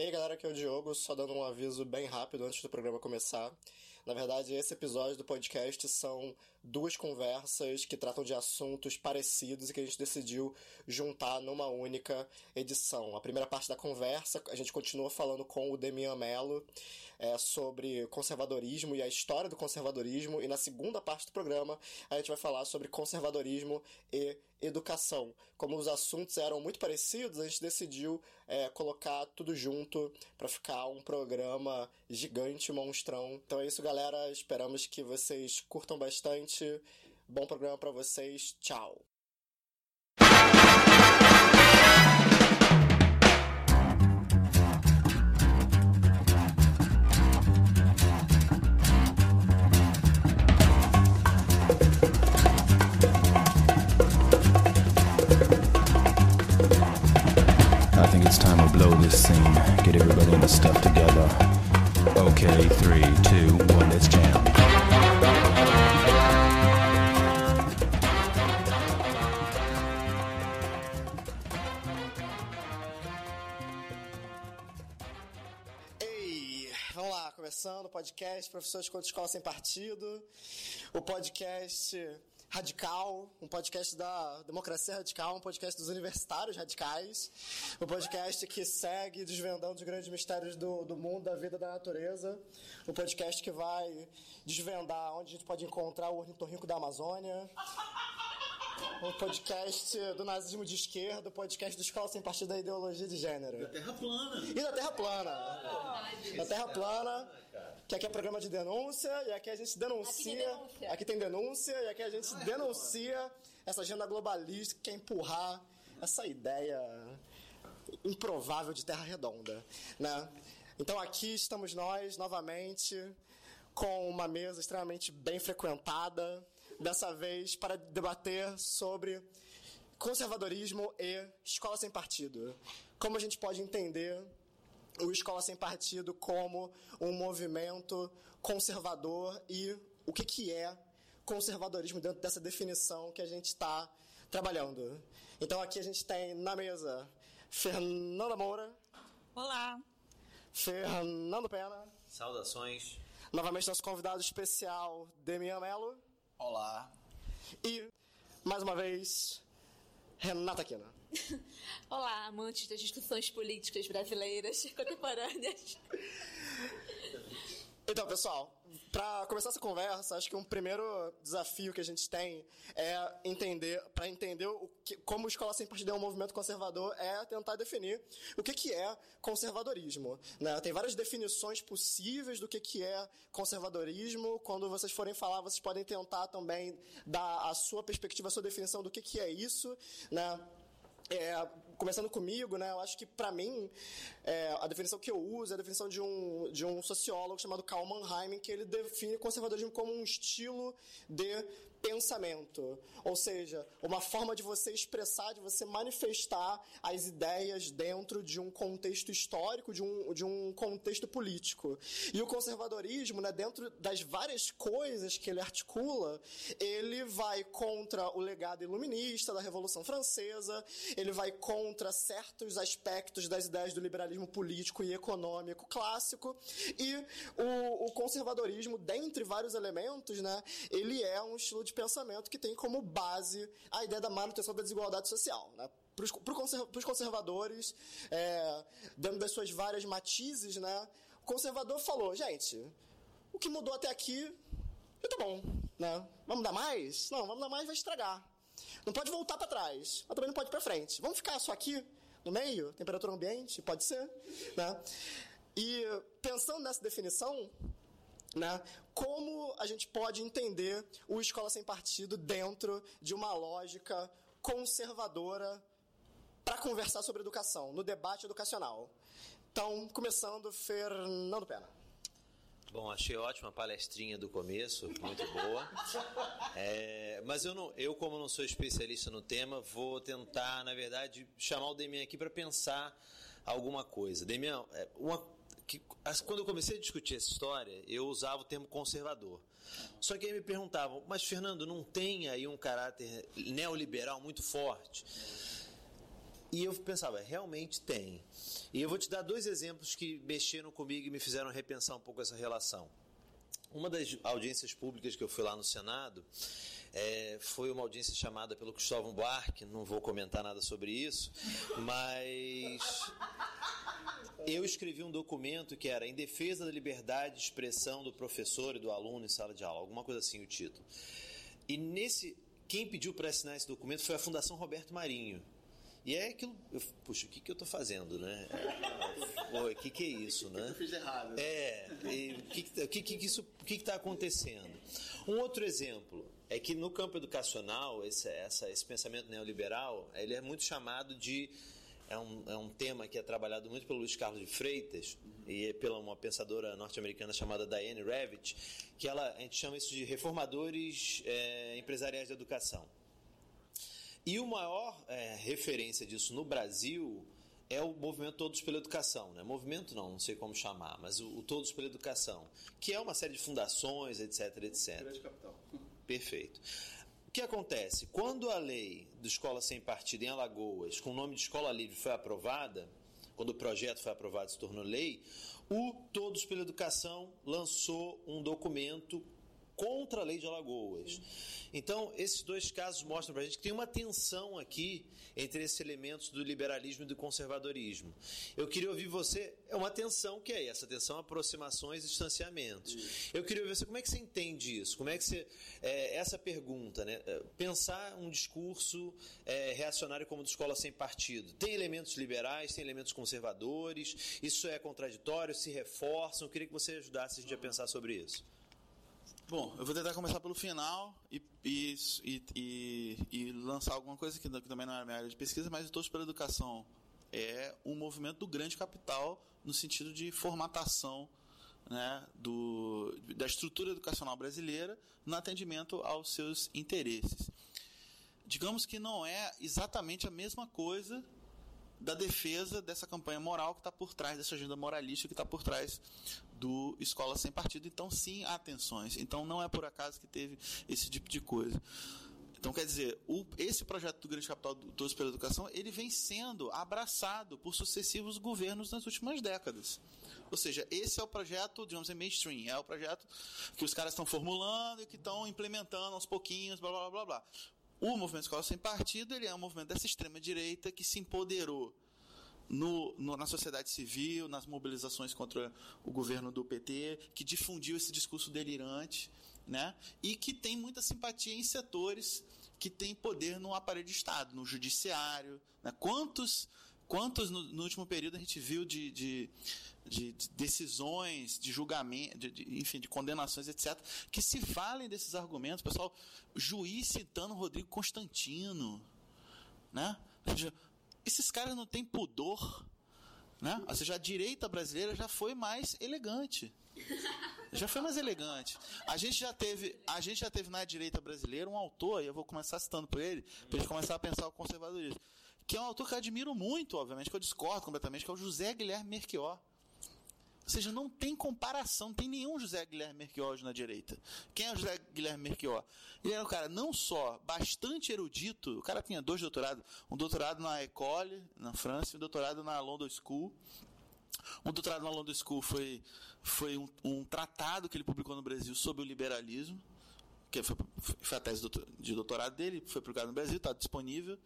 E aí galera, aqui é o Diogo, só dando um aviso bem rápido antes do programa começar. Na verdade, esse episódio do podcast são duas conversas que tratam de assuntos parecidos e que a gente decidiu juntar numa única edição. A primeira parte da conversa, a gente continua falando com o Demian Mello é, sobre conservadorismo e a história do conservadorismo, e na segunda parte do programa a gente vai falar sobre conservadorismo e educação. Como os assuntos eram muito parecidos, a gente decidiu é, colocar tudo junto para ficar um programa gigante, monstrão. Então é isso, galera. Esperamos que vocês curtam bastante. Bom programa para vocês. Tchau. I think it's time we blow this scene. Get everybody in the stuff together. Okay, three, two, one, let's jam. Ei, vamos lá, começando o podcast Professores contra Escola Sem Partido, o podcast radical, um podcast da democracia radical, um podcast dos universitários radicais, o um podcast que segue desvendando os grandes mistérios do, do mundo, da vida, da natureza, o um podcast que vai desvendar onde a gente pode encontrar o ornitorrinco da Amazônia, o podcast do nazismo de esquerda, o podcast do Escola Sem Partido da Ideologia de Gênero. Da Terra plana. E da Terra Plana. Da Terra Plana, que aqui é programa de denúncia, e aqui a gente denuncia. Aqui tem denúncia. aqui tem denúncia, e aqui a gente denuncia essa agenda globalista que quer empurrar essa ideia improvável de Terra Redonda. Né? Então aqui estamos nós, novamente, com uma mesa extremamente bem frequentada, dessa vez para debater sobre conservadorismo e escola sem partido. Como a gente pode entender o Escola Sem Partido como um movimento conservador e o que, que é conservadorismo dentro dessa definição que a gente está trabalhando. Então aqui a gente tem na mesa Fernanda Moura, Olá. Fernando Pena, Saudações. novamente nosso convidado especial Demian Mello Olá. e, mais uma vez, Renata Quina. Olá, amantes das discussões políticas brasileiras contemporâneas. Então, pessoal, para começar essa conversa, acho que um primeiro desafio que a gente tem é entender, para entender o que, como Escola Sem Partido é um movimento conservador, é tentar definir o que, que é conservadorismo. Né? Tem várias definições possíveis do que, que é conservadorismo. Quando vocês forem falar, vocês podem tentar também dar a sua perspectiva, a sua definição do que, que é isso. Né? É, começando comigo, né, eu acho que para mim é, a definição que eu uso é a definição de um, de um sociólogo chamado Karl Mannheim, que ele define conservadorismo como um estilo de pensamento, ou seja, uma forma de você expressar, de você manifestar as ideias dentro de um contexto histórico, de um, de um contexto político. E o conservadorismo, né, dentro das várias coisas que ele articula, ele vai contra o legado iluminista da Revolução Francesa, ele vai contra certos aspectos das ideias do liberalismo político e econômico clássico, e o, o conservadorismo, dentre vários elementos, né, ele é um estilo de pensamento que tem como base a ideia da manutenção da desigualdade social. Né? Para os conservadores, é, dentro das suas várias matizes, né, o conservador falou, gente, o que mudou até aqui, tá bom, né? Vamos dar mais? Não, vamos dar mais vai estragar. Não pode voltar para trás, mas também não pode ir para frente. Vamos ficar só aqui, no meio, temperatura ambiente, pode ser, né? E pensando nessa definição, né? Como a gente pode entender o Escola Sem Partido dentro de uma lógica conservadora para conversar sobre educação, no debate educacional? Então, começando, Fernando Pena. Bom, achei ótima a palestrinha do começo, muito boa. É, mas eu, não, eu, como não sou especialista no tema, vou tentar, na verdade, chamar o Demian aqui para pensar alguma coisa. Demian, é, uma, que, quando eu comecei a discutir essa história, eu usava o termo conservador. Só que aí me perguntavam, mas Fernando, não tem aí um caráter neoliberal muito forte? E eu pensava, realmente tem. E eu vou te dar dois exemplos que mexeram comigo e me fizeram repensar um pouco essa relação. Uma das audiências públicas que eu fui lá no Senado é, foi uma audiência chamada pelo Cristóvão Buarque, não vou comentar nada sobre isso, mas eu escrevi um documento que era em defesa da liberdade de expressão do professor e do aluno em sala de aula, alguma coisa assim o título. E nesse, quem pediu para assinar esse documento foi a Fundação Roberto Marinho. E é aquilo, eu, puxa, o que, que eu estou fazendo, né? O que, que é isso, né? Eu fiz errado. É, o que que, que, que isso, o que está acontecendo? Um outro exemplo é que no campo educacional, esse, essa, esse pensamento neoliberal, ele é muito chamado de é um, é um tema que é trabalhado muito pelo Luiz Carlos de Freitas e pela uma pensadora norte-americana chamada Diane Ravitch, que ela, a gente chama isso de reformadores é, empresariais da educação. E o maior é, referência disso no Brasil é o movimento Todos pela Educação, né? Movimento não, não sei como chamar, mas o, o Todos pela Educação, que é uma série de fundações, etc, etc. Grande capital. Perfeito. O que acontece? Quando a lei do Escola Sem Partido em Alagoas, com o nome de Escola Livre, foi aprovada, quando o projeto foi aprovado e se tornou lei, o Todos pela Educação lançou um documento contra a lei de Alagoas. Então, esses dois casos mostram para a gente que tem uma tensão aqui entre esses elementos do liberalismo e do conservadorismo. Eu queria ouvir você, é uma tensão que é essa, tensão, aproximações e distanciamentos. Eu queria ouvir você, como é que você entende isso? Como é que você, é, essa pergunta, né? Pensar um discurso é, reacionário como de escola sem partido, tem elementos liberais, tem elementos conservadores, isso é contraditório, se reforçam, eu queria que você ajudasse a gente a pensar sobre isso. Bom, eu vou tentar começar pelo final e, e, e, e lançar alguma coisa que, também não é minha área de pesquisa, mas eu torço pela educação. É um movimento do grande capital no sentido de formatação né, do, da estrutura educacional brasileira no atendimento aos seus interesses. Digamos que não é exatamente a mesma coisa da defesa dessa campanha moral que está por trás, dessa agenda moralística que está por trás do Escola Sem Partido. Então, sim, há tensões. Então, não é por acaso que teve esse tipo de coisa. Então, quer dizer, o, esse projeto do Grande Capital do Todos pela Educação, ele vem sendo abraçado por sucessivos governos nas últimas décadas. Ou seja, esse é o projeto, digamos assim, mainstream, é o projeto que os caras estão formulando e que estão implementando aos pouquinhos, blá, blá, blá, blá. O movimento Escola Sem Partido ele é um movimento dessa extrema-direita que se empoderou no, no, na sociedade civil, nas mobilizações contra o governo do PT, que difundiu esse discurso delirante, né? e que tem muita simpatia em setores que têm poder no aparelho de Estado, no judiciário. Né? Quantos, quantos no, no, último período a gente viu de, de, de, de decisões, de julgamento, de, enfim, de condenações, etc., que se valem desses argumentos. Pessoal, juiz citando Rodrigo Constantino. Né? Esses caras não têm pudor. Né? Ou seja, a direita brasileira já foi mais elegante. Já foi mais elegante. A gente já teve, a gente já teve na direita brasileira um autor, e eu vou começar citando por ele, para gente começar a pensar o conservadorismo, que é um autor que eu admiro muito, obviamente, que eu discordo completamente, que é o José Guilherme Merquior. Ou seja, não tem comparação, não tem nenhum José Guilherme Merquior hoje na direita. Quem é o José Guilherme Merquior? Ele era um cara não só bastante erudito, o cara tinha dois doutorados, um doutorado na École, na França, e um doutorado na London School. Um doutorado na London School foi, foi um, um tratado que ele publicou no Brasil sobre o liberalismo, que foi, foi a tese de doutorado dele, foi publicado no Brasil, está disponível.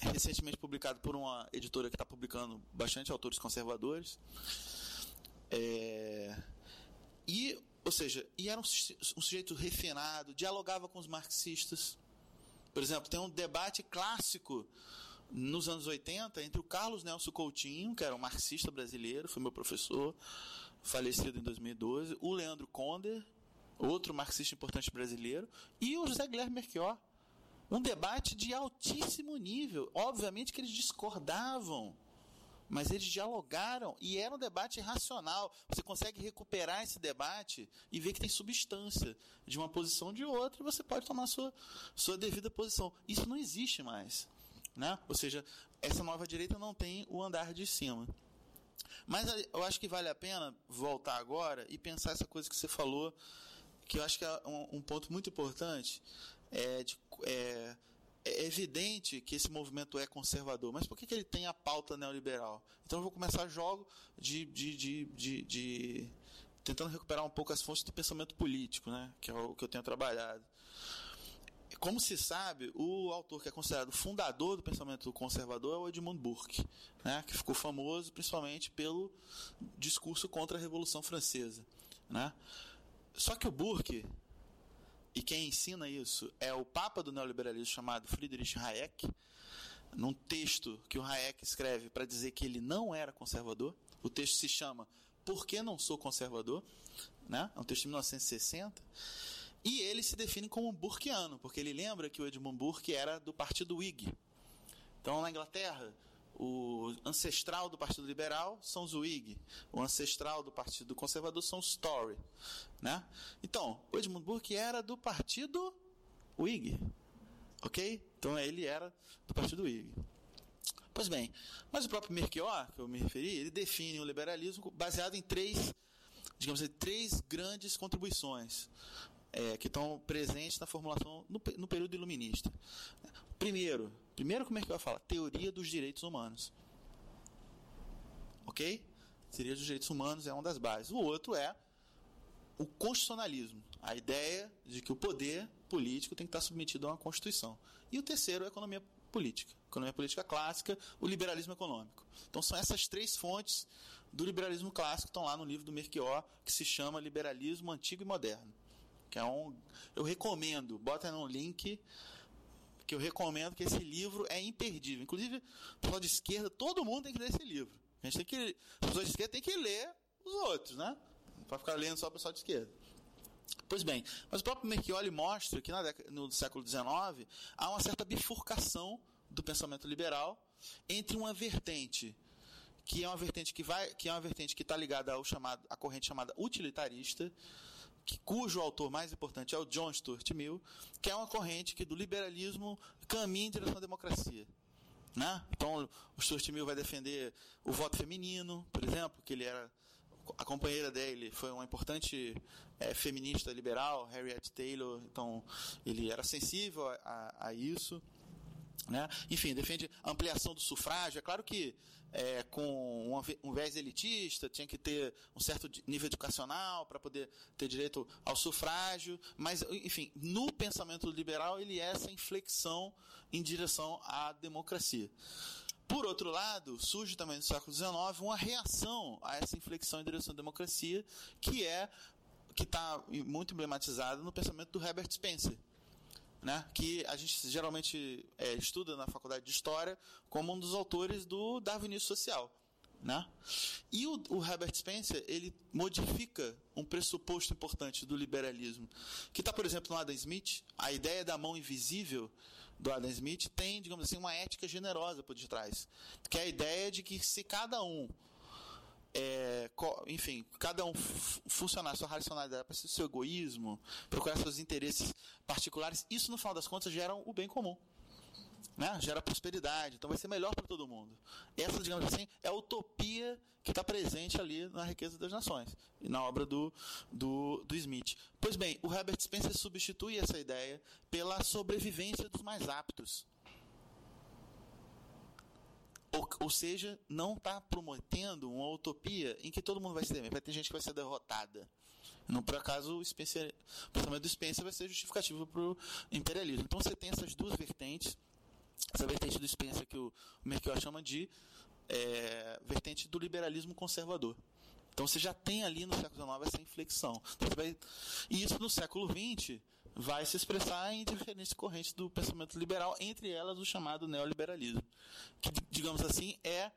Recentemente publicado por uma editora que está publicando bastante autores conservadores. É, e, ou seja, e era um, um sujeito refinado, dialogava com os marxistas. Por exemplo, tem um debate clássico nos anos 80 entre o Carlos Nelson Coutinho, que era um marxista brasileiro, foi meu professor, falecido em 2012, o Leandro Conder, outro marxista importante brasileiro, e o José Guilherme Merchior. Um debate de altíssimo nível. Obviamente que eles discordavam mas eles dialogaram e era um debate racional. Você consegue recuperar esse debate e ver que tem substância de uma posição ou de outra e você pode tomar sua, sua devida posição. Isso não existe mais. Né? Ou seja, essa nova direita não tem o andar de cima. Mas eu acho que vale a pena voltar agora e pensar essa coisa que você falou, que eu acho que é um, um ponto muito importante, é, de, é é evidente que esse movimento é conservador, mas por que, que ele tem a pauta neoliberal? Então eu vou começar jogo de, de, de, de, de tentando recuperar um pouco as fontes do pensamento político, né? que é o que eu tenho trabalhado. Como se sabe, o autor que é considerado fundador do pensamento conservador é o Edmund Burke, né? que ficou famoso principalmente pelo discurso contra a Revolução Francesa. Né? Só que o Burke, e quem ensina isso é o papa do neoliberalismo chamado Friedrich Hayek, num texto que o Hayek escreve para dizer que ele não era conservador. O texto se chama Por que não sou conservador? Né? É um texto de 1960. E ele se define como burkeano, porque ele lembra que o Edmund Burke era do partido Whig. Então, na Inglaterra, o ancestral do Partido Liberal são os Whig, o ancestral do Partido Conservador são os Tory, né? Então, o Edmund Burke era do Partido Whig, ok? Então ele era do Partido Whig. Pois bem, mas o próprio Merchior, que eu me referi, ele define o liberalismo baseado em três, digamos assim, três grandes contribuições é, que estão presentes na formulação no, no período iluminista. Primeiro, primeiro como é que falar? Teoria dos direitos humanos. Ok? Teoria dos direitos humanos é uma das bases. O outro é o constitucionalismo, a ideia de que o poder político tem que estar submetido a uma constituição. E o terceiro é a economia política, economia política clássica, o liberalismo econômico. Então são essas três fontes do liberalismo clássico que estão lá no livro do Merchior, que se chama Liberalismo Antigo e Moderno. Que é um, eu recomendo, bota no link que eu recomendo que esse livro é imperdível. Inclusive, o pessoal de esquerda, todo mundo tem que ler esse livro. A gente tem que, as pessoas de esquerda tem que ler os outros, né? Para ficar lendo só o pessoal de esquerda. Pois bem, mas o próprio Merchioli mostra que década, no século XIX há uma certa bifurcação do pensamento liberal entre uma vertente que é uma vertente que vai, que é uma vertente que está ligada ao chamado, à corrente chamada utilitarista, que, cujo autor mais importante é o John Stuart Mill, que é uma corrente que do liberalismo caminha em direção à democracia. Né? Então, o Stuart Mill vai defender o voto feminino, por exemplo, que ele era a companheira dele foi uma importante é, feminista liberal, Harriet Taylor, então ele era sensível a, a, a isso. Né? Enfim, defende ampliação do sufrágio. É claro que é, com um, viés elitista, tinha que ter um certo nível educacional para poder ter direito ao sufrágio, mas, enfim, no pensamento liberal ele é essa inflexão em direção à democracia. Por outro lado, surge também no século XIX uma reação a essa inflexão em direção à democracia, que é que está muito emblematizada no pensamento do Herbert Spencer, né, que a gente geralmente é, estuda na faculdade de História como um dos autores do Darwinismo Social. Né? E o, o, Herbert Spencer ele modifica um pressuposto importante do liberalismo, que está, por exemplo, no Adam Smith. A ideia da mão invisível do Adam Smith tem, digamos assim, uma ética generosa por detrás, que é a ideia de que se cada um é, enfim, cada um funcionar sua racionalidade para seu egoísmo, procurar seus interesses particulares, isso no final das contas gera o bem comum. Né? Gera prosperidade, então vai ser melhor para todo mundo. Essa, digamos assim, é a utopia que está presente ali na riqueza das nações e na obra do, do, do Smith. Pois bem, o Herbert Spencer substitui essa ideia pela sobrevivência dos mais aptos. Ou, ou seja, não está prometendo uma utopia em que todo mundo vai se demer. Vai ter gente que vai ser derrotada. Não por acaso o, Spencer, o pensamento do Spencer vai ser justificativo para o imperialismo. Então você tem essas duas vertentes. Essa vertente do Spencer que o Merkel chama de é, vertente do liberalismo conservador. Então você já tem ali no século XIX essa inflexão. Então, vai, e isso no século XX vai se expressar em diferentes correntes do pensamento liberal, entre elas o chamado neoliberalismo, que, digamos assim, é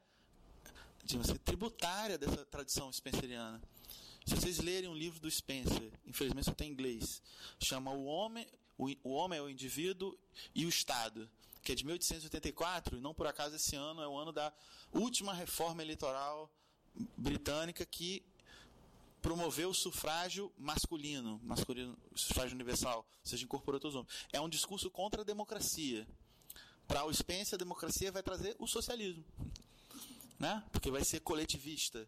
digamos assim, tributária dessa tradição spenceriana. Se vocês lerem um livro do Spencer, infelizmente só tem em inglês, chama O Homem, o, o Homem é o Indivíduo e o Estado, que é de 1884, e não por acaso esse ano é o ano da última reforma eleitoral britânica que promoveu o sufrágio masculino, masculino, sufrágio universal, ou seja, incorporou todos os homens. É um discurso contra a democracia. Para o Spencer, a democracia vai trazer o socialismo, né? Porque vai ser coletivista.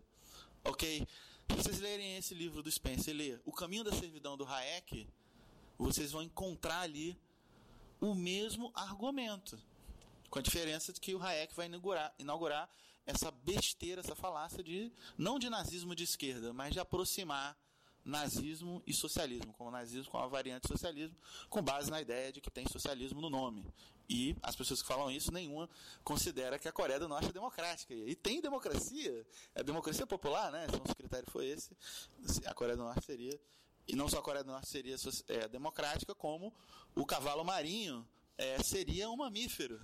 Ok? Se vocês lerem esse livro do Spencer, ler O Caminho da Servidão do Hayek, vocês vão encontrar ali o mesmo argumento. Com a diferença de que o Hayek vai inaugurar, inaugurar essa besteira, essa falácia de não de nazismo de esquerda, mas de aproximar nazismo e socialismo, como nazismo com a variante socialismo, com base na ideia de que tem socialismo no nome. E as pessoas que falam isso, nenhuma considera que a Coreia do Norte é democrática. E tem democracia, é democracia popular, né? Se o critério foi esse, a Coreia do Norte seria, e não só a Coreia do Norte seria é, democrática, como o cavalo marinho é, seria um mamífero,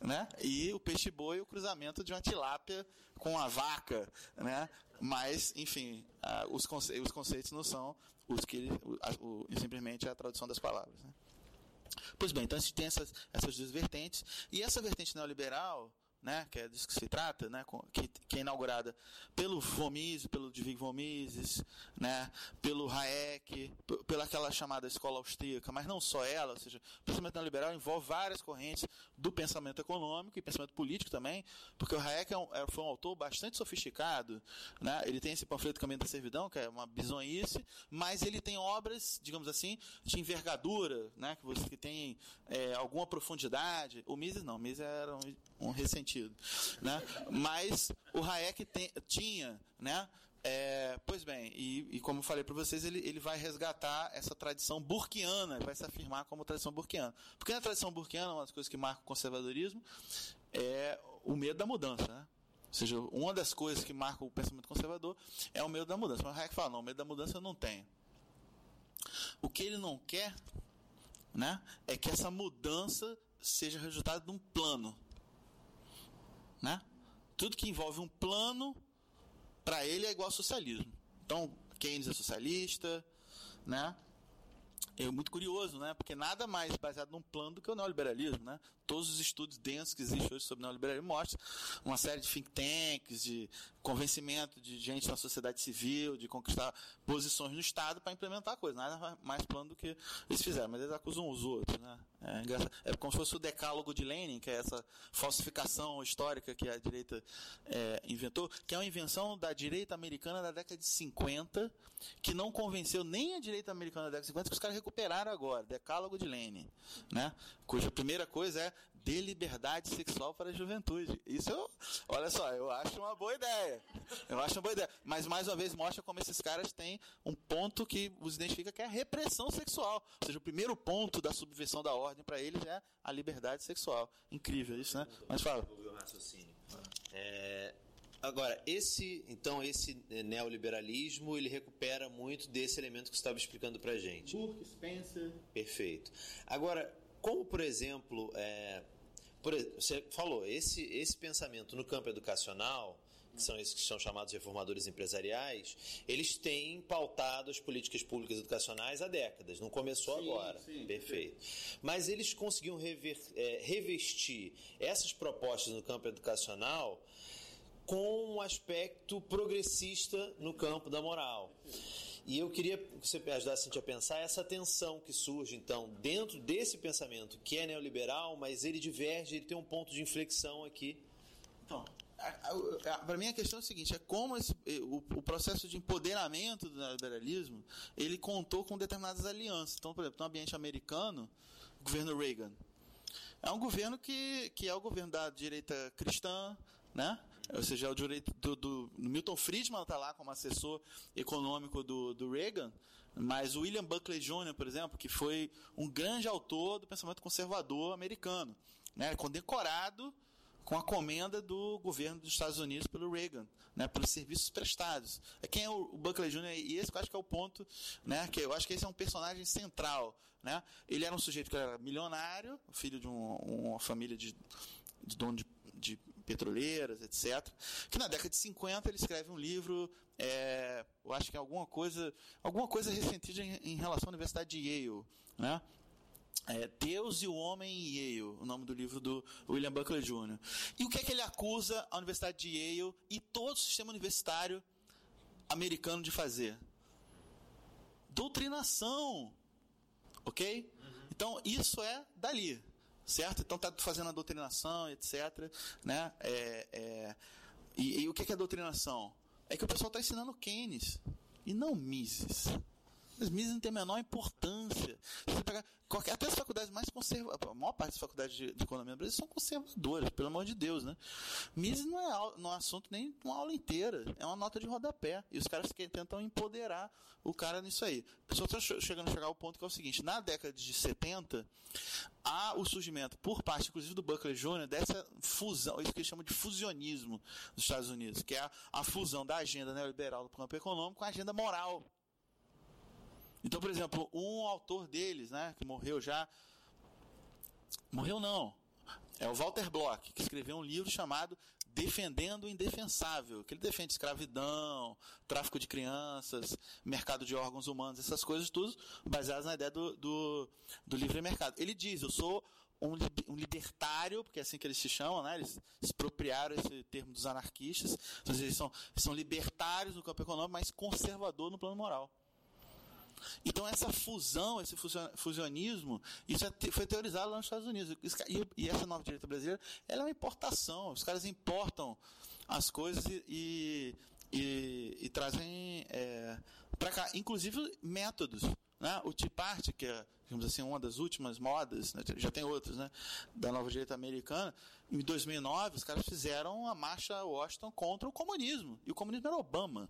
né? E o peixe-boi, o cruzamento de uma tilápia com a vaca, né? Mas, enfim, os, conce os conceitos não são os que o, simplesmente a tradução das palavras. Né? Pois bem, então a gente tem essas, essas duas vertentes. E essa vertente neoliberal, né, que é disso que se trata, né, que, que é inaugurada pelo Vomises, pelo Ludwig Vomises, né, pelo Hayek, pela aquela chamada escola austríaca, mas não só ela, ou seja, o pensamento neoliberal envolve várias correntes do pensamento econômico e pensamento político também, porque o Hayek é um, é, foi um autor bastante sofisticado, né, ele tem esse panfleto Caminho da Servidão, que é uma bizonhice, mas ele tem obras, digamos assim, de envergadura, né, que, você, que tem é, alguma profundidade. O Mises não, o Mises era um, um sentido. Né? Mas o Hayek tem, tinha, né? É, pois bem, e, e como eu falei para vocês, ele, ele vai resgatar essa tradição burkiana, vai se afirmar como tradição burkiana. Porque na tradição burkiana, uma das coisas que marca o conservadorismo é o medo da mudança, né? Ou seja, uma das coisas que marca o pensamento conservador é o medo da mudança. Mas o Hayek fala, não, o medo da mudança eu não tenho. O que ele não quer né, é que essa mudança seja resultado de um plano. Né? Tudo que envolve um plano, para ele é igual ao socialismo. Então, Keynes é socialista, né? É muito curioso, né? Porque nada mais baseado num plano do que o neoliberalismo, né? Todos os estudos densos que existem hoje sobre neoliberalismo mostram uma série de think tanks, de convencimento de gente na sociedade civil, de conquistar posições no Estado para implementar coisas. Nada mais plano do que eles fizeram, mas eles acusam os outros, né? É, é como se fosse o decálogo de Lenin, que é essa falsificação histórica que a direita é, inventou, que é uma invenção da direita americana da década de 50, que não convenceu nem a direita americana da década de 50, que os caras recuperaram agora, decálogo de Lenin, né? Cuja primeira coisa é dê liberdade sexual para a juventude. Isso, eu, olha só, eu acho uma boa ideia. Eu acho uma boa ideia. Mas, mais uma vez, mostra como esses caras têm um ponto que os identifica que é a repressão sexual. Ou seja, o primeiro ponto da subversão da ordem para eles é a liberdade sexual. Incrível isso, né? Mas fala. É, agora, esse, então, esse neoliberalismo, ele recupera muito desse elemento que você estava explicando para gente. Burke, Spencer. Perfeito. Agora, como, por exemplo, é, por, você falou, esse, esse pensamento no campo educacional, que são esses que são chamados reformadores empresariais, eles têm pautado as políticas públicas educacionais há décadas, não começou sim, agora. Sim, Perfeito. Mas eles conseguiam rever, é, revestir essas propostas no campo educacional com um aspecto progressista no campo da moral. E eu queria que você ajudasse a gente a pensar essa tensão que surge, então, dentro desse pensamento que é neoliberal, mas ele diverge, ele tem um ponto de inflexão aqui. Então, para mim a questão é a seguinte, é como esse, o, o, processo de empoderamento do neoliberalismo, ele contou com determinadas alianças. Então, por exemplo, no ambiente americano, o governo Reagan é um governo que, que é o governo da direita cristã, né? Ou seja, é o direito do, do, Milton Friedman está lá como assessor econômico do, do Reagan, mas o William Buckley Jr., por exemplo, que foi um grande autor do pensamento conservador americano, né, condecorado com a comenda do governo dos Estados Unidos pelo Reagan, né, pelos serviços prestados. É quem é o Buckley Jr. e esse eu acho que é o ponto, né, que eu acho que esse é um personagem central, né? Ele era um sujeito que era milionário, filho de um, uma família de, de dono de, de petroleiras, etc. Que na década de 50 ele escreve um livro, é, eu acho que é alguma coisa, alguma coisa ressentida em, em relação à Universidade de Yale, né? É, Deus e o Homem em Yale, o nome do livro do William Buckley Jr. E o que é que ele acusa a Universidade de Yale e todo o sistema universitário americano de fazer? Doutrinação. Ok? Então, isso é dali certo? Então está fazendo a doutrinação, etc. Né? É, é, e, e, o que é, a doutrinação? É que o pessoal está ensinando Keynes e não Mises. Mas Mises não tem a menor importância. Você qualquer, até as faculdades mais conservadoras, a maior parte das faculdades de, de economia no Brasil são conservadoras, pelo amor de Deus, né? Mises não é, au- não é assunto nem uma aula inteira, é uma nota de rodapé. E os caras que tentam empoderar o cara nisso aí. Só estou chegando a chegar ao ponto que é o seguinte: na década de 70, há o surgimento, por parte, inclusive, do Buckley Jr., dessa fusão, isso que eles chamam de fusionismo dos Estados Unidos, que é a, a fusão da agenda neoliberal do campo econômico com a agenda moral. Então, por exemplo, um autor deles, né, que morreu já. Morreu não. É o Walter Block, que escreveu um livro chamado Defendendo o Indefensável, que ele defende escravidão, tráfico de crianças, mercado de órgãos humanos, essas coisas tudo baseadas na ideia do, do, do livre mercado. Ele diz, eu sou um, um libertário, porque é assim que eles se chamam, né? eles expropriaram esse termo dos anarquistas, então, eles são, são libertários no campo econômico, mas conservador no plano moral. Então essa fusão, esse fusio- fusionismo, isso é foi teorizado lá nos Estados Unidos. E, essa nova direita brasileira, ela é uma importação. Os caras importam as coisas e, e, e- trazem para cá, inclusive métodos. Né? O Tea Party, que é digamos assim, uma das últimas modas, né? já tem outras, né? da nova direita americana, em 2009 os caras fizeram a marcha Washington contra o comunismo. E o comunismo era Obama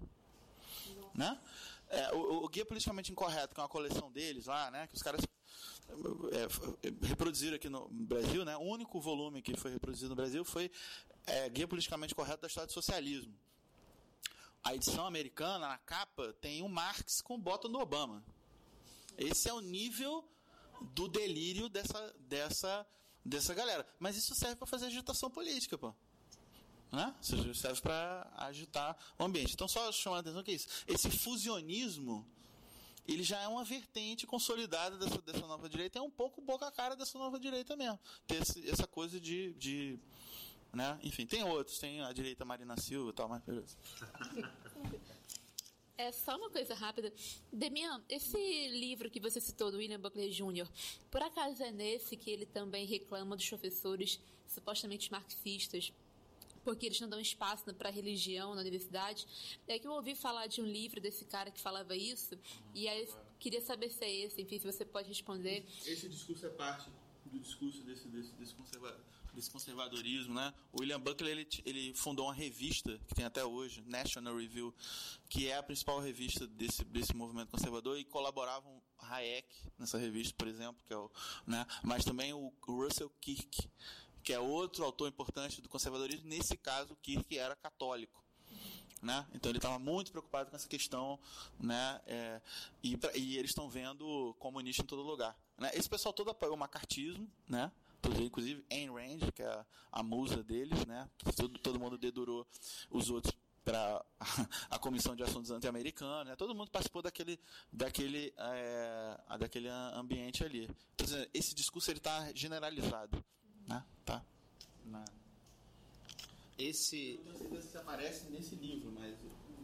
né? É, o, o Guia Politicamente Incorreto, que é uma coleção deles lá, né? Que os caras é, f- reproduziram aqui no Brasil, né? O único volume que foi reproduzido no Brasil foi é, Guia Politicamente Correto da História do Socialismo. A edição americana, na capa, tem o Marx com o bottom do Obama. Esse é o nível do delírio dessa, dessa, dessa galera. Mas isso serve para fazer agitação política, pô né? Serve para agitar o ambiente. Então, só chamar a atenção que é isso. Esse fusionismo, ele já é uma vertente consolidada dessa, dessa nova direita, é um pouco boca a cara dessa nova direita mesmo. Ter esse- essa coisa de, de né? Enfim, tem outros, tem a direita Marina Silva e tal, mas beleza. É só uma coisa rápida. Demian, esse livro que você citou do William Buckley Jr., por acaso é nesse que ele também reclama dos professores supostamente marxistas, porque eles não dão espaço para religião na universidade? É que eu ouvi falar de um livro desse cara que falava isso, e aí eu queria saber se é esse, enfim, se você pode responder. Esse discurso é parte do discurso desse, desse, desse, conserva- desse conservadorismo, né? O William Buckley ele, ele fundou uma revista que tem até hoje, National Review, que é a principal revista desse, desse movimento conservador e colaboravam Hayek nessa revista, por exemplo, que é o, né? Mas também o Russell Kirk, que é outro autor importante do conservadorismo. Nesse caso, Kirk era católico. Né? Então ele estava muito preocupado com essa questão, né? É, e, e eles estão vendo comunista em todo lugar. Né? Esse pessoal todo apoiou o macartismo, né? Inclusive Ayn Rand, que é a, musa deles, né? Todo, todo mundo dedurou os outros para a Comissão de Assuntos Anti-Americanos, né? Todo mundo participou daquele, daquele, é, daquele ambiente ali. Dizer, esse discurso ele está generalizado, né? Tá. Na... Esse, Eu tenho certeza que aparece nesse livro, mas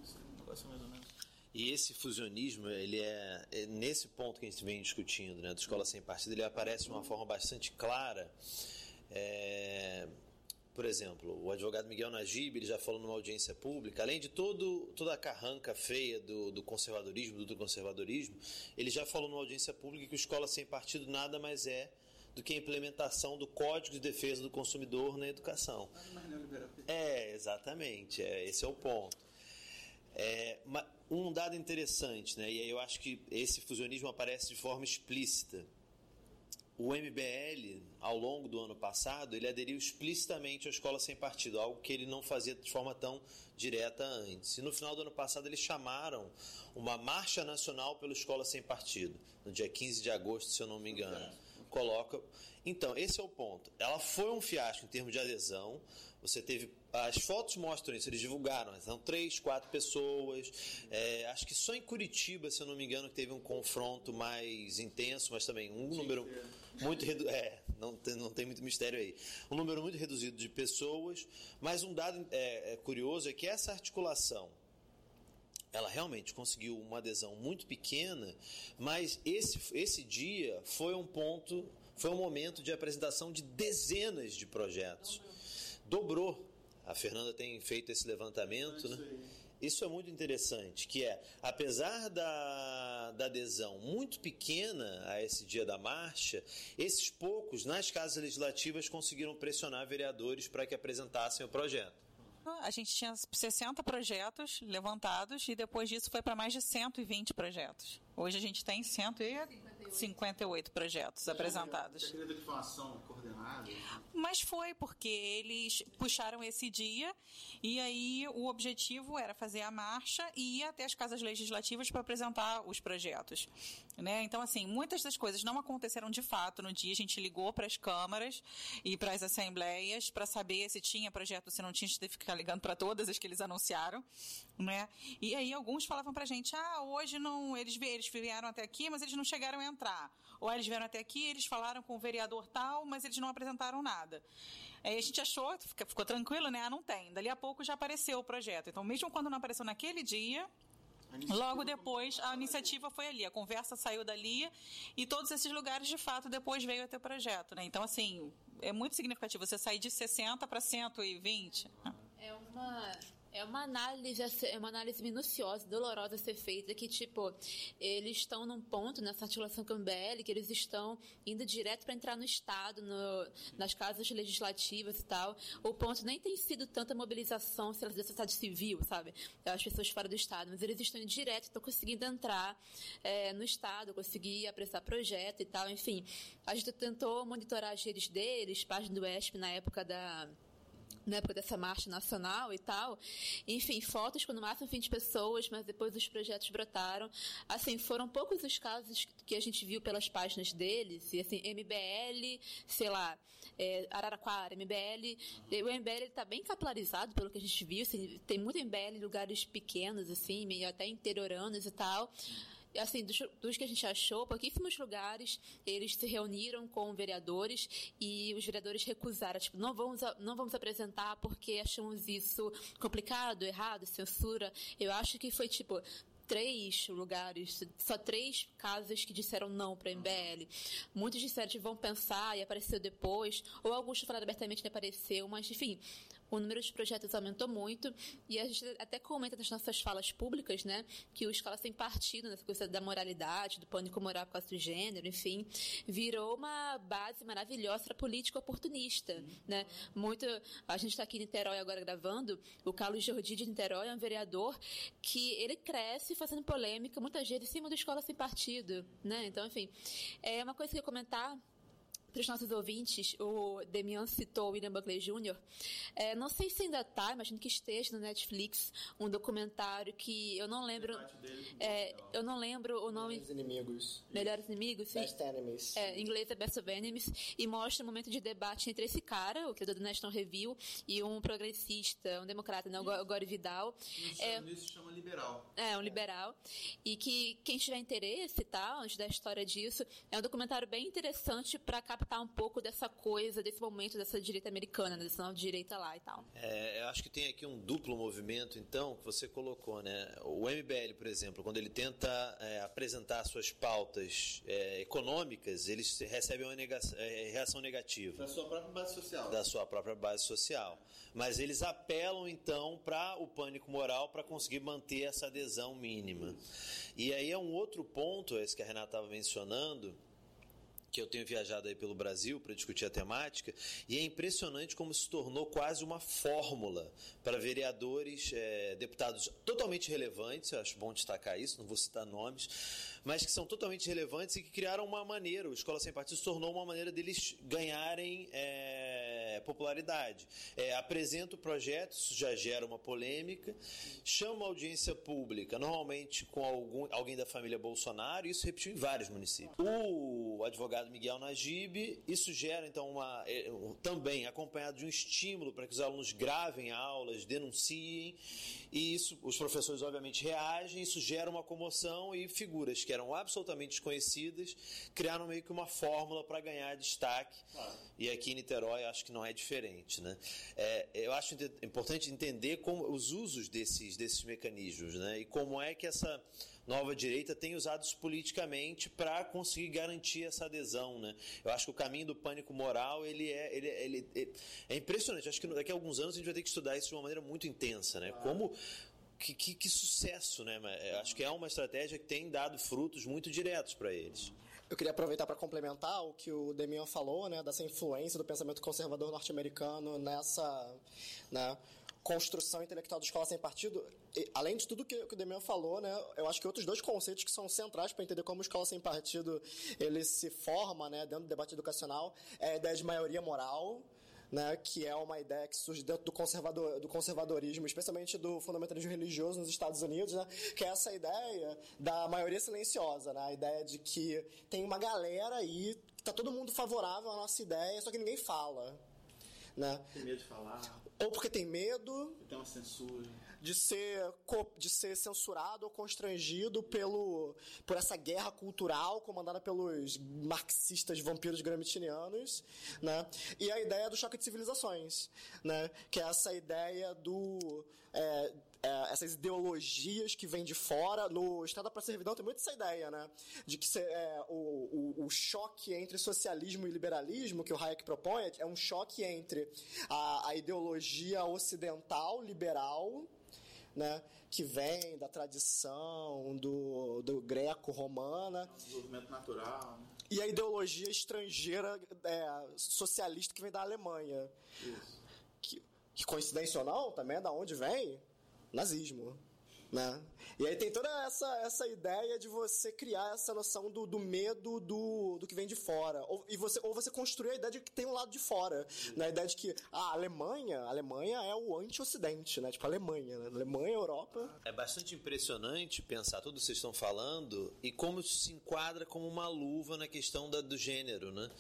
esse negócio é mais ou menos. E esse fusionismo, ele é, é nesse ponto que a gente vem discutindo, né, do escola sem partido, ele aparece de uma forma bastante clara. É, por exemplo, o advogado Miguel Najib, ele já falou numa audiência pública, além de todo, toda a carranca feia do, do conservadorismo, do ultraconservadorismo, ele já falou numa audiência pública que o escola sem partido nada mais é do que a implementação do Código de Defesa do Consumidor na educação. É, exatamente. É, esse é o ponto. É, um dado interessante, né? E aí eu acho que esse fusionismo aparece de forma explícita. O MBL, ao longo do ano passado, ele aderiu explicitamente à escola sem partido, algo que ele não fazia de forma tão direta antes. E no final do ano passado eles chamaram uma marcha nacional pela escola sem partido, no dia 15 de agosto, se eu não me engano. Coloca. Então, esse é o ponto. Ela foi um fiasco em termos de adesão. Você teve. As fotos mostram isso, eles divulgaram. São três, quatro pessoas. É, acho que só em Curitiba, se eu não me engano, que teve um confronto mais intenso, mas também um número muito reduzido. É, não tem, não tem muito mistério aí. Um número muito reduzido de pessoas. Mas um dado é, é curioso é que essa articulação ela realmente conseguiu uma adesão muito pequena, mas esse, esse dia foi um ponto, foi um momento de apresentação de dezenas de projetos. Dobrou. A Fernanda tem feito esse levantamento, né? isso é muito interessante, que é, apesar da, da adesão muito pequena a esse dia da marcha, esses poucos, nas casas legislativas, conseguiram pressionar vereadores para que apresentassem o projeto. A gente tinha 60 projetos levantados e depois disso foi para mais de 120 projetos. Hoje a gente tem 158 projetos apresentados. Você acredita que foi uma ação coordenada? Mas foi porque eles puxaram esse dia e aí o objetivo era fazer a marcha e ir até as casas legislativas para apresentar os projetos. Né? Então, assim, muitas das coisas não aconteceram de fato no dia. A gente ligou para as câmaras e para as assembleias para saber se tinha projeto, se não tinha, a gente teve que ficar ligando para todas as que eles anunciaram. Né? E aí alguns falavam para a gente, ah, hoje não, eles, eles vieram até aqui, mas eles não chegaram a entrar. Ou eles vieram até aqui, eles falaram com o vereador tal, mas eles não apresentaram nada. Aí a gente achou, ficou tranquilo, né? Ah, não tem. Dali a pouco já apareceu o projeto. Então, mesmo quando não apareceu naquele dia, Logo depois, a iniciativa foi ali, a conversa saiu dali e todos esses lugares, de fato, depois veio a ter projeto. Né? Então, assim, é muito significativo você sair de 60 para 120. É uma é uma análise, é uma análise minuciosa, dolorosa a ser feita, que, tipo, eles estão num ponto nessa articulação com o MBL, que eles estão indo direto para entrar no Estado, no, nas casas legislativas e tal. O ponto nem tem sido tanta mobilização da sociedade civil, sabe? As pessoas fora do Estado, mas eles estão indo direto, estão conseguindo entrar é, no Estado, conseguir apressar projeto e tal, enfim. A gente tentou monitorar as redes deles, página do ESP na época da na época dessa marcha nacional e tal. Enfim, fotos com no máximo 20 pessoas, mas depois os projetos brotaram. Assim, foram poucos os casos que a gente viu pelas páginas deles, e assim, MBL, sei lá, é, Araraquara, MBL. O MBL está bem capilarizado, pelo que a gente viu, assim, tem muito MBL em lugares pequenos, assim, meio até interioranos e tal assim, dos, dos, que a gente achou, pouquíssimos lugares eles se reuniram com vereadores e os vereadores recusaram, tipo, não vamos, não vamos apresentar porque achamos isso complicado, errado, censura. Eu acho que foi, tipo, três lugares, só três casas que disseram não para MBL. Muitos disseram que vão pensar e apareceu depois, ou alguns falaram abertamente que apareceu, mas enfim, o número de projetos aumentou muito e a gente até comenta nas nossas falas públicas, né, que o Escola Sem Partido, nessa coisa da moralidade, do pânico moral por causa do gênero, enfim, virou uma base maravilhosa para política oportunista, né? Muito, a gente está aqui em Niterói agora gravando, o Carlos Jordi de Niterói é um vereador que ele cresce fazendo polêmica muitas vezes em cima do Escola Sem Partido, né? Então, enfim, é uma coisa que eu ia comentar para os nossos ouvintes, o Demian citou o William Buckley Jr. É, não sei se ainda está, imagino que esteja no Netflix, um documentário que eu não lembro. É, eu não lembro o nome. Melhores Inimigos. Melhores Inimigos, sim. Best Enemies. É, em inglês é Best of Enemies. E mostra um momento de debate entre esse cara, o criador do National Review, e um progressista, um democrata, não, o Gore Vidal. Isso, é, isso se chama liberal. É, um liberal. E que quem tiver interesse e tal, antes da história disso, é um documentário bem interessante para captar um pouco dessa coisa, desse momento dessa direita americana, né, dessa nova direita lá e tal. É, eu acho que tem aqui um duplo movimento, então, que você colocou, né? O MBL, por exemplo, quando ele tenta é, apresentar suas pautas é, econômicas, eles recebem uma é, reação negativa. Da sua própria base social. Da sua própria base social. Mas eles apelam, então, para o pânico moral para conseguir manter essa adesão mínima. E aí é um outro ponto, esse que a Renata estava mencionando, que eu tenho viajado aí pelo Brasil para discutir a temática, e é impressionante como se tornou quase uma fórmula para vereadores, é, deputados totalmente relevantes, eu acho bom destacar isso, não vou citar nomes, mas que são totalmente relevantes e que criaram uma maneira, o Escola Sem Partido se tornou uma maneira deles ganharem é, popularidade. É, apresenta o projeto, isso já gera uma polêmica, chama audiência pública, normalmente com algum, alguém da família Bolsonaro, e isso repetiu em vários municípios. O advogado Miguel Najib, isso gera então uma, é, também acompanhado de um estímulo para que os alunos gravem aulas, denunciem, e isso os professores obviamente reagem, isso gera uma comoção e figuras que eram absolutamente desconhecidas, criaram meio que uma fórmula para ganhar destaque. E aqui em Niterói acho que não é diferente. Né? É, eu acho importante entender como, os usos desses, desses mecanismos né? e como é que essa nova direita tem usado isso politicamente para conseguir garantir essa adesão, né? Eu acho que o caminho do pânico moral ele é, ele, ele, ele é impressionante. Acho que daqui a alguns anos a gente vai ter que estudar isso de uma maneira muito intensa, né? Como que, que, que sucesso, né? É, Acho que é uma estratégia que tem dado frutos muito diretos para eles. Eu queria aproveitar para complementar o que o Demian falou, né, dessa influência do pensamento conservador norte-americano nessa né, construção intelectual da escola sem partido. Além de tudo que, que o Demian falou, né, eu acho que outros dois conceitos que são centrais para entender como a escola sem partido ele se forma né, dentro do debate educacional é a ideia de maioria moral, né, que é uma ideia que surge dentro do, conservador, do conservadorismo, especialmente do fundamentalismo religioso nos Estados Unidos, né, que é essa ideia da maioria silenciosa, né, a ideia de que tem uma galera aí está todo mundo favorável à nossa ideia, só que ninguém fala. Né? Tem medo de falar, Ou porque tem medo, tem uma censura. de ser, de ser censurado ou constrangido pelo, por essa guerra cultural comandada pelos marxistas vampiros gramscianos, né? E a ideia do choque de civilizações, né? Que é essa ideia do... é, é, essas ideologias que vêm de fora. No Estado para Servidão tem muito essa ideia, né? De que cê- é, o, o, o choque entre socialismo e liberalismo que o Hayek propõe é um choque entre a, a ideologia ocidental, liberal, né, que vem da tradição do, do greco-romana Desenvolvimento natural. né? e a ideologia estrangeira é, socialista que vem da Alemanha. Que, que coincidência ou não, também é da onde vem? Nazismo. Né? E aí tem toda essa, essa ideia de você criar essa noção do, do medo do, do que vem de fora. Ou, e você, ou você construir a ideia de que tem um lado de fora. Né? A ideia de que a Alemanha, a Alemanha é o anti-ocidente, né? Tipo, a Alemanha, né? Alemanha, Europa. É bastante impressionante pensar tudo que vocês estão falando e como isso se enquadra como uma luva na questão da- do gênero, né?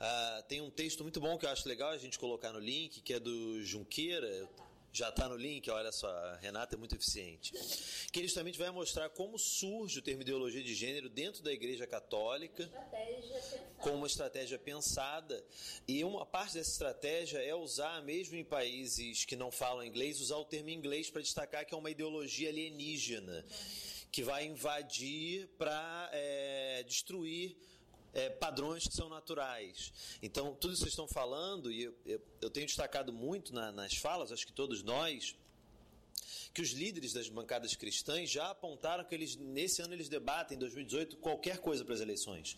Ah, tem um texto muito bom que eu acho legal a gente colocar no link, que é do Junqueira. Já está no link, olha só, a Renata é muito eficiente. Que ele justamente vai mostrar como surge o termo ideologia de gênero dentro da Igreja Católica como uma estratégia pensada e uma parte dessa estratégia é usar, mesmo em países que não falam inglês, usar o termo inglês para destacar que é uma ideologia alienígena que vai invadir para destruir é, padrões que são naturais. Então, tudo isso que vocês estão falando, e eu, eu, eu tenho destacado muito na- nas falas, acho que todos nós, que os líderes das bancadas cristãs já apontaram que eles nesse ano eles debatem em 2018 qualquer coisa para as eleições.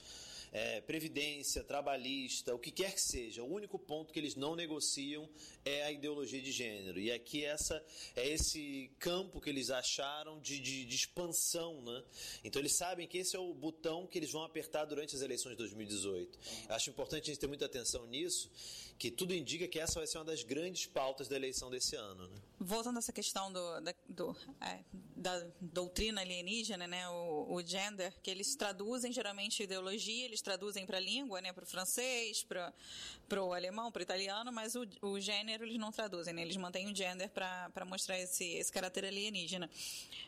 É, previdência, trabalhista, o que quer que seja, o único ponto que eles não negociam é a ideologia de gênero. E aqui essa é esse campo que eles acharam de, de, de expansão, né? Então eles sabem que esse é o botão que eles vão apertar durante as eleições de 2018. Acho importante a gente ter muita atenção nisso, que tudo indica que essa vai ser uma das grandes pautas da eleição desse ano, né? Voltando a essa questão do, da, do, é, da doutrina alienígena, né, o, o gender, que eles traduzem geralmente ideologia, eles traduzem para a língua, né, para o francês, para o alemão, para o italiano, mas o, o gênero eles não traduzem, né, eles mantêm o gender para mostrar esse, esse caráter alienígena.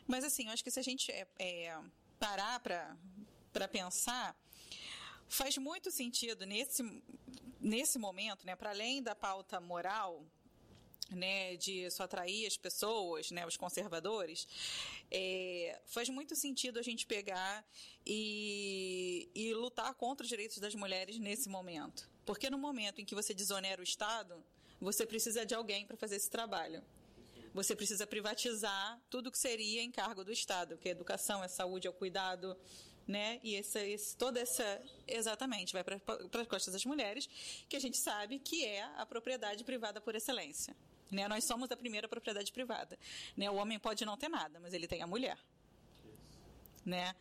Mas assim, eu acho que se a gente é, é, parar para pensar, faz muito sentido nesse, nesse momento, né, para além da pauta moral, né, de só atrair as pessoas, né, os conservadores, é, faz muito sentido a gente pegar e, e lutar contra os direitos das mulheres nesse momento. Porque no momento em que você desonera o Estado, você precisa de alguém para fazer esse trabalho. Você precisa privatizar tudo que seria encargo do Estado, que é educação, é saúde, é o cuidado, né? E essa, esse, toda essa. Exatamente, vai para as costas das mulheres, que a gente sabe que é a propriedade privada por excelência. Né? Nós somos a primeira propriedade privada. Né? O homem pode não ter nada, mas ele tem a mulher. Né?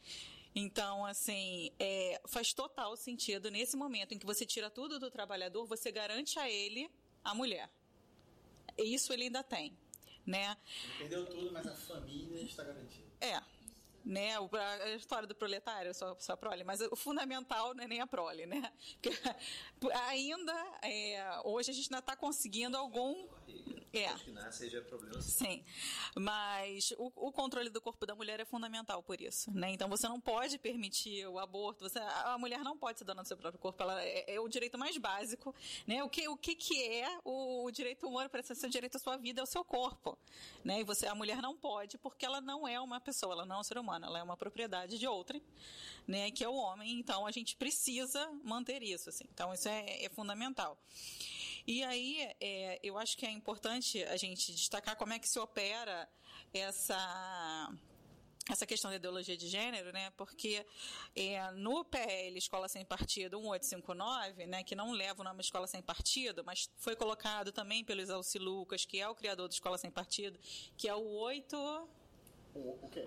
Então, assim, é, faz total sentido nesse momento em que você tira tudo do trabalhador, você garante a ele a mulher. E isso ele ainda tem, né? Perdeu tudo, mas a família está garantida. É. Né, a história do proletário, só, só a prole, mas o fundamental não é nem a prole, né? Porque ainda, é, hoje a gente ainda está conseguindo algum. É. Acho que nasce aí já é problema. Sim, mas o, o controle do corpo da mulher é fundamental por isso, né? Então você não pode permitir o aborto, você, a a mulher não pode ser dona do seu próprio corpo, ela é, é o direito mais básico, né? O que, o que, que é o, o direito humano para ser o direito à sua vida é o seu corpo, né? E você, a mulher não pode porque ela não é uma pessoa, ela não é um ser humano, ela é uma propriedade de outrem, né? Que é o homem, então a gente precisa manter isso, assim. Então isso é, é fundamental. E aí, é, eu acho que é importante a gente destacar como é que se opera essa essa questão da ideologia de gênero, né? Porque é, no PL Escola Sem Partido 1859, né, que não leva o nome Escola Sem Partido, mas foi colocado também pelo Isalci Lucas, que é o criador da Escola Sem Partido, que é o 8 O quê?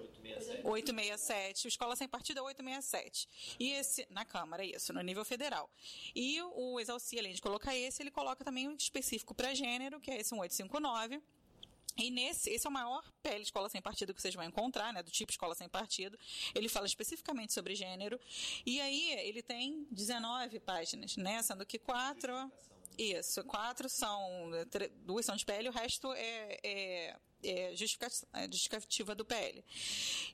867, o Escola Sem Partido é 867. E esse, na Câmara, isso, no nível federal. E o Exalci, além de colocar esse, ele coloca também um específico para gênero, que é esse 1859. E nesse, esse é o maior PL Escola Sem Partido que vocês vão encontrar, né, do tipo Escola Sem Partido. Ele fala especificamente sobre gênero. E aí ele tem 19 páginas, né, sendo que quatro... Isso, quatro são, duas são de PL, o resto é, é, é é justificativa do PL.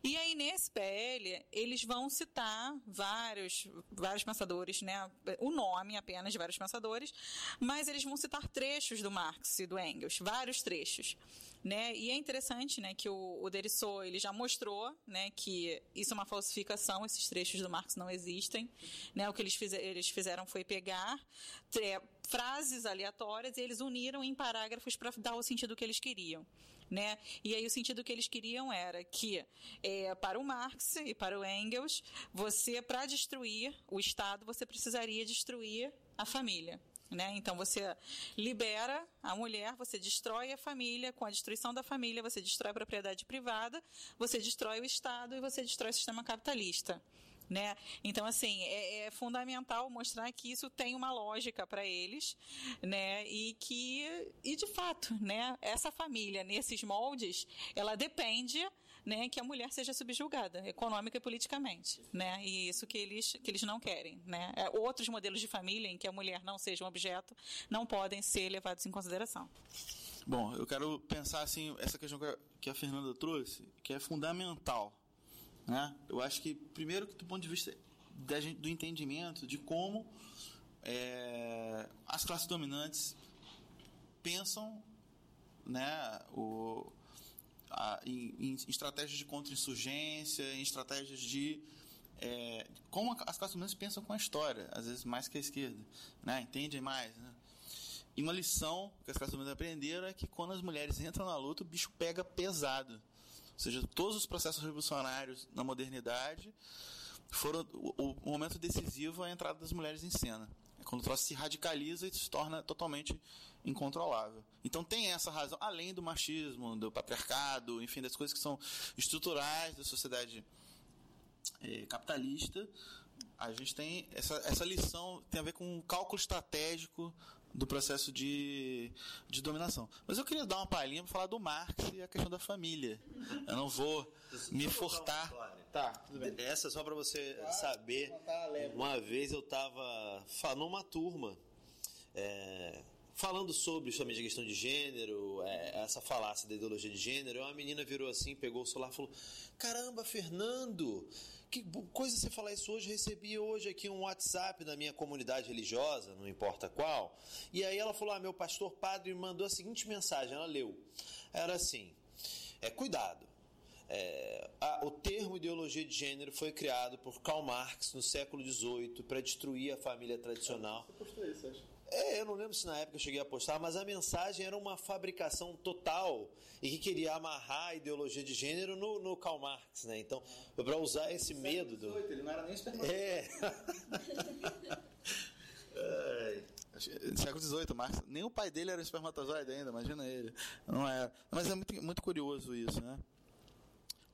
E aí, nesse PL, eles vão citar vários, vários pensadores, né? O nome apenas de vários pensadores, mas eles vão citar trechos do Marx e do Engels, vários trechos. Né? E é interessante né, que o, o ele já mostrou né, que isso é uma falsificação, esses trechos do Marx não existem. Né? O que eles, fize- eles fizeram foi pegar tre- frases aleatórias e eles uniram em parágrafos para dar o sentido que eles queriam. Né? E aí o sentido que eles queriam era que é, para o Marx e para o Engels, você para destruir o Estado você precisaria destruir a família. Né? Então você libera a mulher, você destrói a família, com a destruição da família você destrói a propriedade privada, você destrói o Estado e você destrói o sistema capitalista. Né? Então, assim, é, é fundamental mostrar que isso tem uma lógica para eles, né? E que, e de fato, né? Essa família, nesses moldes, ela depende né, que a mulher seja subjugada, econômica e politicamente, né? E isso que eles, que eles não querem, né? É, Outros modelos de família em que a mulher não seja um objeto não podem ser levados em consideração. Bom, eu quero pensar assim, essa questão que a- que a Fernanda trouxe, que é fundamental. Né? Eu acho que, primeiro, que do ponto de vista da gente- do entendimento de como é, as classes dominantes pensam né, o, a- em, em estratégias de contra-insurgência, em estratégias de. é, como as classes dominantes pensam com a história, às vezes mais que a esquerda. Né? Entendem mais. Né? E uma lição que as classes dominantes aprenderam é que quando as mulheres entram na luta, o bicho pega pesado. Ou seja, todos os processos revolucionários na modernidade foram o, o momento decisivo a entrada das mulheres em cena. É quando o troço se radicaliza e se torna totalmente incontrolável. Então tem essa razão, além do machismo, do patriarcado, enfim, das coisas que são estruturais da sociedade eh, capitalista, a gente tem essa, essa lição tem a ver com o cálculo estratégico do processo de, de dominação. Mas eu queria dar uma palhinha para falar do Marx e a questão da família. Eu não vou me furtar. Tá, tudo bem. Essa só para você saber. Uma vez eu estava numa turma é, falando sobre justamente a questão de gênero, é, essa falácia da ideologia de gênero. Uma menina virou assim, pegou o celular e falou: Caramba, Fernando, que coisa você falar isso hoje. Recebi hoje aqui um WhatsApp da minha comunidade religiosa, não importa qual. E aí ela falou: Ah, meu pastor padre me mandou a seguinte mensagem. Ela leu: Era assim, é, cuidado. É, a- o termo ideologia de gênero foi criado por Karl Marx no século XVIII para destruir a família tradicional. É, eu não lembro se na época eu cheguei a postar, mas a mensagem era uma fabricação total e que queria amarrar a ideologia de gênero no, no Karl Marx, né? Então, para usar esse medo do. Ele não era nem É. No século XVIII, Marx. Nem o pai dele era espermatozoide ainda, imagina ele. Não é. Mas é muito, muito curioso isso, né?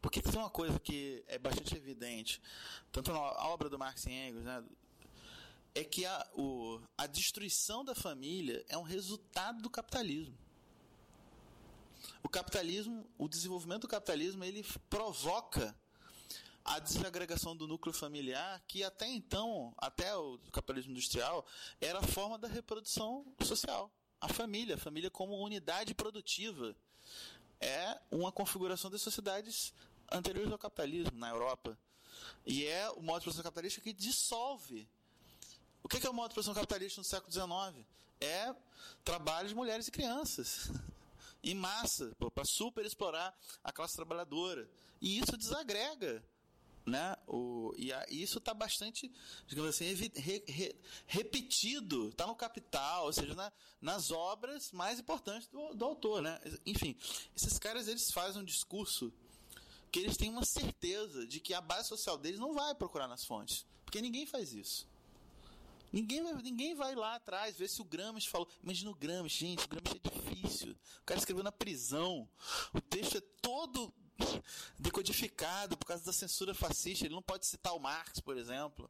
Porque tem uma coisa que é bastante evidente, tanto na obra do Marx e Engels, né? É que a, o, a destruição da família é um resultado do capitalismo. O capitalismo, o desenvolvimento do capitalismo, ele provoca a desagregação do núcleo familiar, que até então, até o capitalismo industrial, era a forma da reprodução social. A família, a família como unidade produtiva, é uma configuração das sociedades anteriores ao capitalismo na Europa. E é o modo de produção capitalista que dissolve. O que é o modo de produção capitalista no século XIX? É trabalho de mulheres e crianças. Em massa, para super explorar a classe trabalhadora. E isso desagrega né? O, e, a, isso está bastante, digamos assim, re, re, repetido, está no capital, ou seja, na, nas obras mais importantes do, do autor, né? Enfim, esses caras eles fazem um discurso que eles têm uma certeza de que a base social deles não vai procurar nas fontes, porque ninguém faz isso. Ninguém vai, ninguém vai lá atrás ver se o Gramsci falou. Imagina o Gramsci, gente, o Gramsci é difícil. O cara escreveu na prisão. O texto é todo decodificado por causa da censura fascista. Ele não pode citar o Marx, por exemplo.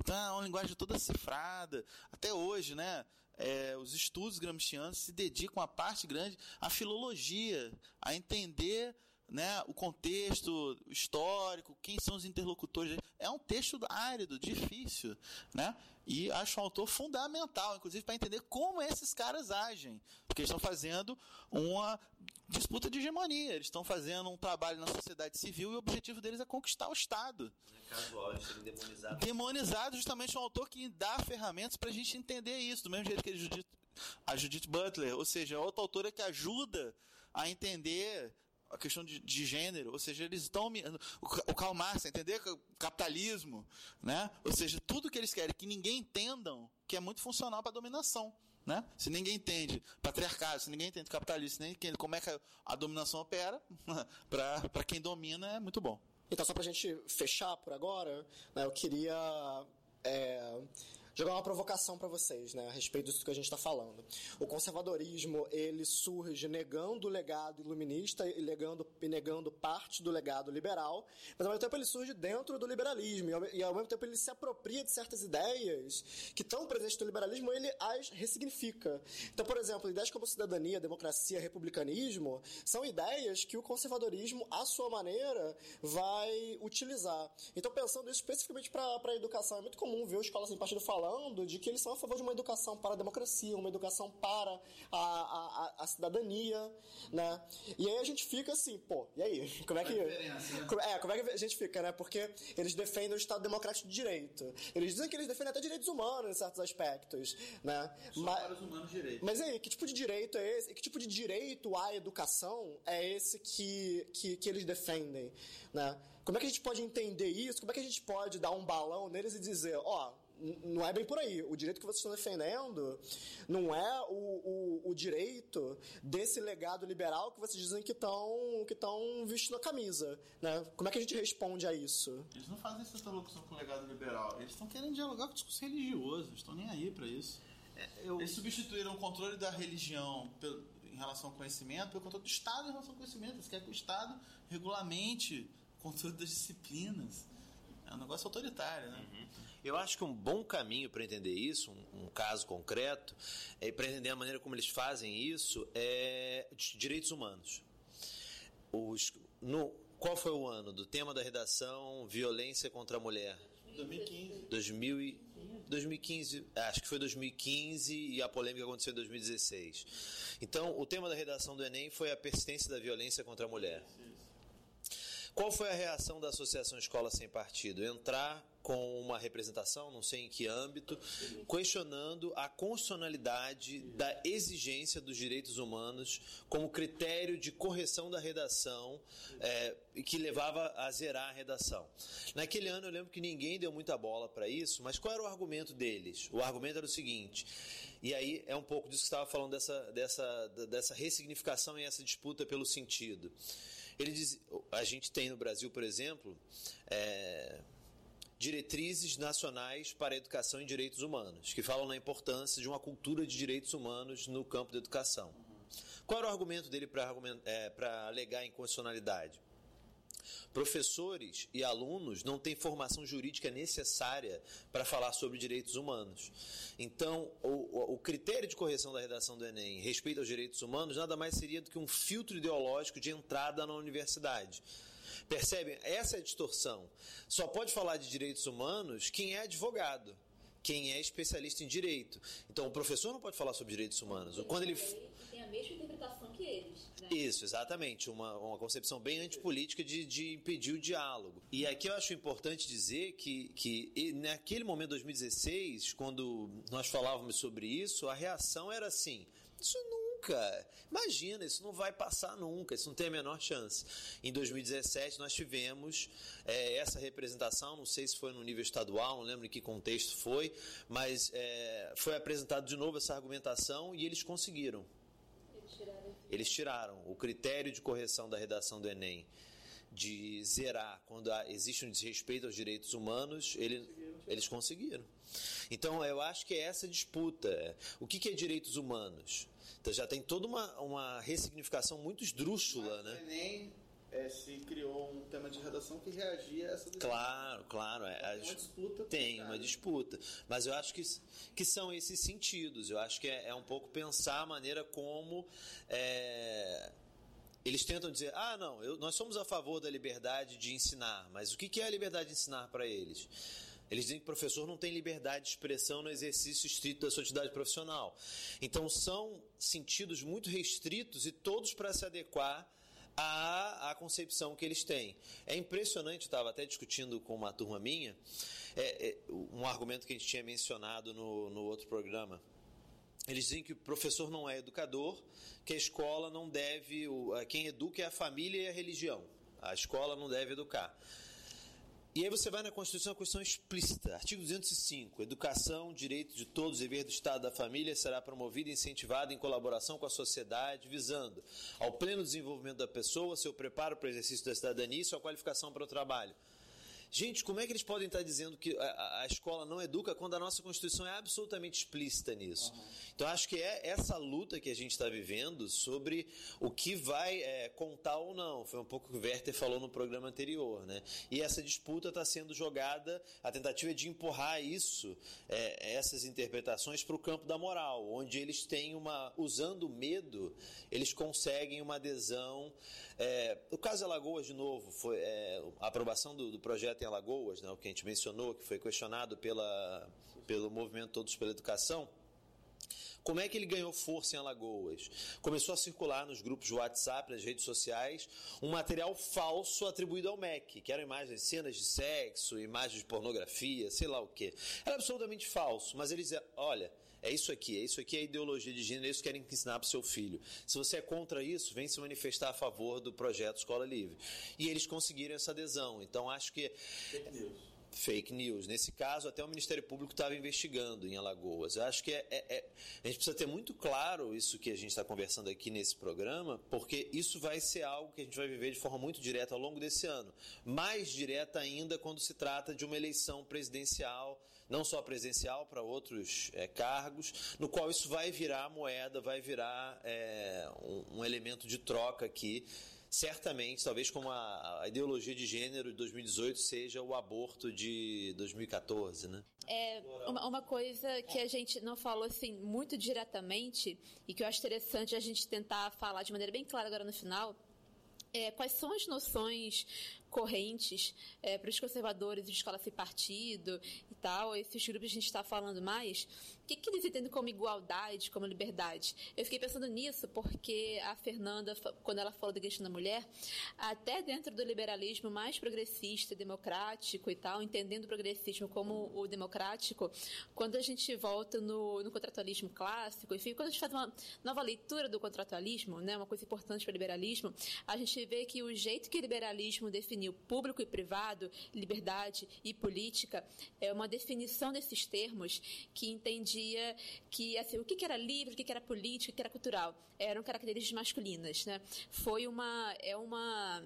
Então é uma linguagem toda cifrada. Até hoje, né? É, os estudos gramscianos se dedicam a parte grande à filologia, a entender né, o contexto histórico, quem são os interlocutores. É um texto árido, difícil, né? E acho um autor fundamental, inclusive, para entender como esses caras agem. Porque eles estão fazendo uma disputa de hegemonia, eles estão fazendo um trabalho na sociedade civil e o objetivo deles é conquistar o Estado. É casual, eles serem demonizados. Demonizado justamente um autor que dá ferramentas para a gente entender isso, do mesmo jeito que a Judith, a Judith Butler, ou seja, outra autora que ajuda a entender a questão de, de, gênero, ou seja, eles estão o Karl Marx, entender capitalismo, né? Ou seja, tudo que eles querem que ninguém entendam, que é muito funcional para dominação, né? Se ninguém entende patriarcado, se ninguém entende capitalismo, ninguém entende como é que a, a dominação opera, para quem domina é muito bom. Então, só para a gente fechar por agora, né, eu queria é, jogar uma provocação para vocês, né, a respeito disso que a gente está falando. O conservadorismo ele surge negando o legado iluminista e negando, e negando parte do legado liberal, mas ao mesmo tempo ele surge dentro do liberalismo e ao, e ao mesmo tempo ele se apropria de certas ideias que estão presentes no liberalismo ele as ressignifica. Então, por exemplo, ideias como cidadania, democracia, republicanismo são ideias que o conservadorismo, à sua maneira, vai utilizar. Então, pensando isso especificamente para a educação, é muito comum ver escolas sem partido falando falando de que eles são a favor de uma educação para a democracia, uma educação para a, a, a cidadania, né? E aí a gente fica assim, pô, e aí? Como é que. Né? É, como é que a gente fica, né? Porque eles defendem o Estado democrático de direito. Eles dizem que eles defendem até direitos humanos em certos aspectos, né? Mas, para os humanos direitos. Mas aí, que tipo de direito é esse? Que tipo de direito à educação é esse que, que, que eles defendem, né? Como é que a gente pode entender isso? Como é que a gente pode dar um balão neles e dizer, ó, não é bem por aí. O direito que vocês estão defendendo não é o, o, o direito desse legado liberal que vocês dizem que estão que vestindo a camisa. Né? Como é que a gente responde a isso? Eles não fazem essa interlocução com o legado liberal. Eles estão querendo dialogar com o discurso religioso. Estão nem aí para isso. É, eu... Eles substituíram o controle da religião pelo, em relação ao conhecimento pelo controle do Estado em relação ao conhecimento. Eles querem que o Estado regulamente o controle das disciplinas. É um negócio autoritário, né? Uhum. Eu acho que um bom caminho para entender isso, um, um caso concreto, é, para entender a maneira como eles fazem isso, é direitos humanos. Os, no, qual foi o ano do tema da redação Violência contra a Mulher? 2015. 2000 2015, acho que foi 2015 e a polêmica aconteceu em 2016. Então, o tema da redação do Enem foi a persistência da violência contra a mulher. Qual foi a reação da Associação Escola Sem Partido? Entrar com uma representação, não sei em que âmbito, questionando a constitucionalidade da exigência dos direitos humanos como critério de correção da redação é, que levava a zerar a redação. Naquele ano eu lembro que ninguém deu muita bola para isso, mas qual era o argumento deles? O argumento era o seguinte. E aí é um pouco disso que estava falando dessa, dessa, dessa ressignificação e essa disputa pelo sentido. Ele diz, a gente tem no Brasil, por exemplo, é, diretrizes nacionais para a educação e direitos humanos, que falam na importância de uma cultura de direitos humanos no campo da educação. Qual era o argumento dele para é, alegar inconstitucionalidade? Professores e alunos não têm formação jurídica necessária para falar sobre direitos humanos. Então, o, o, critério de correção da redação do Enem respeito aos direitos humanos nada mais seria do que um filtro ideológico de entrada na universidade. Percebem? Essa é a distorção. Só pode falar de direitos humanos quem é advogado, quem é especialista em direito. Então, o professor não pode falar sobre direitos humanos. Quando ele tem a mesma interpretação que eles. Né? Isso, exatamente. Uma, uma concepção bem antipolítica de, de impedir o diálogo. E aqui eu acho importante dizer que, que naquele momento, 2016, quando nós falávamos sobre isso, a reação era assim: isso Nunca! Imagina, isso não vai passar nunca, isso não tem a menor chance. Em 2017, nós tivemos é, essa representação, não sei se foi no nível estadual, não lembro em que contexto foi, mas é, foi apresentado de novo essa argumentação e eles conseguiram. Eles tiraram o critério de correção da redação do Enem de zerar quando há, existe um desrespeito aos direitos humanos, ele, eles conseguiram. Então, eu acho que é essa disputa. O que, que é direitos humanos? Então, já tem toda uma, uma ressignificação muito esdrúxula, Mas né? o Enem é, se criou um tema de redação que reagia a essa disputa. Claro, claro. É, Tem uma disputa Tem uma disputa. Mas eu acho que, que são esses sentidos. Eu acho que é, é um pouco pensar a maneira como. é, eles tentam dizer, ah, não, eu- nós somos a favor da liberdade de ensinar, mas o que que é a liberdade de ensinar para eles? Eles dizem que o professor não tem liberdade de expressão no exercício estrito da sua atividade profissional. Então, são sentidos muito restritos e todos para se adequar à, à concepção que eles têm. É impressionante, estava até discutindo com uma turma minha, é, é, um argumento que a gente tinha mencionado no, no outro programa. Eles dizem que o professor não é educador, que a escola não deve. a- Quem educa é a família e a religião. A escola não deve educar. E aí você vai na Constituição, a Constituição explícita, artigo 205, educação, direito de todos, dever do Estado da família será promovida e incentivada em colaboração com a sociedade, visando ao pleno desenvolvimento da pessoa, seu preparo para o exercício da cidadania e sua qualificação para o trabalho. Gente, como é que eles podem estar dizendo que a- a, escola não educa quando a nossa Constituição é absolutamente explícita nisso? Então, acho que é essa luta que a gente está vivendo sobre o que vai é, contar ou não. Foi um pouco o que o Werther falou no programa anterior, né? E essa disputa está sendo jogada, a tentativa é de empurrar isso, é, essas interpretações para o campo da moral, onde eles têm uma, usando o medo, eles conseguem uma adesão. É, o caso Alagoas, de novo, foi é, a aprovação do, do projeto em Alagoas, né, o que a gente mencionou, que foi questionado pela, pelo movimento Todos pela Educação. Como é que ele ganhou força em Alagoas? Começou a circular nos grupos de WhatsApp, nas redes sociais, um material falso atribuído ao MEC, que eram imagens, cenas de sexo, imagens de pornografia, sei lá o quê. Era absolutamente falso, mas eles olha, é isso aqui, é isso aqui é a ideologia de gênero, é isso que querem ensinar para o seu filho. Se você é contra isso, vem se manifestar a favor do projeto Escola Livre. E eles conseguiram essa adesão. Então, acho que Fake news. fake news. Nesse caso, até o Ministério Público estava investigando em Alagoas. Eu acho que é, é- é- a gente precisa ter muito claro isso que a gente está conversando aqui nesse programa, porque isso vai ser algo que a gente vai viver de forma muito direta ao longo desse ano. Mais direta ainda quando se trata de uma eleição presidencial, não só presidencial, para outros é, cargos, no qual isso vai virar moeda, vai virar é, um- um elemento de troca aqui certamente, talvez como a, a ideologia de gênero de 2018 seja o aborto de 2014, né? É uma, uma coisa que a gente não falou assim muito diretamente e que eu acho interessante a gente tentar falar de maneira bem clara agora no final é quais são as noções correntes é, para os conservadores escola sem partido e tal, esses grupos a gente está falando mais, que, que eles entendem como igualdade, como liberdade? Eu fiquei pensando nisso porque a Fernanda, quando ela falou da questão da mulher, até dentro do liberalismo mais progressista, democrático e tal, entendendo o progressismo como o democrático, quando a gente volta no, no contratualismo clássico, enfim, quando a gente faz uma nova leitura do contratualismo, né, uma coisa importante para o liberalismo, a gente vê que o jeito que o liberalismo definiu público e privado, liberdade e política, é uma definição desses termos que entendia que assim, o que que era livre, o que que era político, o que era cultural, eram características masculinas, né? Foi uma é uma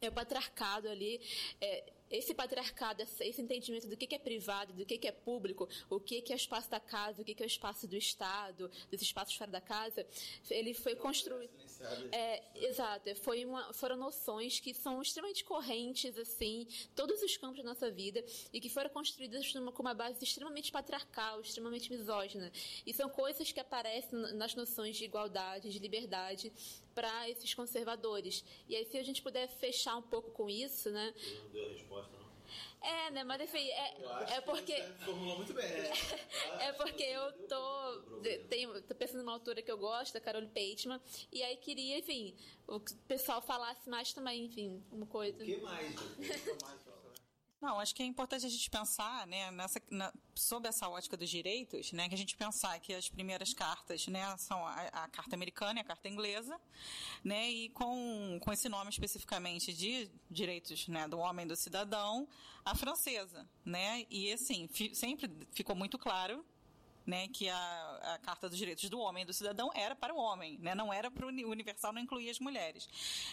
é o patriarcado ali. é, esse patriarcado, esse entendimento do que é privado, do que é público, o que é o espaço da casa, o que é o espaço do Estado, dos espaços fora da casa, ele foi construído. É, exato. Foi uma, foram noções que são extremamente correntes, assim, todos os campos da nossa vida e que foram construídas numa, com uma base extremamente patriarcal, extremamente misógina. E são coisas que aparecem nas noções de igualdade, de liberdade para esses conservadores. E aí, se a gente puder fechar um pouco com isso, né? Não deu a resposta, não. É, né? Mas enfim, é, é porque. Formulou muito bem, né? É porque eu tô, tenho, tô pensando numa autora que eu gosto, da Carole Pateman, e aí queria, enfim, o pessoal falasse mais também, enfim, uma coisa. O que mais? Não, Não, acho que é importante a gente pensar, né, nessa, na, sob essa ótica dos direitos, né, que a gente pensar que as primeiras cartas, né, são a, a carta americana e a carta inglesa, né, e com, com esse nome especificamente de direitos, né, do homem e do cidadão, a francesa, né, e assim, fi, sempre ficou muito claro né, que a, a, Carta dos Direitos do Homem e do Cidadão era para o homem, né, não era para o universal, não incluía as mulheres,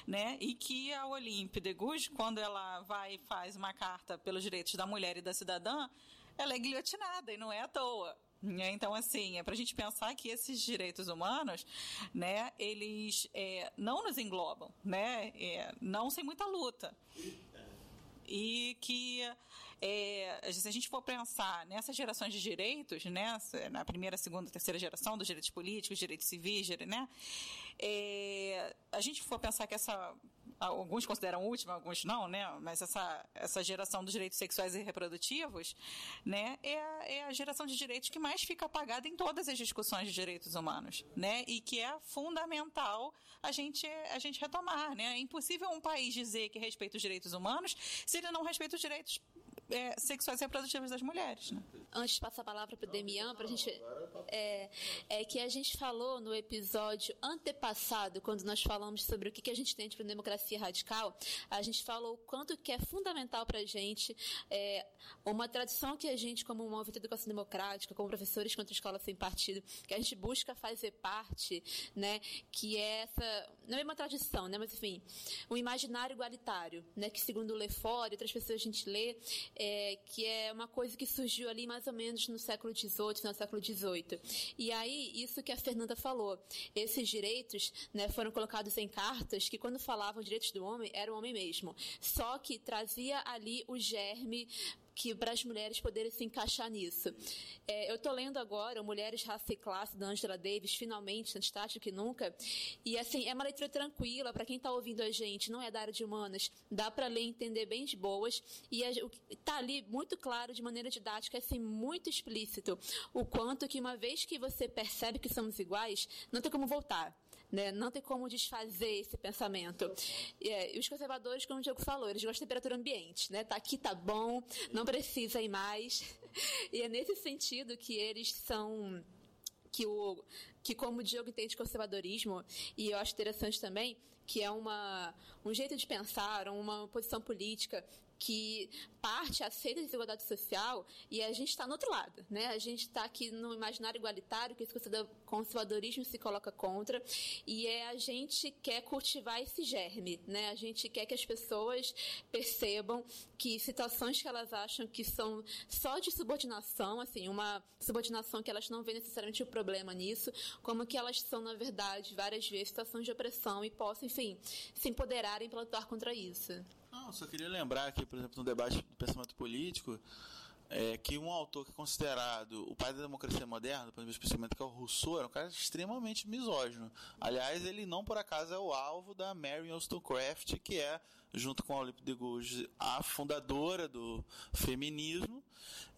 né, e que a Olympe de Gouges, quando ela vai e faz uma carta pelos direitos da mulher e da cidadã, ela é guilhotinada e não é à toa. Né? Então, assim, é para a gente pensar que esses direitos humanos, né, eles é, não nos englobam, né, é, não sem muita luta. E que é, se a gente for pensar nessas gerações de direitos, né, na primeira, segunda, terceira geração dos direitos políticos, direitos civis, né, é, a gente for pensar que essa alguns consideram última, alguns não, né? Mas essa, essa geração dos direitos sexuais e reprodutivos, né? É a, é a geração de direitos que mais fica apagada em todas as discussões de direitos humanos, né? E que é fundamental a gente, a gente retomar, né? É impossível um país dizer que respeita os direitos humanos se ele não respeita os direitos é, sexuais e reprodutivas das mulheres. Né? Antes de passar a palavra para o Demian, para a gente. É, é que a gente falou no episódio antepassado, quando nós falamos sobre o que, que a gente tem para democracia radical, a gente falou o quanto que é fundamental para a gente é, uma tradição que a gente, como um movimento de educação democrática, como professores contra a escola sem partido, que a gente busca fazer parte, né, que é essa, é uma tradição, né, mas enfim, um imaginário igualitário, né, que segundo Lefort e outras pessoas a gente lê, é, que é uma coisa que surgiu ali mais ou menos no século XVIII, no século XVIII. E aí, isso que a Fernanda falou, esses direitos né, foram colocados em cartas que, quando falavam direitos do homem, era o homem mesmo. Só que trazia ali o germe que para as mulheres poderem se encaixar nisso. É, eu estou lendo agora Mulheres, Raça e Classe, da Angela Davis, finalmente, antes tarde que nunca. E, assim, é uma leitura tranquila, para quem está ouvindo a gente, não é da área de humanas, dá para ler entender bem de boas. E está ali muito claro, de maneira didática, assim, muito explícito, o quanto que uma vez que você percebe que somos iguais, não tem como voltar. Né? Não tem como desfazer esse pensamento. É, e os conservadores, como o Diego falou, eles gostam de temperatura ambiente. Né? Tá aqui, tá bom, não precisa ir mais. E é nesse sentido que eles são que o que como o Diogo entende conservadorismo e eu acho interessante também que é uma um jeito de pensar, uma posição política que parte aceita a desigualdade social e a gente está no outro lado, né? A gente está aqui no imaginário igualitário que o conservadorismo se coloca contra e é a gente quer cultivar esse germe, né? A gente quer que as pessoas percebam que situações que elas acham que são só de subordinação, assim, uma subordinação que elas não veem necessariamente o problema nisso, como que elas são na verdade várias vezes situações de opressão e possam, enfim, se empoderarem para lutar contra isso. Não, só queria lembrar aqui, por exemplo, no debate do pensamento político, é, que um autor que é considerado o pai da democracia moderna, por exemplo, pensamento que é o Rousseau, era um cara extremamente misógino. Aliás, ele não por acaso é o alvo da Mary Wollstonecraft, que é junto com a Olympe de Gouges, a fundadora do feminismo,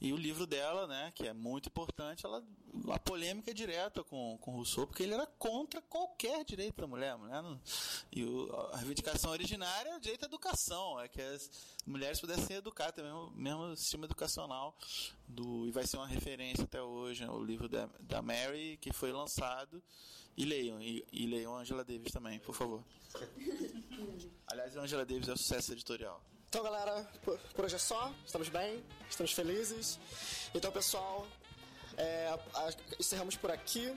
e o livro dela, né, que é muito importante, ela, a polêmica é direta com, com Rousseau, porque ele era contra qualquer direito da mulher. mulher não, e o, a reivindicação originária é o direito à educação, é que as mulheres pudessem educar, tem o mesmo, mesmo sistema educacional, do, e vai ser uma referência até hoje, né, o livro da, da Mary, que foi lançado, e leiam, e, e leiam Angela Davis também, por favor. Aliás, a Angela Davis é um sucesso editorial. Então, galera, por, por, hoje é só. Estamos bem, estamos felizes. Então, pessoal, é, a, encerramos por aqui.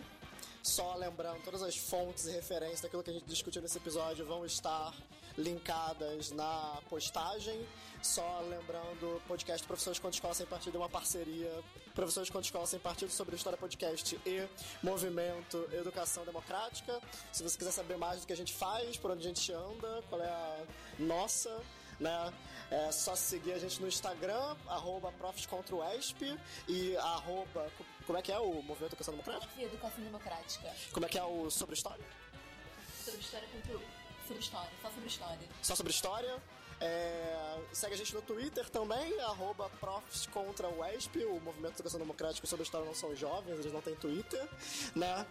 Só lembrando, todas as fontes e referências daquilo que a gente discutiu nesse episódio vão estar linkadas na postagem. Só lembrando, podcast Professores contra Escola Sem Partido é uma parceria Professores contra Escola Sem Partido sobre História Podcast e Movimento Educação Democrática. Se você quiser saber mais do que a gente faz, por onde a gente anda, qual é a nossa, né? É só seguir a gente no Instagram, arroba e arroba... Como é que é o Movimento Educação Democrática? Educação Democrática. Como é que é o Sobre História? Sobre História, sobre História, só sobre História. Só sobre História. É, segue a gente no Twitter também, arroba profs contra o ESP, o Movimento de Educação Democrática sobre a História Não São Jovens, eles não têm Twitter, né?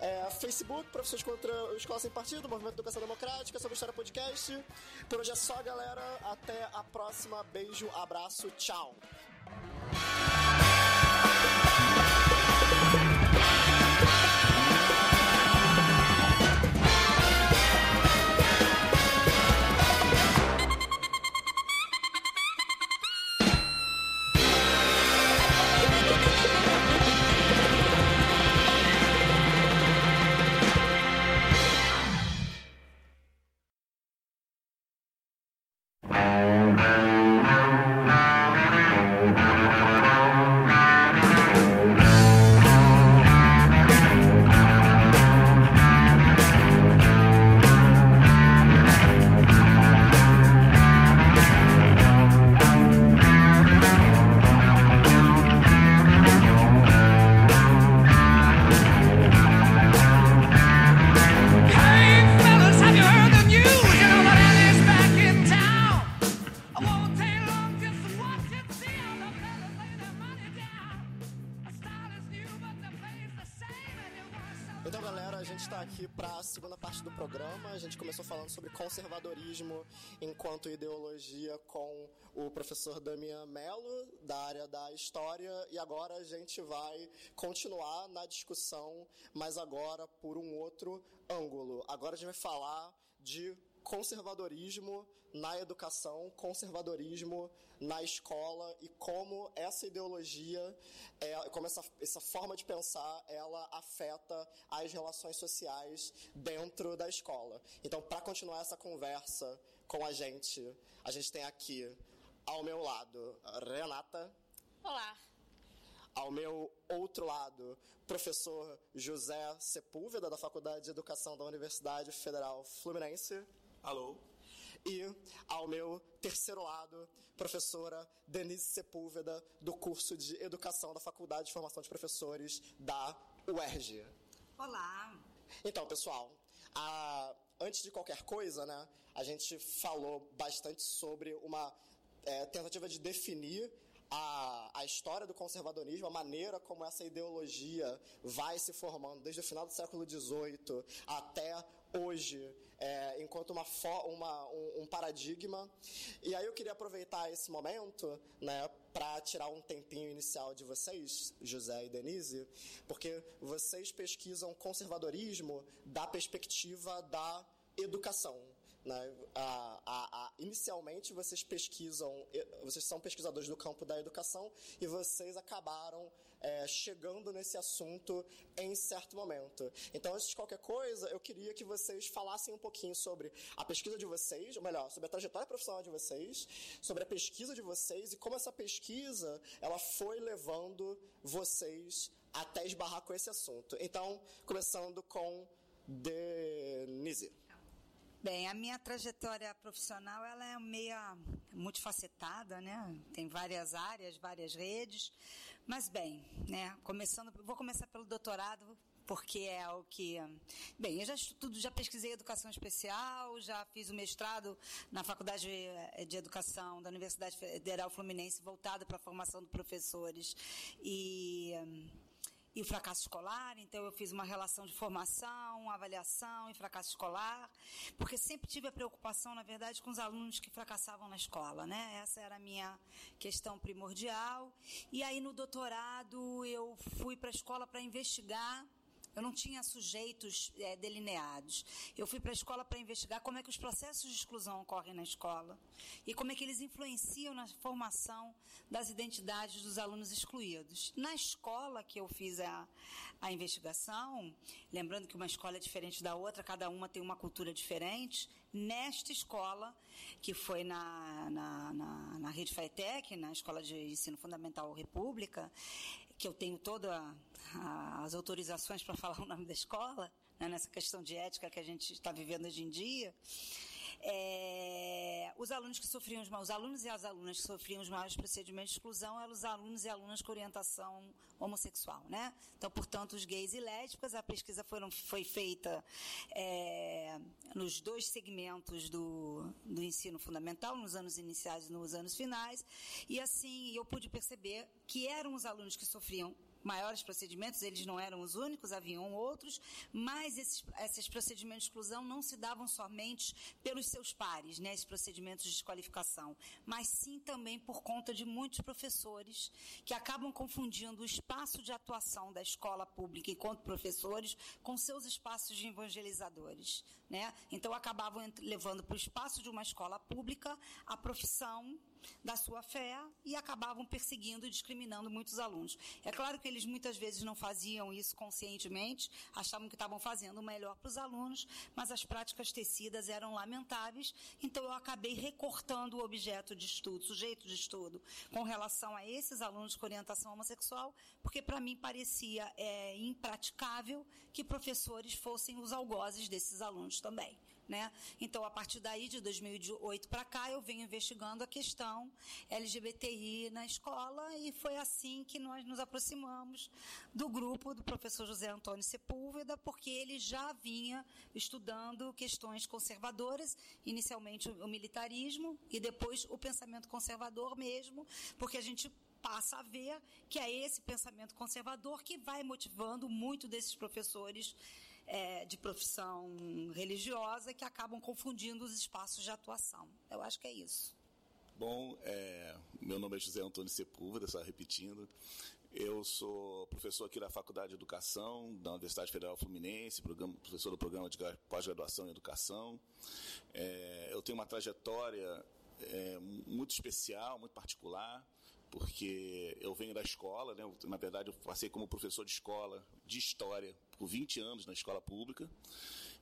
É, Facebook, Professores contra o Escola Sem Partido, Movimento de Educação Democrática, sobre a História Podcast. Por hoje é só, galera. Até a próxima. Beijo, abraço, tchau. Agora a gente vai continuar na discussão, mas agora por um outro ângulo. Agora a gente vai falar de conservadorismo na educação, conservadorismo na escola e como essa ideologia, é, como essa, essa forma de pensar, ela afeta as relações sociais dentro da escola. Então, para continuar essa conversa com a gente, a gente tem aqui ao meu lado Renata, Olá. Ao meu outro lado, professor José Sepúlveda, da Faculdade de Educação da Universidade Federal Fluminense. Alô? E ao meu terceiro lado, professora Denise Sepúlveda, do curso de Educação da Faculdade de Formação de Professores da UERJ. Olá. Então, pessoal, a- antes de qualquer coisa, né, a gente falou bastante sobre uma é, tentativa de definir a, a história do conservadorismo, a maneira como essa ideologia vai se formando desde o final do século XVIII até hoje, é, enquanto uma, uma- um, um paradigma. E aí eu queria aproveitar esse momento, né, para tirar um tempinho inicial de vocês, José e Denise, porque vocês pesquisam conservadorismo da perspectiva da educação. Né? A- a- a- inicialmente vocês pesquisam, vocês são pesquisadores do campo da educação e vocês acabaram é, chegando nesse assunto em certo momento. Então, antes de qualquer coisa, eu queria que vocês falassem um pouquinho sobre a pesquisa de vocês, ou melhor, sobre a trajetória profissional de vocês, sobre a pesquisa de vocês e como essa pesquisa ela foi levando vocês até esbarrar com esse assunto. Então, começando com Denise. Bem, a minha trajetória profissional ela é meia multifacetada, né? Tem várias áreas, várias redes. Mas bem, né? Começando, vou começar pelo doutorado, porque é o que, bem, eu já estudo, já pesquisei educação especial, já fiz o mestrado na Faculdade de Educação da Universidade Federal Fluminense, voltado para a formação de professores e e o fracasso escolar, então eu fiz uma relação de formação, avaliação e fracasso escolar, porque sempre tive a preocupação, na verdade, com os alunos que fracassavam na escola, né? Essa era a minha questão primordial. E aí no doutorado eu fui para a escola para investigar eu não tinha sujeitos é, delineados. Eu fui para a escola para investigar como é que os processos de exclusão ocorrem na escola e como é que eles influenciam na formação das identidades dos alunos excluídos. Na escola que eu fiz a, a investigação, lembrando que uma escola é diferente da outra, cada uma tem uma cultura diferente, nesta escola, que foi na, na, na, na Rede FATEC, na Escola de Ensino Fundamental República, que eu tenho todas as autorizações para falar o nome da escola, né, nessa questão de ética que a gente está vivendo hoje em dia, É, os alunos que sofriam os, ma- os alunos e as alunas que sofriam os maiores procedimentos de exclusão eram os alunos e alunas com orientação homossexual, né? Então, portanto, os gays e lésbicas, a pesquisa foi feita é, nos dois segmentos do, do ensino fundamental, nos anos iniciais e nos anos finais, e assim eu pude perceber que eram os alunos que sofriam maiores procedimentos, eles não eram os únicos, haviam outros, mas esses, esses procedimentos de exclusão não se davam somente pelos seus pares, né, esses procedimentos de desqualificação, mas sim também por conta de muitos professores que acabam confundindo o espaço de atuação da escola pública enquanto professores com seus espaços de evangelizadores. Né? Então acabavam levando para o espaço de uma escola pública a profissão da sua fé e acabavam perseguindo e discriminando muitos alunos. É claro que eles muitas vezes não faziam isso conscientemente, achavam que estavam fazendo o melhor para os alunos, mas as práticas tecidas eram lamentáveis, então eu acabei recortando o objeto de estudo, o sujeito de estudo, com relação a esses alunos com orientação homossexual, porque para mim parecia é, impraticável que professores fossem os algozes desses alunos também. Né? Então, a partir daí, de 2008 para cá, eu venho investigando a questão LGBTI na escola e foi assim que nós nos aproximamos do grupo do professor José Antônio Sepúlveda, porque ele já vinha estudando questões conservadoras, inicialmente o militarismo e depois o pensamento conservador mesmo, porque a gente passa a ver que é esse pensamento conservador que vai motivando muito desses professores é, de profissão religiosa que acabam confundindo os espaços de atuação. Eu acho que é isso. Bom, é, meu nome é José Antônio Sepúlveda, só repetindo. Eu sou professor aqui da Faculdade de Educação da Universidade Federal Fluminense, programa- professor do programa de gra- pós-graduação em Educação. É, eu tenho uma trajetória é, muito especial, muito particular, porque eu venho da escola, né? Na verdade eu passei como professor de escola de História por 20 anos na escola pública.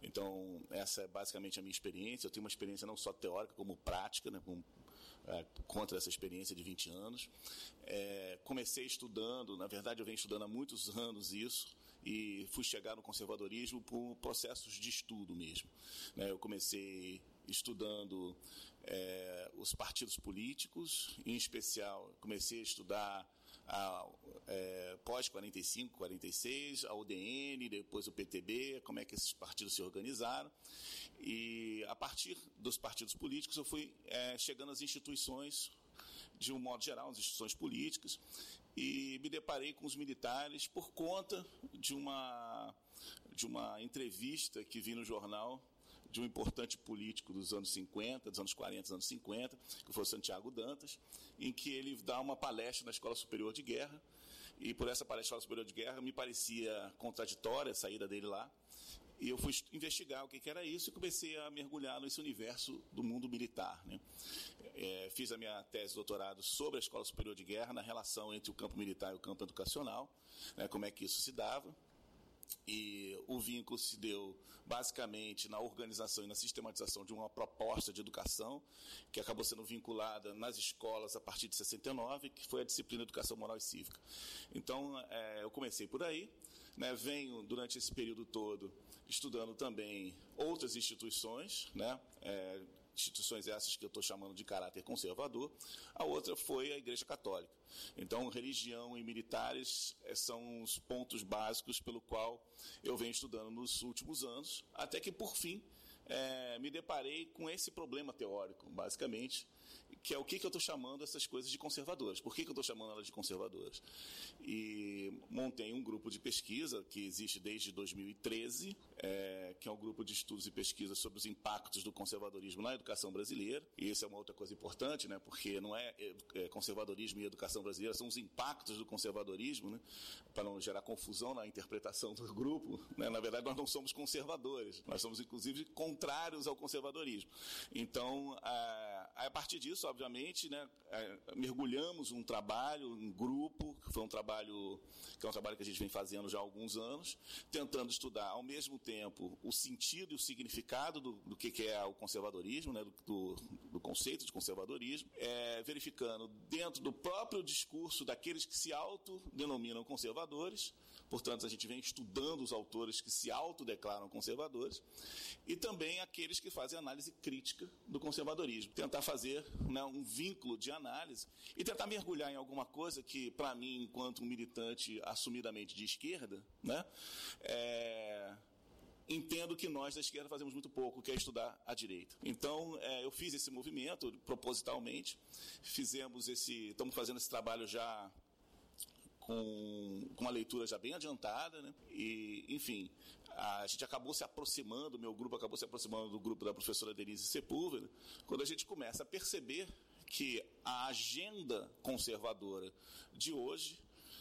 Então, essa é basicamente a minha experiência. Eu tenho uma experiência não só teórica, como prática, né? Com, é, contra essa experiência de 20 anos. É, comecei estudando, na verdade eu venho estudando há muitos anos isso, e fui chegar no conservadorismo por processos de estudo mesmo. né? Eu comecei estudando é, os partidos políticos, em especial comecei a estudar a é, pós-45, 46, a UDN, depois o PTB, como é que esses partidos se organizaram. E a partir dos partidos políticos eu fui é, chegando às instituições, de um modo geral, às instituições políticas, e me deparei com os militares por conta de uma, de uma entrevista que vi no jornal de um importante político dos anos 50, dos anos 40, dos anos 50, que foi Santiago Dantas, em que ele dá uma palestra na Escola Superior de Guerra, e por essa palestra na Escola Superior de Guerra me parecia contraditória a saída dele lá, e eu fui investigar o que que era isso e comecei a mergulhar nesse universo do mundo militar. Né? É, fiz a minha tese de doutorado sobre a Escola Superior de Guerra, na relação entre o campo militar e o campo educacional, né, como é que isso se dava. E o vínculo se deu basicamente na organização e na sistematização de uma proposta de educação que acabou sendo vinculada nas escolas a partir de 69, que foi a disciplina Educação Moral e Cívica. Então, é, eu comecei por aí, né, venho durante esse período todo estudando também outras instituições, né, é, instituições essas que eu estou chamando de caráter conservador, a outra foi a Igreja Católica. Então, religião e militares eh, são os pontos básicos pelo qual eu venho estudando nos últimos anos, até que, por fim, eh, me deparei com esse problema teórico, basicamente, que é o que, que eu estou chamando essas coisas de conservadoras. Por que, que eu estou chamando elas de conservadoras? E montei um grupo de pesquisa que existe desde 2013, é, que é um grupo de estudos e pesquisas sobre os impactos do conservadorismo na educação brasileira. E isso é uma outra coisa importante, né? Porque não é, é conservadorismo e educação brasileira, são os impactos do conservadorismo, né? Para não gerar confusão na interpretação do grupo. Né? Na verdade, nós não somos conservadores, nós somos inclusive contrários ao conservadorismo. Então, a, a partir disso, obviamente, né, é, mergulhamos um trabalho em grupo, que foi um trabalho que é um trabalho que a gente vem fazendo já há alguns anos, tentando estudar ao mesmo tempo o sentido e o significado do, do que, que é o conservadorismo, né, do, do conceito de conservadorismo, é, verificando dentro do próprio discurso daqueles que se autodenominam conservadores, portanto, a gente vem estudando os autores que se autodeclaram conservadores, e também aqueles que fazem análise crítica do conservadorismo. Tentar fazer né, um vínculo de análise e tentar mergulhar em alguma coisa que, para mim, enquanto um militante assumidamente de esquerda, né, é, entendo que nós da esquerda fazemos muito pouco, que é estudar a direita. Então, é, eu fiz esse movimento propositalmente, fizemos esse, estamos fazendo esse trabalho já com, com uma leitura já bem adiantada, né? E, enfim, a gente acabou se aproximando, meu grupo acabou se aproximando do grupo da professora Denise Sepúlveda, quando a gente começa a perceber que a agenda conservadora de hoje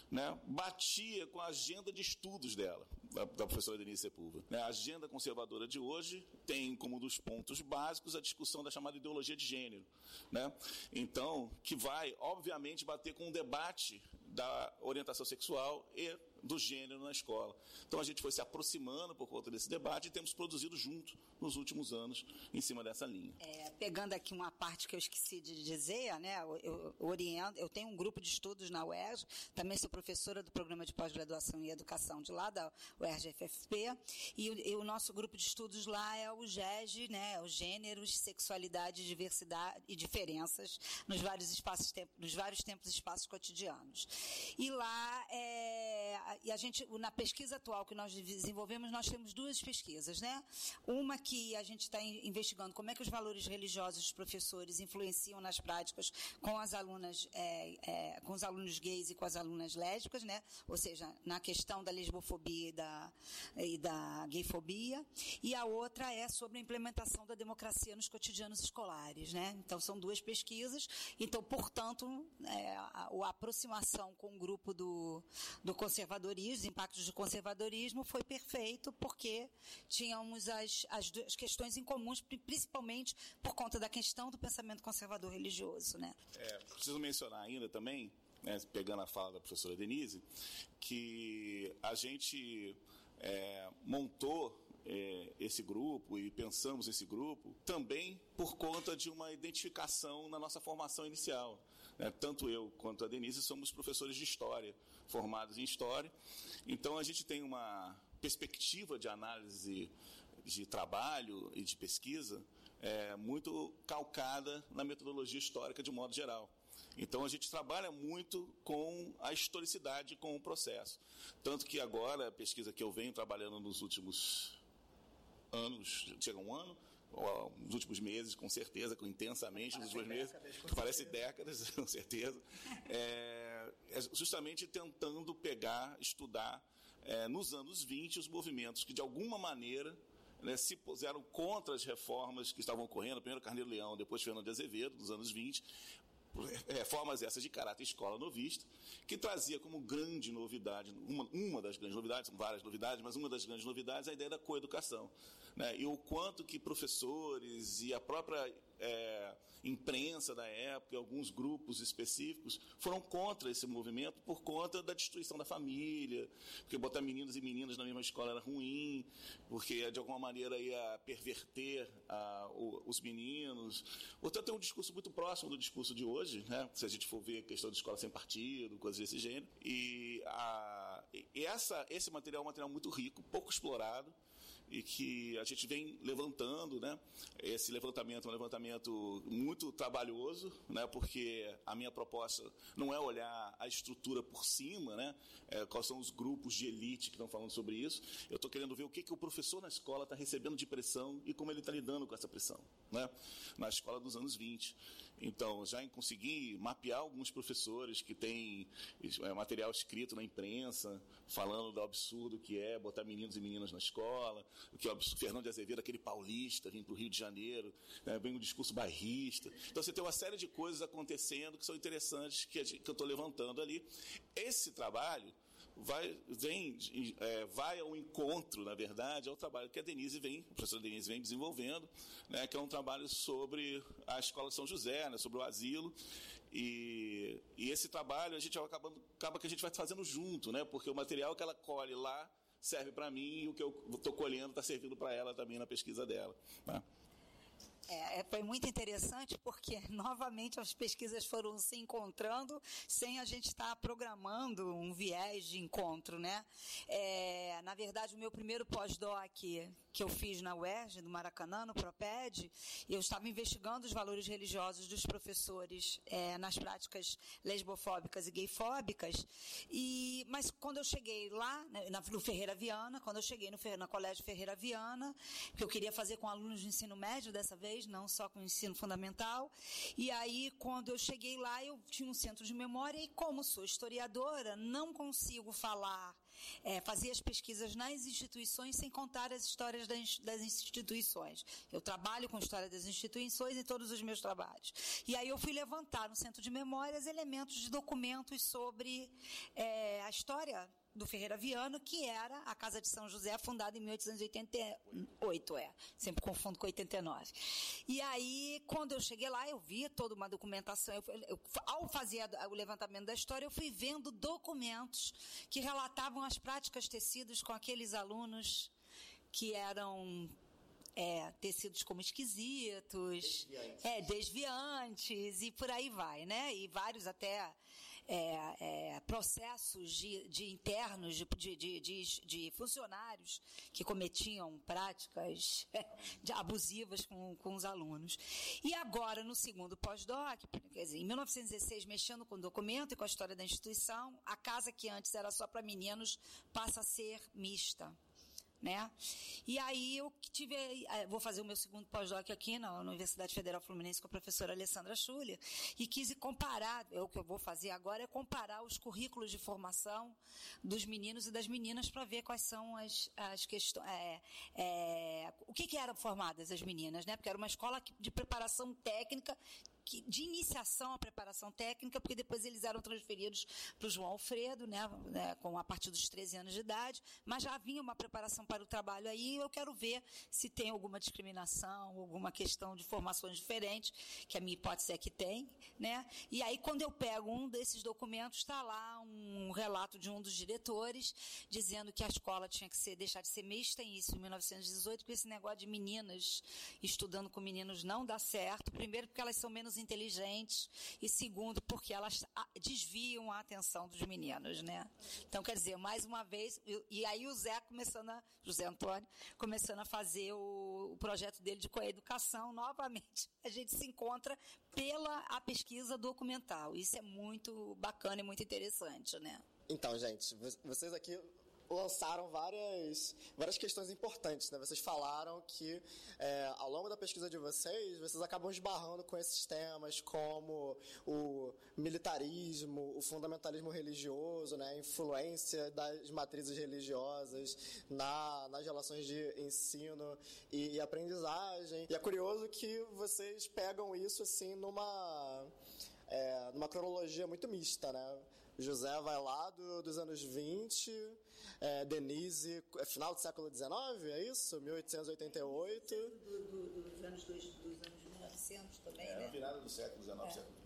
né, batia com a agenda de estudos dela, da, da professora Denise Sepúlveda. Né, a agenda conservadora de hoje tem como um dos pontos básicos a discussão da chamada ideologia de gênero. Né? Então, que vai, obviamente, bater com um debate da orientação sexual e do gênero na escola. Então a gente foi se aproximando por conta desse debate e temos produzido junto nos últimos anos em cima dessa linha. É, pegando aqui uma parte que eu esqueci de dizer, né, eu, eu oriento, eu tenho um grupo de estudos na UERJ, também sou professora do programa de pós-graduação em educação de lá, da UERJ-FFP, e, o- e o nosso grupo de estudos lá é o GEG, né, os Gêneros, Sexualidade, Diversidade e Diferenças nos vários espaços, nos vários tempos e espaços cotidianos. E lá, é, e a gente, na pesquisa atual que nós desenvolvemos, nós temos duas pesquisas, né? Uma que a gente está in- investigando como é que os valores religiosos dos professores influenciam nas práticas com as alunas, é, é, com os alunos gays e com as alunas lésbicas, né? Ou seja, na questão da lesbofobia e da, e da gayfobia. E a outra é sobre a implementação da democracia nos cotidianos escolares, né? Então são duas pesquisas. Então, portanto, é, a, a aproximação com o grupo do, do conservadorismo, os impactos do conservadorismo, foi perfeito porque tínhamos as, as, as questões em comuns, pri- principalmente por conta da questão do pensamento conservador religioso, né? É, preciso mencionar ainda também, né, pegando a fala da professora Denise, que a gente é, montou é, esse grupo e pensamos esse grupo também por conta de uma identificação na nossa formação inicial. né? Tanto eu quanto a Denise somos professores de história, formados em história. Então a gente tem uma perspectiva de análise de trabalho e de pesquisa é, muito calcada na metodologia histórica de modo geral. Então a gente trabalha muito com a historicidade, com o processo. Tanto que agora, a pesquisa que eu venho trabalhando nos últimos anos, chega um ano, nos últimos meses, com certeza, com intensamente nos últimos meses, que parece décadas, com certeza, é justamente tentando pegar, estudar é, nos anos 20 os movimentos que de alguma maneira né, se puseram contra as reformas que estavam ocorrendo, primeiro Carneiro Leão, depois Fernando de Azevedo, nos anos 20, reformas essas de caráter escola novista, que trazia como grande novidade, uma, uma das grandes novidades, são várias novidades, mas uma das grandes novidades é a ideia da coeducação. Né? E o quanto que professores e a própria é, imprensa da época, alguns grupos específicos, foram contra esse movimento por conta da destruição da família, porque botar meninos e meninas na mesma escola era ruim, porque de alguma maneira ia perverter ah, o- os meninos. Portanto, é um discurso muito próximo do discurso de hoje, né? se a gente for ver a questão de escola sem partido, coisas desse gênero. E, a, e essa, esse material é um material muito rico, pouco explorado, e que a gente vem levantando, né? Esse levantamento é um levantamento muito trabalhoso, né? Porque a minha proposta não é olhar a estrutura por cima, né? É, quais são os grupos de elite que estão falando sobre isso. Eu estou querendo ver o que, que o professor na escola está recebendo de pressão e como ele está lidando com essa pressão, né? Na escola dos anos 20. Então, já em conseguir mapear alguns professores que têm é, material escrito na imprensa, falando do absurdo que é botar meninos e meninas na escola, o que é o Fernando de Azevedo, aquele paulista, vindo para o Rio de Janeiro, né, vem um discurso bairrista. Então, você tem uma série de coisas acontecendo que são interessantes que, que eu estou levantando ali. Esse trabalho vai, vem, é, vai ao encontro, na verdade, ao trabalho que a Denise vem, a professora Denise vem desenvolvendo, né, que é um trabalho sobre a Escola São José, né, sobre o asilo. E, e esse trabalho a gente acaba, acaba que a gente vai fazendo junto, né, porque o material que ela colhe lá serve para mim e o que eu estou colhendo está servindo para ela também na pesquisa dela. Tá? É, é, foi muito interessante porque, novamente, as pesquisas foram se encontrando sem a gente estar programando um viés de encontro, né? É, na verdade, o meu primeiro pós-doc que eu fiz na UERJ, do Maracanã, no Proped, eu estava investigando os valores religiosos dos professores é, nas práticas lesbofóbicas e gayfóbicas, e, mas quando eu cheguei lá, né, no Ferreira Viana, quando eu cheguei no, no Colégio Ferreira Viana, que eu queria fazer com alunos de ensino médio dessa vez, não só com ensino fundamental, e aí quando eu cheguei lá, eu tinha um centro de memória, e como sou historiadora, não consigo falar é, fazer as pesquisas nas instituições sem contar as histórias das, das instituições. Eu trabalho com história das instituições em todos os meus trabalhos. E aí eu fui levantar no Centro de Memórias elementos de documentos sobre é, a história do Ferreira Viano, que era a Casa de São José, fundada em 1888, é. Sempre confundo com 89. E aí, quando eu cheguei lá, eu vi toda uma documentação. Eu, eu, ao fazer o levantamento da história, eu fui vendo documentos que relatavam as práticas tecidas com aqueles alunos que eram é, tecidos como esquisitos, Desviantes. é, desviantes e por aí vai, né? E vários até é, é, processos de, de internos, de, de, de, funcionários que cometiam práticas abusivas com, com os alunos. E agora, no segundo pós-doc, em 1916, mexendo com o documento e com a história da instituição, a casa que antes era só para meninos passa a ser mista né? E aí eu tive, eh, vou fazer o meu segundo pós-doc aqui na Universidade Federal Fluminense com a professora Alessandra Schuller e quis comparar, é o que eu vou fazer agora é comparar os currículos de formação dos meninos e das meninas para ver quais são as, as questões, é, é, o que que eram formadas as meninas, né? Porque era uma escola de preparação técnica que- de iniciação à preparação técnica, porque depois eles eram transferidos para o João Alfredo, né, né, com a partir dos 13 anos de idade, mas já havia uma preparação para o trabalho aí, eu quero ver se tem alguma discriminação, alguma questão de formações diferentes, que a minha hipótese é que tem, né? E aí quando eu pego um desses documentos, está lá um relato de um dos diretores dizendo que a escola tinha que ser deixar de ser mista em isso em 1918, porque esse negócio de meninas estudando com meninos não dá certo. Primeiro, porque elas são menos inteligentes, e segundo, porque elas ah, desviam a atenção dos meninos, né? Então, quer dizer, mais uma vez, e, aí o Zé começando a, José Antônio, começando a fazer o, o projeto dele de coeducação, novamente, a gente se encontra pela a pesquisa documental. Isso é muito bacana e muito interessante, né? Então, gente, vo- vocês aqui lançaram várias, várias questões importantes, né? Vocês falaram que é, ao longo da pesquisa de vocês, vocês acabam esbarrando com esses temas como o militarismo, o fundamentalismo religioso, né? A influência das matrizes religiosas na, nas relações de ensino e, e aprendizagem. E é curioso que vocês pegam isso assim numa é, numa cronologia muito mista, né? José vai lá do- dos anos 20, é, Denise, é final do século XIX, é isso? 1888. dos anos, dos, anos 1900 também, É a virada do século XIX, É. século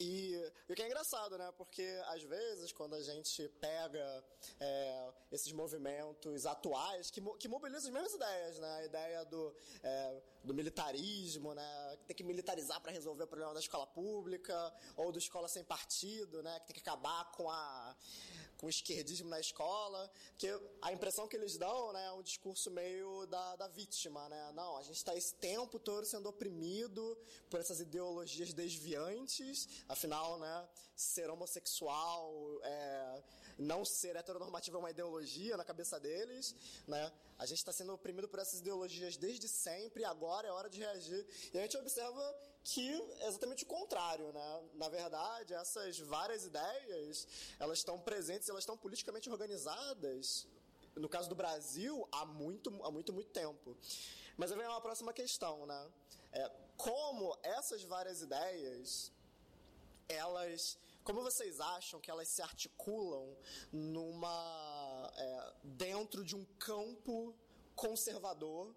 XX. E o que é engraçado, né? Porque às vezes quando a gente pega é, esses movimentos atuais que, que mobilizam as mesmas ideias, né? A ideia do, é, do militarismo, né? Que tem que militarizar para resolver o problema da escola pública ou do escola sem partido, né? Que tem que acabar com a com esquerdismo na escola, que a impressão que eles dão, né, é um discurso meio da, da vítima, né? Não, a gente está esse tempo todo sendo oprimido por essas ideologias desviantes, afinal, né, ser homossexual, é, não ser heteronormativo é uma ideologia na cabeça deles, né? A gente está sendo oprimido por essas ideologias desde sempre agora é hora de reagir. E a gente observa que é exatamente o contrário, né? Na verdade, essas várias ideias, elas estão presentes, elas estão politicamente organizadas, no caso do Brasil, há muito, há muito, muito tempo. Mas aí vem uma próxima questão, né? É, como essas várias ideias, elas, como vocês acham que elas se articulam numa, é, dentro de um campo conservador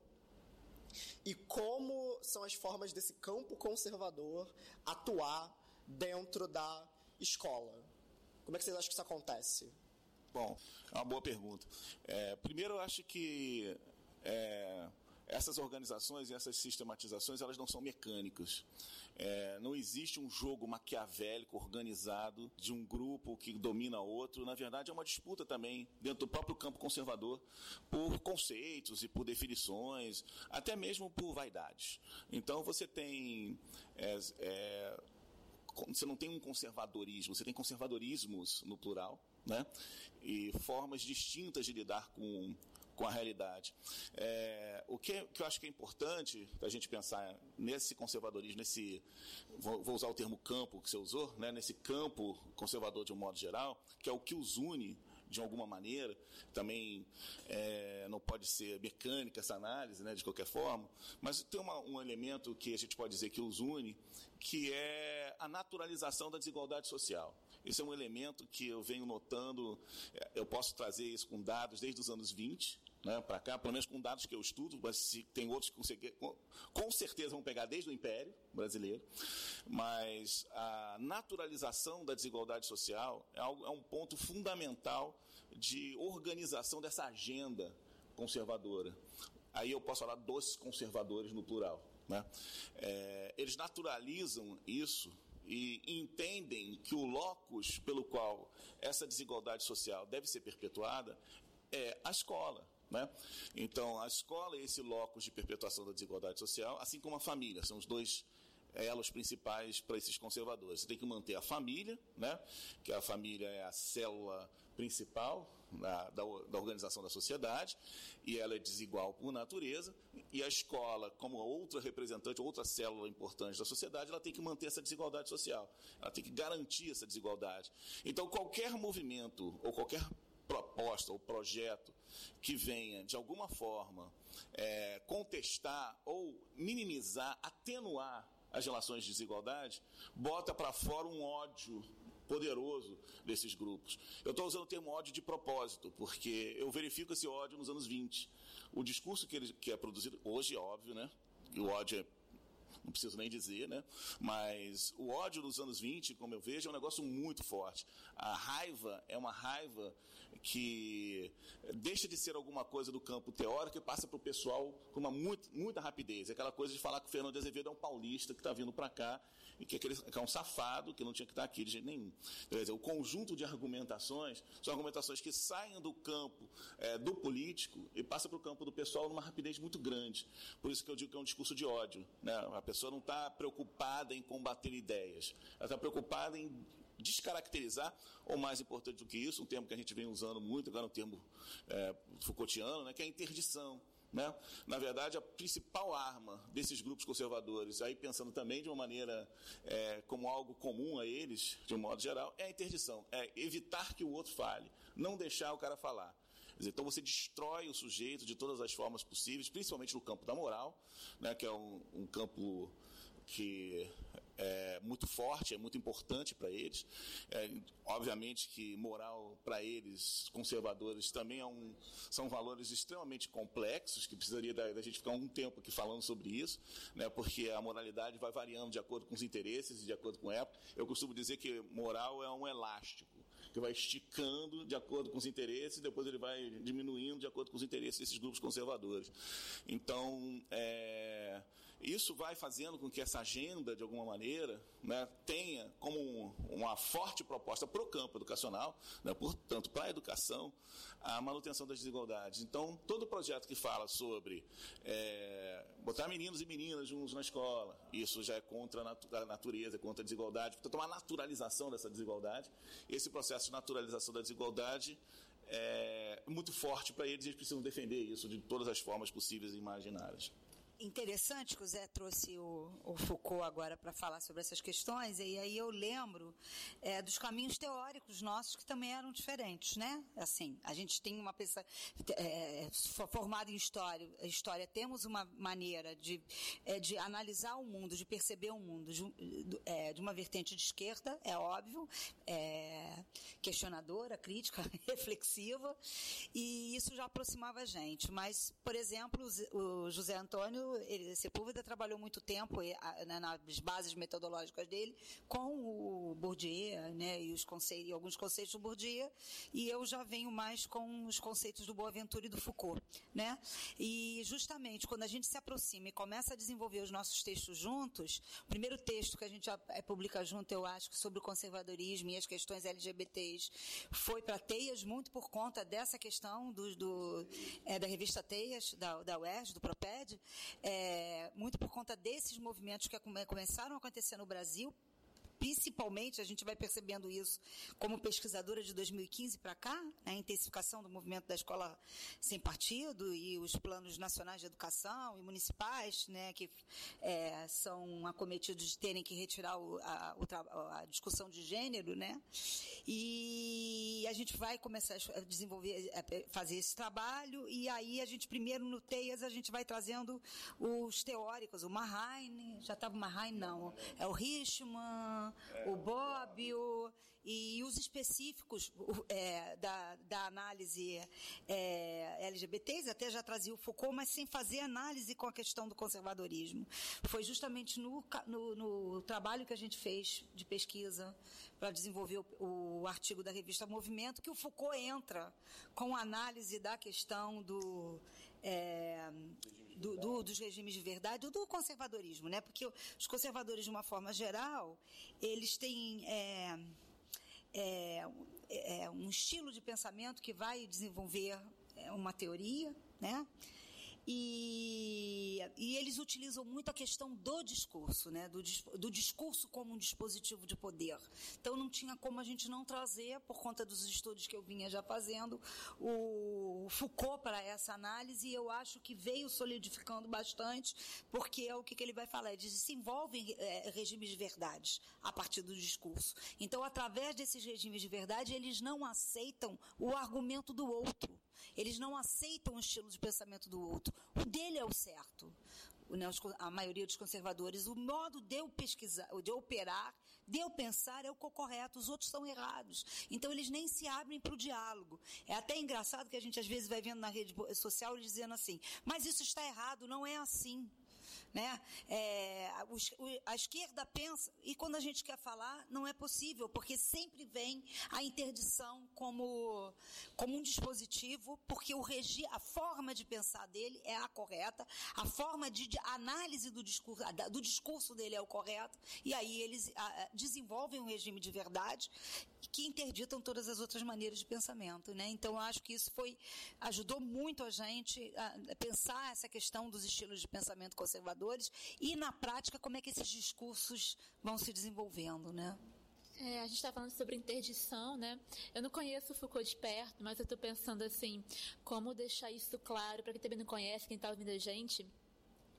e como são as formas desse campo conservador atuar dentro da escola? Como é que vocês acham que isso acontece? Bom, é uma boa pergunta. É, primeiro, eu acho que é, essas organizações e essas sistematizações elas não são mecânicas. É, não existe um jogo maquiavélico organizado de um grupo que domina outro. Na verdade, é uma disputa também dentro do próprio campo conservador por conceitos e por definições, até mesmo por vaidades. Então, você tem é, é, você não tem um conservadorismo, você tem conservadorismos no plural, né? E formas distintas de lidar com com a realidade. É, o que, que, eu acho que é importante a gente pensar nesse conservadorismo, nesse, vou, vou, usar o termo campo que você usou, né, nesse campo conservador de um modo geral, que é o que os une de alguma maneira, também é, não pode ser mecânica essa análise, né, de qualquer forma, mas tem uma, um elemento que a gente pode dizer que os une, que é a naturalização da desigualdade social. Esse é um elemento que eu venho notando, é, eu posso trazer isso com dados desde os anos 20, né, para cá, pelo menos com dados que eu estudo, mas se tem outros que consegui, com, com, certeza vão pegar desde o Império Brasileiro, mas a naturalização da desigualdade social é, algo, é um ponto fundamental de organização dessa agenda conservadora. Aí eu posso falar dos conservadores no plural. Né? É, eles naturalizam isso e entendem que o locus pelo qual essa desigualdade social deve ser perpetuada é a escola. Né? Então, a escola é esse locus de perpetuação da desigualdade social, assim como a família, são os dois elos principais para esses conservadores. Você tem que manter a família, né? que a família é a célula principal da, da, da, organização da sociedade, e ela é desigual por natureza, e a escola, como outra representante, outra célula importante da sociedade, ela tem que manter essa desigualdade social, ela tem que garantir essa desigualdade. Então, qualquer movimento ou qualquer proposta ou projeto que venha, de alguma forma, é, contestar ou minimizar, atenuar as relações de desigualdade, bota para fora um ódio poderoso desses grupos. Eu estou usando o termo ódio de propósito, porque eu verifico esse ódio nos anos 20. O discurso que, ele, que é produzido, hoje é óbvio, né? E o ódio é não preciso nem dizer, né? Mas o ódio dos anos 20, como eu vejo, é um negócio muito forte. A raiva é uma raiva que deixa de ser alguma coisa do campo teórico e passa para o pessoal com uma muito, muita rapidez. Aquela coisa de falar que o Fernando Azevedo é um paulista que está vindo para cá e que, aquele, que é um safado que não tinha que estar tá aqui de jeito nenhum. Quer o conjunto de argumentações são argumentações que saem do campo é, do político e passam para o campo do pessoal numa rapidez muito grande. Por isso que eu digo que é um discurso de ódio. Né? A pessoa não está preocupada em combater ideias, ela está preocupada em descaracterizar, ou mais importante do que isso, um termo que a gente vem usando muito, agora um termo é, Foucaultiano, né, que é a interdição. Né? Na verdade, a principal arma desses grupos conservadores, aí pensando também de uma maneira é, como algo comum a eles, de um modo geral, é a interdição, é evitar que o outro fale, não deixar o cara falar. Então você destrói o sujeito de todas as formas possíveis, principalmente no campo da moral, né, que é um, um campo que é muito forte, é muito importante para eles. É, obviamente que moral para eles, conservadores, também é um, são valores extremamente complexos, que precisaria da, da, gente ficar um tempo aqui falando sobre isso, né, porque a moralidade vai variando de acordo com os interesses e de acordo com a época. Eu costumo dizer que moral é um elástico que vai esticando de acordo com os interesses, e depois ele vai diminuindo de acordo com os interesses desses grupos conservadores. Então, é, isso vai fazendo com que essa agenda, de alguma maneira, né, tenha como uma forte proposta para o campo educacional, né, portanto, para a educação, a manutenção das desigualdades. Então, todo projeto que fala sobre é, botar meninos e meninas juntos na escola, isso já é contra a natureza, contra a desigualdade, portanto, uma naturalização dessa desigualdade. Esse processo de naturalização da desigualdade é muito forte para eles, eles precisam defender isso de todas as formas possíveis e imaginárias interessante que o Zé trouxe o, o Foucault agora para falar sobre essas questões, e aí eu lembro é, dos caminhos teóricos nossos que também eram diferentes, né? Assim, a gente tem uma pessoa é, formada em história, história, temos uma maneira de, é, de analisar o mundo, de perceber o mundo de, é, de uma vertente de esquerda, é óbvio, é, questionadora, crítica, reflexiva, e isso já aproximava a gente. Mas, por exemplo, o José Antônio ele, Sepúlveda trabalhou muito tempo né, nas bases metodológicas dele com o Bourdieu, né, e, os conceitos, alguns conceitos do Bourdieu, e eu já venho mais com os conceitos do Boaventura e do Foucault, né? E justamente quando a gente se aproxima e começa a desenvolver os nossos textos juntos, o primeiro texto que a gente eh, publica junto, eu acho, sobre o conservadorismo e as questões LGBTs, foi para Teias muito por conta dessa questão do, do eh, da revista Teias, da, da UERJ, do Proped, eh, muito por conta desses movimentos que come- começaram a acontecer no Brasil, principalmente, a gente vai percebendo isso como pesquisadora de 2015 para cá, né, a intensificação do movimento da escola sem partido e os planos nacionais de educação e municipais, né, que eh, são acometidos de terem que retirar o- a, a discussão de gênero, né, e a gente vai começar a desenvolver, a fazer esse trabalho e aí a gente primeiro no TEIAS a gente vai trazendo os teóricos, o Marraine, já estava o Marraine não, é o Richman, o Bobbio e os específicos o- é, da, da análise é, LGBTs, até já trazia o Foucault, mas sem fazer análise com a questão do conservadorismo. Foi justamente no, no, no trabalho que a gente fez de pesquisa para desenvolver o, o artigo da revista Movimento que o Foucault entra com análise da questão do, é, do- do- dos regimes de verdade, do conservadorismo, né? Porque os conservadores, de uma forma geral, eles têm é, é, é, um estilo de pensamento que vai desenvolver é, uma teoria, né? E, e eles utilizam muito a questão do discurso, né? do, do discurso como um dispositivo de poder. Então não tinha como a gente não trazer, por conta dos estudos que eu vinha já fazendo, o Foucault para essa análise, e eu acho que veio solidificando bastante, porque é o que, que ele vai falar, eles desenvolvem é, regimes de verdades a partir do discurso. Então, através desses regimes de verdade, eles não aceitam o argumento do outro. Eles não aceitam o estilo de pensamento do outro. O dele é o certo. A maioria dos conservadores, o modo de eu pesquisar, de eu operar, de eu pensar é o co- correto, os outros são errados. Então eles nem se abrem para o diálogo. É até engraçado que a gente às vezes vai vendo na rede social eles dizendo assim, mas isso está errado, não é assim. Né? É, os- a esquerda pensa, e quando a gente quer falar, não é possível, porque sempre vem a interdição como, como um dispositivo, porque o regi, a forma de pensar dele é a correta, a forma de, de análise do discurso, do discurso dele é o correto, e aí eles ah, desenvolvem um regime de verdade que interditam todas as outras maneiras de pensamento, né? Então acho que isso foi ajudou muito a gente a pensar essa questão dos estilos de pensamento e na prática como é que esses discursos vão se desenvolvendo, né? É, a gente está falando sobre interdição, né? Eu não conheço o Foucault de perto, mas eu estou pensando assim, como deixar isso claro para quem também não conhece, quem está ouvindo a gente.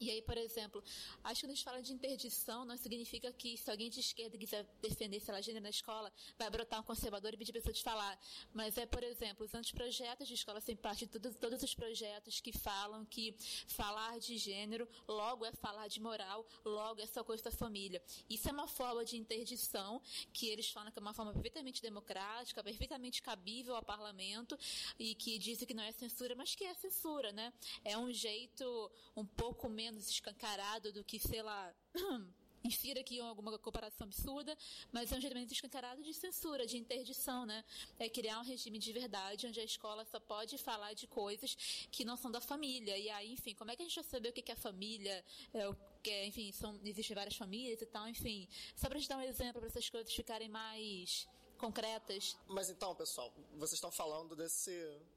E aí, por exemplo, acho que quando a gente fala de interdição, não significa que se alguém de esquerda quiser defender, sei lá, gênero na escola, vai brotar um conservador e pedir a pessoa de falar. Mas é, por exemplo, os anteprojetos de escola sem parte, todos, todos os projetos que falam que falar de gênero logo é falar de moral, logo é só coisa da família. Isso é uma forma de interdição que eles falam que é uma forma perfeitamente democrática, perfeitamente cabível ao parlamento e que dizem que não é censura, mas que é censura, né? É um jeito um pouco menos escancarado do que, sei lá. Infira aqui alguma comparação absurda, mas é um menos escancarado de censura, de interdição, né? É criar um regime de verdade onde a escola só pode falar de coisas que não são da família. E aí, enfim, como é que a gente vai saber o que é família? É, o que é, enfim, são, existem várias famílias e tal, enfim. Só pra gente dar um exemplo para essas coisas ficarem mais concretas. Mas então, pessoal, vocês estão falando desse,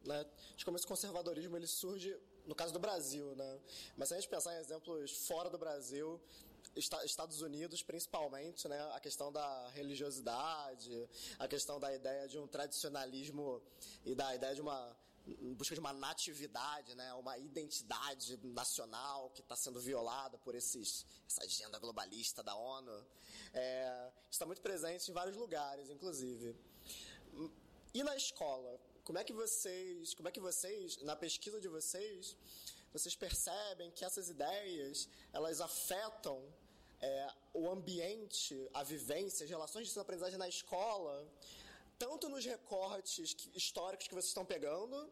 né, de como esse conservadorismo ele surge no caso do Brasil, né? Mas se a gente pensar em exemplos fora do Brasil, Esta- Estados Unidos principalmente, né, a questão da religiosidade, a questão da ideia de um tradicionalismo e da ideia de uma busca de uma natividade, né, uma identidade nacional que está sendo violada por esses, essa agenda globalista da ONU, é, está muito presente em vários lugares, inclusive. E na escola, como é que vocês, como é que vocês, na pesquisa de vocês, vocês percebem que essas ideias elas afetam é, o ambiente, a vivência, as relações de ensino-aprendizagem na escola, tanto nos recortes históricos que vocês estão pegando,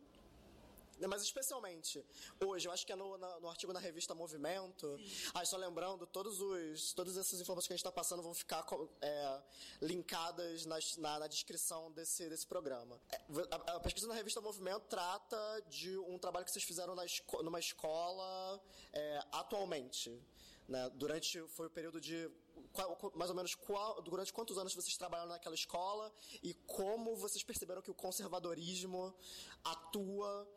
Mas especialmente hoje, eu acho que é no, na- no artigo na revista Movimento. Ah, só lembrando, todos os, todas essas informações que a gente está passando vão ficar é, linkadas nas- na, na descrição desse, desse programa. É, A, a pesquisa na revista Movimento trata de um trabalho que vocês fizeram na esco- numa escola é, atualmente. Né? Durante foi o período de qual- mais ou menos qual, durante quantos anos vocês trabalharam naquela escola e como vocês perceberam que o conservadorismo atua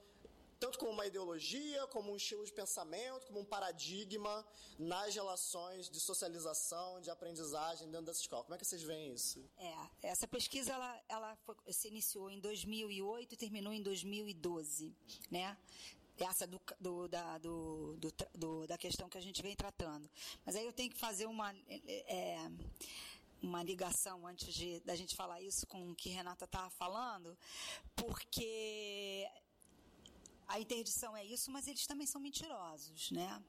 tanto como uma ideologia, como um estilo de pensamento, como um paradigma nas relações de socialização, de aprendizagem dentro dessa escola. Como é que vocês veem isso? É, essa pesquisa ela, ela foi- se iniciou em 2008 e terminou em 2012, né? Essa do, do- da, do- do do- da questão que a gente vem tratando. Mas aí eu tenho que fazer uma, é, uma ligação antes de, da gente falar isso com o que Renata estava falando, porque a interdição é isso, mas eles também são mentirosos, né?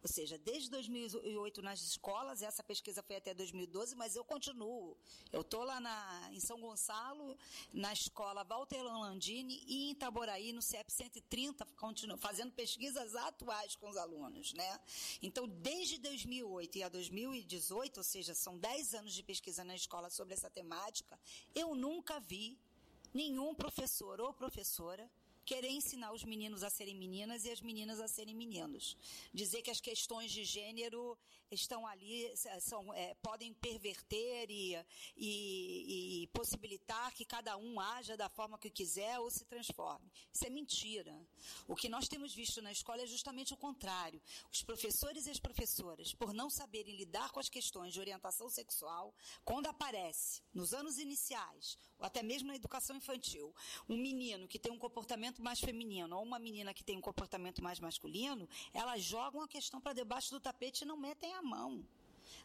Ou seja, desde 2008 nas escolas, essa pesquisa foi até 2012, mas eu continuo. Eu estou lá na, em São Gonçalo, na escola Walter Landini e em Itaboraí, no CEP 130, continuo, fazendo pesquisas atuais com os alunos. Né? Então, desde 2008 e a 2018, ou seja, são 10 anos de pesquisa na escola sobre essa temática, eu nunca vi nenhum professor ou professora querer ensinar os meninos a serem meninas e as meninas a serem meninos. Dizer que as questões de gênero estão ali, s- são, é, podem perverter e, e- e possibilitar que cada um haja da forma que quiser ou se transforme. Isso é mentira. O que nós temos visto na escola é justamente o contrário. Os professores e as professoras, por não saberem lidar com as questões de orientação sexual, quando aparece, nos anos iniciais, ou até mesmo na educação infantil, um menino que tem um comportamento mais feminino ou uma menina que tem um comportamento mais masculino, elas jogam a questão para debaixo do tapete e não metem a mão.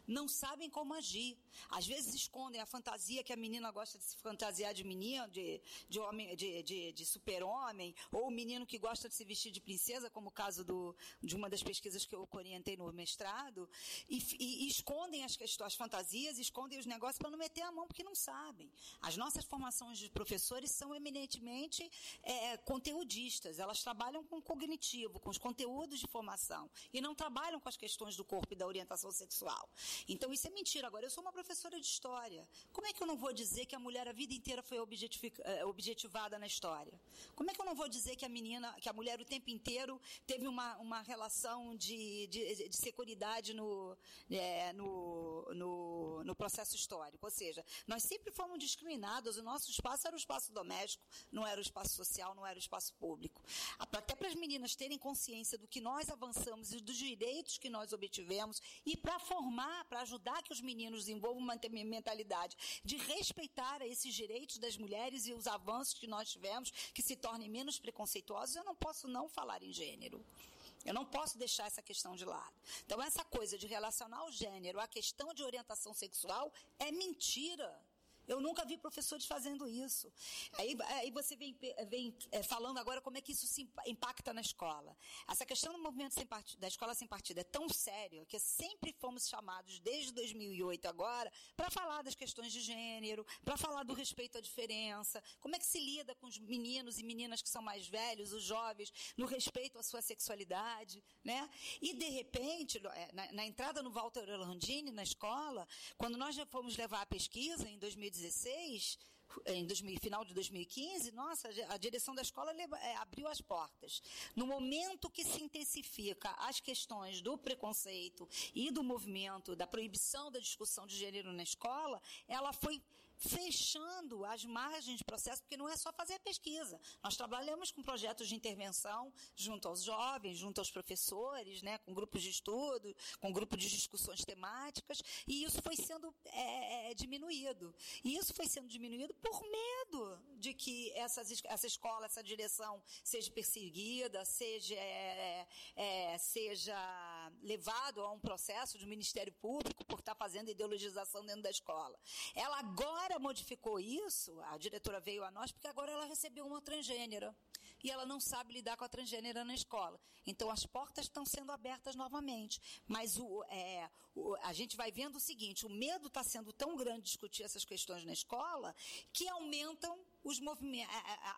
Não sabem como agir. Às vezes escondem a fantasia que a menina gosta de se fantasiar de menino, de, de homem, de, de, de super-homem, ou o menino que gosta de se vestir de princesa, como o caso do, de uma das pesquisas que eu orientei no mestrado, e, e- e escondem as as fantasias, escondem os negócios para não meter a mão, porque não sabem. As nossas formações de professores são eminentemente é, conteudistas. Elas trabalham com o cognitivo, com os conteúdos de formação, e não trabalham com as questões do corpo e da orientação sexual. Então isso é mentira. Agora, eu sou uma professora de história. Como é que eu não vou dizer que a mulher a vida inteira foi eh, objetivada na história? Como é que eu não vou dizer que a menina, que a mulher o tempo inteiro teve uma, uma relação de, de, de seguridade no, eh, no, no, no processo histórico? Ou seja, nós sempre fomos discriminados. O nosso espaço era o espaço doméstico, não era o espaço social, não era o espaço público. Até para as meninas terem consciência do que nós avançamos e dos direitos que nós obtivemos e para formar, para ajudar que os meninos desenvolvam uma mentalidade de respeitar esses direitos das mulheres e os avanços que nós tivemos, que se tornem menos preconceituosos, eu não posso não falar em gênero. Eu não posso deixar essa questão de lado. Então, essa coisa de relacionar o gênero à questão de orientação sexual é mentira. Eu nunca vi professores fazendo isso. Aí, aí você vem, vem, eh, falando agora como é que isso se impa- impacta na escola. Essa questão do movimento sem partido, da escola sem partido é tão séria que sempre fomos chamados desde 2008 agora para falar das questões de gênero, para falar do respeito à diferença, como é que se lida com os meninos e meninas que são mais velhos, os jovens, no respeito à sua sexualidade, né? E de repente, eh, na, na entrada no Walter Orlandini na escola, quando nós já fomos levar a pesquisa em 2016, em 2000, final de 2015, nossa, a direção da escola eh, abriu as portas. No momento que se intensifica as questões do preconceito e do movimento, da proibição da discussão de gênero na escola, ela foi fechando as margens de processo, porque não é só fazer a pesquisa. Nós trabalhamos com projetos de intervenção junto aos jovens, junto aos professores, né, com grupos de estudo, com grupos de discussões temáticas, e isso foi sendo é, é, diminuído. E isso foi sendo diminuído por medo de que essas, es- essa escola, essa direção seja perseguida, seja, é, é, levado a um processo de Ministério Público por estar fazendo ideologização dentro da escola. Ela agora modificou isso, a diretora veio a nós, porque agora ela recebeu uma transgênera. E ela não sabe lidar com a transgênera na escola. Então, as portas estão sendo abertas novamente. Mas o, é, o- a gente vai vendo o seguinte: o medo está sendo tão grande de discutir essas questões na escola que aumentam os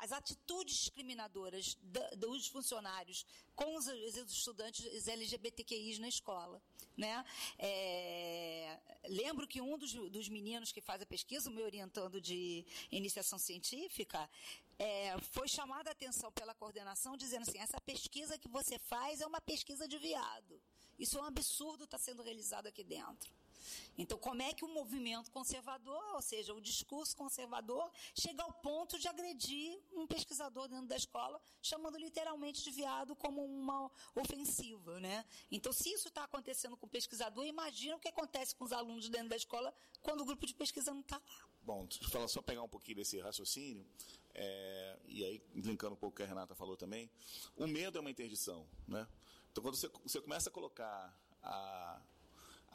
as atitudes discriminadoras dos funcionários com os, estudantes LGBTQIs na escola. Né? É, lembro que um dos, dos meninos que faz a pesquisa, o meu orientando de iniciação científica, é, foi chamada a atenção pela coordenação dizendo assim, essa pesquisa que você faz é uma pesquisa de viado. Isso é um absurdo estar sendo realizado aqui dentro. Então, como é que o movimento conservador, ou seja, o discurso conservador, chega ao ponto de agredir um pesquisador dentro da escola, chamando literalmente de viado como uma ofensiva, né? Então, se isso está acontecendo com o pesquisador, imagina o que acontece com os alunos dentro da escola quando o grupo de pesquisa não está lá. Bom, falar- só pegar um pouquinho desse raciocínio, é, e aí, linkando um pouco o que a Renata falou também, o medo é uma interdição, né? Então, quando você, você começa a colocar, a,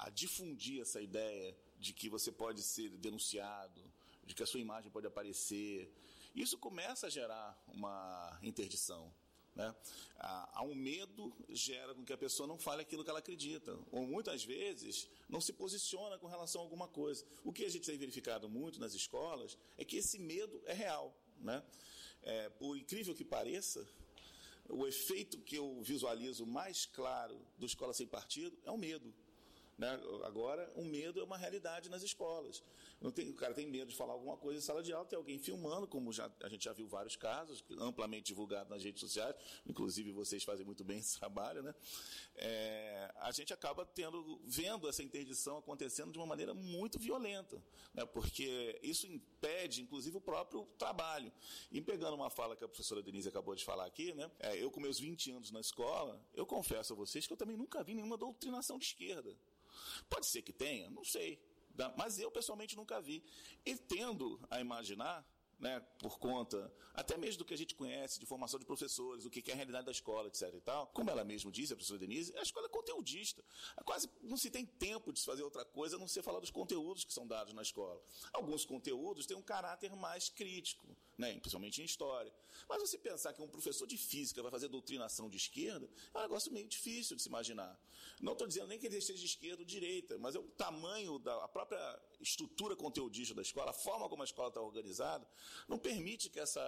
a difundir essa ideia de que você pode ser denunciado, de que a sua imagem pode aparecer, isso começa a gerar uma interdição. Né? Há um medo gera com que a pessoa não fale aquilo que ela acredita, ou muitas vezes não se posiciona com relação a alguma coisa. O que a gente tem verificado muito nas escolas é que esse medo é real. Né? É, por incrível que pareça, o efeito que eu visualizo mais claro do Escola Sem Partido é o medo. Né? Agora, o medo é uma realidade nas escolas. Não tem, o cara tem medo de falar alguma coisa em sala de aula, tem alguém filmando, como já, a gente já viu vários casos, amplamente divulgados nas redes sociais, inclusive vocês fazem muito bem esse trabalho, né? É, a gente acaba tendo, vendo essa interdição acontecendo de uma maneira muito violenta, né? porque isso impede, inclusive, o próprio trabalho. E pegando uma fala que a professora Denise acabou de falar aqui, né? É, eu com meus 20 anos na escola, eu confesso a vocês que eu também nunca vi nenhuma doutrinação de esquerda. Pode ser que tenha, não sei. Mas eu pessoalmente nunca vi. E tendo a imaginar, né, por conta até mesmo do que a gente conhece de formação de professores, o que é a realidade da escola, etc. e tal, como ela mesma disse, a professora Denise, a escola é conteudista. Quase não se tem tempo de se fazer outra coisa a não ser falar dos conteúdos que são dados na escola. Alguns conteúdos têm um caráter mais crítico, né, principalmente em história. Mas você pensar que um professor de física vai fazer doutrinação de esquerda é um negócio meio difícil de se imaginar. Não estou dizendo nem que ele seja de esquerda ou direita, mas é o tamanho da própria estrutura conteudista da escola, a forma como a escola está organizada, não permite que essa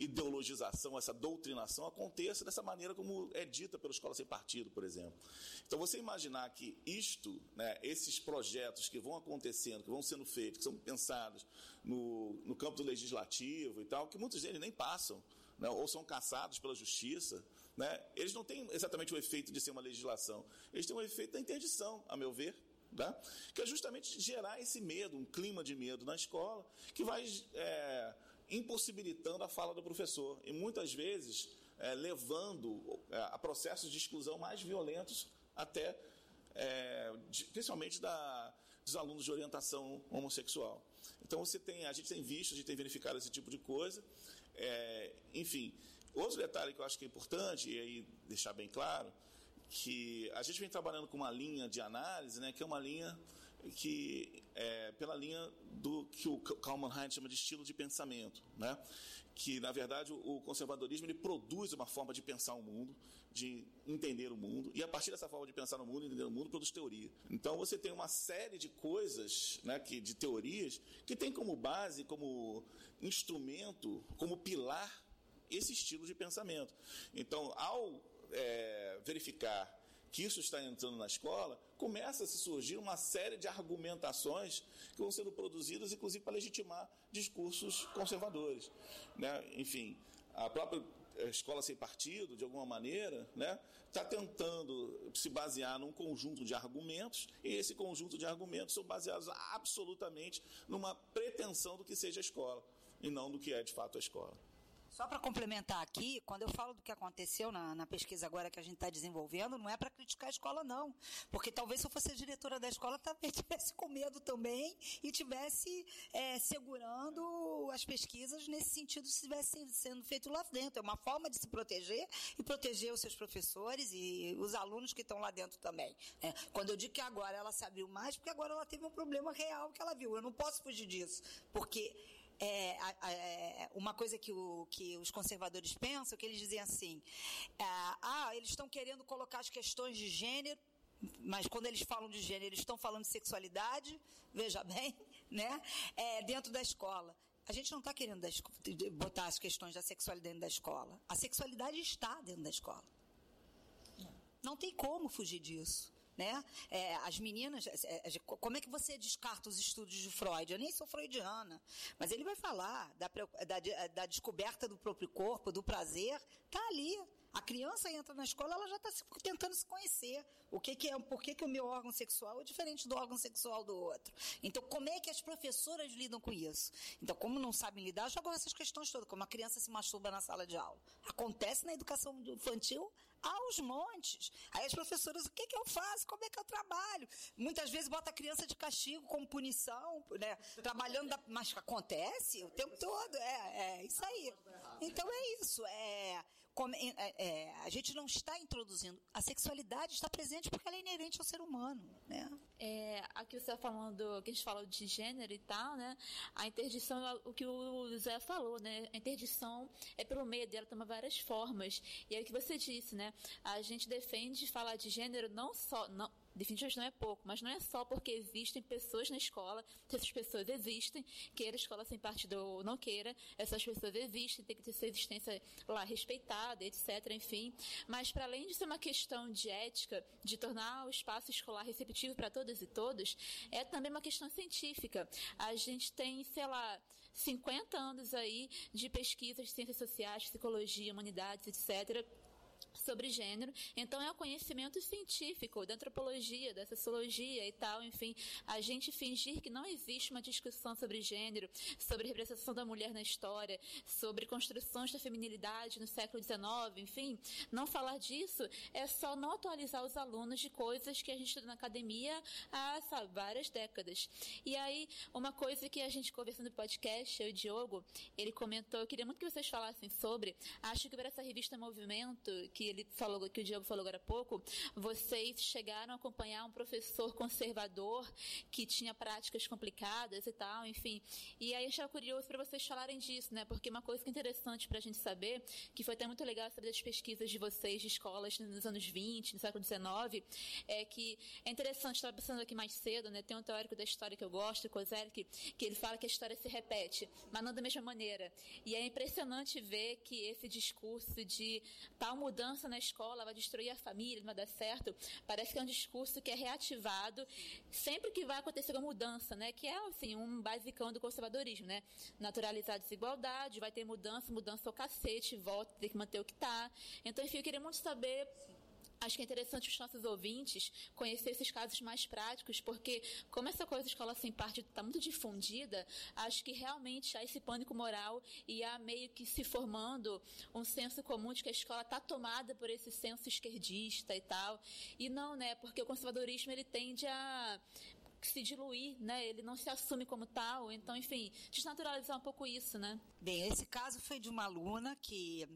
ideologização, essa doutrinação aconteça dessa maneira como é dita pela escola sem partido, por exemplo. Então, você imaginar que isto, né, esses projetos que vão acontecendo, que vão sendo feitos, que são pensados no, no campo do legislativo e tal, que muitos deles nem passam, né, ou são caçados pela justiça, né, eles não têm exatamente o efeito de ser uma legislação, eles têm o efeito da interdição, a meu ver, tá? que é justamente gerar esse medo, um clima de medo na escola, que vai é, impossibilitando a fala do professor e muitas vezes é, levando é, a processos de exclusão mais violentos até, é, principalmente da, dos alunos de orientação homossexual. Então você tem, a gente tem visto, a gente tem verificado esse tipo de coisa. É, enfim, outro detalhe que eu acho que é importante e aí deixar bem claro que a gente vem trabalhando com uma linha de análise, né, que é uma linha que é pela linha do que o Kalman Heinz chama de estilo de pensamento, né? Que na verdade o conservadorismo ele produz uma forma de pensar o mundo, de entender o mundo e a partir dessa forma de pensar no mundo, entender o mundo, produz teoria. Então você tem uma série de coisas, né, que de teorias que tem como base, como instrumento, como pilar esse estilo de pensamento. Então, ao é, verificar que isso está entrando na escola, começa a se surgir uma série de argumentações que vão sendo produzidas, inclusive para legitimar discursos conservadores. Né? Enfim, a própria escola sem partido, de alguma maneira, né, está tentando se basear num conjunto de argumentos, e esse conjunto de argumentos são baseados absolutamente numa pretensão do que seja a escola, e não do que é de fato a escola. Só para complementar aqui, quando eu falo do que aconteceu na, na pesquisa agora que a gente está desenvolvendo, não é para criticar a escola, não. Porque talvez se eu fosse a diretora da escola, também tivesse com medo também e tivesse é, segurando as pesquisas nesse sentido se estivesse sendo feito lá dentro. É uma forma de se proteger e proteger os seus professores e os alunos que estão lá dentro também. né? Quando eu digo que agora ela se abriu mais, porque agora ela teve um problema real que ela viu. Eu não posso fugir disso. Porque é, é, uma coisa que, o- que os conservadores pensam, que eles dizem assim, é, ah, eles estão querendo colocar as questões de gênero, mas quando eles falam de gênero, eles estão falando de sexualidade, veja bem, né? É, dentro da escola. A gente não está querendo botar as questões da sexualidade dentro da escola. A sexualidade está dentro da escola. Não tem como fugir disso. Né? É, as meninas, é, é, como é que você descarta os estudos de Freud? Eu nem sou freudiana, mas ele vai falar da, da, da descoberta do próprio corpo, do prazer, tá ali. A criança entra na escola, ela já está tentando se conhecer. O que, que é, por que, que o meu órgão sexual é diferente do órgão sexual do outro? Então, como é que as professoras lidam com isso? Então, como não sabem lidar, jogam essas questões todas, como a criança se masturba na sala de aula. Acontece na educação infantil aos montes. Aí as professoras, o que, que eu faço? Como é que eu trabalho? Muitas vezes bota a criança de castigo como punição, né? Trabalhando, da... mas acontece o tempo todo. É, é isso aí. Então é isso. É, como- é, é, a gente não está introduzindo. A sexualidade está presente porque ela é inerente ao ser humano, né? É, aqui você está falando, que a gente fala de gênero e tal, né? A interdição, o que o Zé falou, né? A interdição é pelo medo, ela toma várias formas. E é o que você disse, né? A gente defende falar de gênero não só. Não, definitivamente não é pouco, mas não é só porque existem pessoas na escola, se essas pessoas existem, queira a escola sem partido ou não queira, essas pessoas existem, tem que ter sua existência lá respeitada, etc, enfim. Mas para além de ser uma questão de ética, de tornar o espaço escolar receptivo para todas e todos, é também uma questão científica. A gente tem, sei lá, 50 anos aí de pesquisas de ciências sociais, psicologia, humanidades, etc sobre gênero. Então é o conhecimento científico da antropologia, da sociologia e tal, enfim, a gente fingir que não existe uma discussão sobre gênero, sobre representação da mulher na história, sobre construções da feminilidade no século XIX, enfim, não falar disso é só não atualizar os alunos de coisas que a gente estuda na academia há sabe, várias décadas. E aí, uma coisa que a gente conversando no podcast, eu e o Diogo, ele comentou, eu queria muito que vocês falassem sobre, acho que para essa revista Movimento, que ele falou, que o Diogo falou agora há pouco, vocês chegaram a acompanhar um professor conservador que tinha práticas complicadas e tal, enfim. E aí eu achava curioso para vocês falarem disso, né? Porque uma coisa que é interessante para a gente saber, que foi até muito legal saber das pesquisas de vocês de escolas nos anos 20, no século 19, é que é interessante, estava pensando aqui mais cedo, né? Tem um teórico da história que eu gosto, Kozelek, que ele fala que a história se repete, mas não da mesma maneira. E é impressionante ver que esse discurso de tal mudança na escola vai destruir a família, não vai dar certo, parece que é um discurso que é reativado sempre que vai acontecer uma mudança, né? Que é assim, um basicão do conservadorismo, né? Naturalizar a desigualdade, vai ter mudança, mudança ao cacete, volta, tem que manter o que tá. Então, enfim, eu queria muito saber Acho que é interessante os nossos ouvintes conhecer esses casos mais práticos, porque como essa coisa de escola sem partido está muito difundida, acho que realmente há esse pânico moral e há meio que se formando um senso comum de que a escola está tomada por esse senso esquerdista e tal. E não, né? Porque o conservadorismo ele tende a se diluir, né? Ele não se assume como tal. Então, enfim, desnaturalizar um pouco isso, né? Bem, esse caso foi de uma aluna que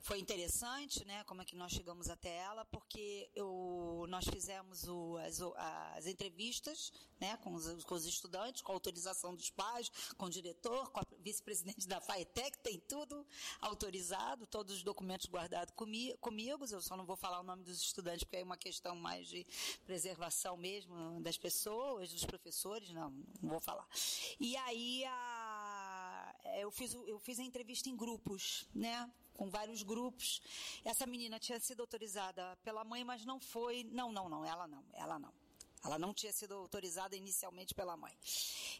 foi interessante, né? Como é que nós chegamos até ela, porque eu, nós fizemos o- as, as entrevistas, né? Com os, com os estudantes, com autorização dos pais, com o diretor, com a vice-presidente da FAETEC, tem tudo autorizado, todos os documentos guardados comi, comigo. Eu só não vou falar o nome dos estudantes, porque é uma questão mais de preservação mesmo das pessoas, dos professores, não, não vou falar. E aí a, eu, fiz, eu fiz a entrevista em grupos, né? Com vários grupos. Essa menina tinha sido autorizada pela mãe, mas não foi. Não, não, não, ela não, ela não. Ela não tinha sido autorizada inicialmente pela mãe.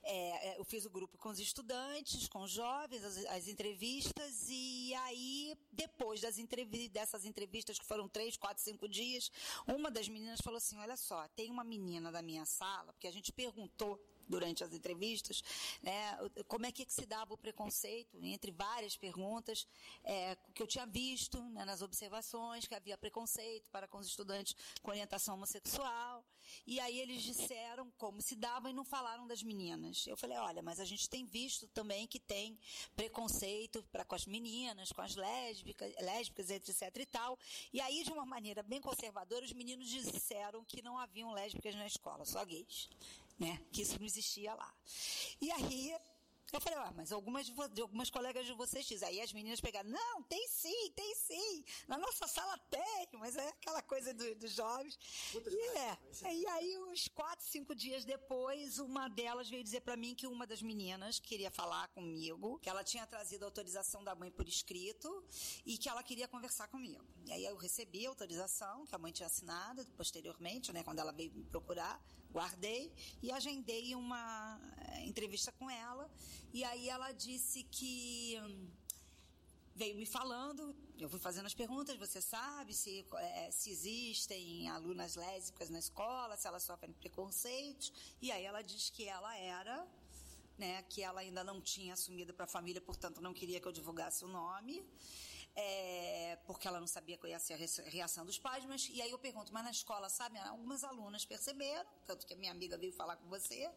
É, é, eu fiz o grupo com os estudantes, com os jovens, as, as entrevistas, e aí, depois das entrevi dessas entrevistas, que foram três, quatro, cinco dias, uma das meninas falou assim: Olha só, tem uma menina da minha sala, porque a gente perguntou durante as entrevistas, né, como é que se dava o preconceito, entre várias perguntas, é, que eu tinha visto né, nas observações, que havia preconceito para com os estudantes com orientação homossexual, e aí eles disseram como se dava e não falaram das meninas. Eu falei, olha, mas a gente tem visto também que tem preconceito para com as meninas, com as lésbicas, lésbicas, etc e tal. E aí, de uma maneira bem conservadora, os meninos disseram que não haviam lésbicas na escola, só gays. Né? Que isso não existia lá. E aí, eu falei, ah, mas algumas, de de algumas colegas de vocês dizem. Aí as meninas pegaram, não, tem sim, tem sim. Na nossa sala tem, mas é aquela coisa do- dos jovens. E, é, e aí, uns quatro, cinco dias depois, uma delas veio dizer pra mim que uma das meninas queria falar comigo, que ela tinha trazido a autorização da mãe por escrito e que ela queria conversar comigo. E aí eu recebi a autorização, que a mãe tinha assinado posteriormente, né, quando ela veio me procurar, guardei e agendei uma eh, entrevista com ela. E aí ela disse que hum, veio me falando, eu fui fazendo as perguntas, você sabe se, eh, se existem alunas lésbicas na escola, se elas sofrem preconceitos. E aí ela diz que ela era, né, que ela ainda não tinha assumido para a família, portanto não queria que eu divulgasse o nome. É, porque ela não sabia qual ia ser a re- reação dos pais, mas e aí eu pergunto, mas na escola, sabe, algumas alunas perceberam, tanto que a minha amiga veio falar com você,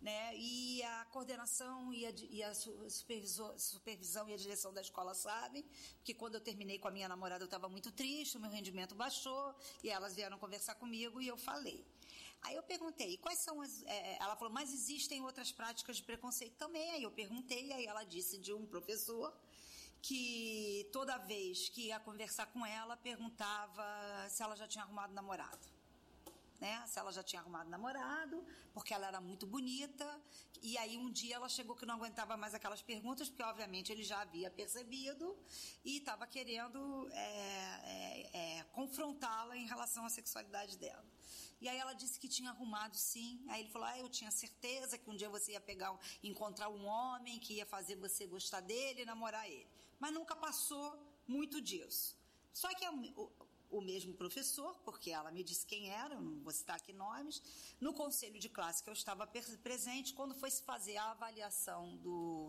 né? E a coordenação e a, e a supervisão e a direção da escola sabem, porque quando eu terminei com a minha namorada eu estava muito triste, o meu rendimento baixou, e elas vieram conversar comigo e eu falei. Aí eu perguntei, quais são as. é, ela falou, mas existem outras práticas de preconceito também. Aí eu perguntei, aí ela disse de um professor que toda vez que ia conversar com ela, perguntava se ela já tinha arrumado namorado né? Se ela já tinha arrumado namorado, porque ela era muito bonita. E aí um dia ela chegou que não aguentava mais aquelas perguntas, porque obviamente ele já havia percebido e estava querendo é, é, é, confrontá-la em relação à sexualidade dela. E aí ela disse que tinha arrumado sim. Aí ele falou: ah, eu tinha certeza que um dia você ia pegar, encontrar um homem que ia fazer você gostar dele e namorar ele. Mas nunca passou muito disso. Só que a- o, o mesmo professor, porque ela me disse quem era, não vou citar aqui nomes, no conselho de classe que eu estava presente, quando foi se fazer a avaliação do.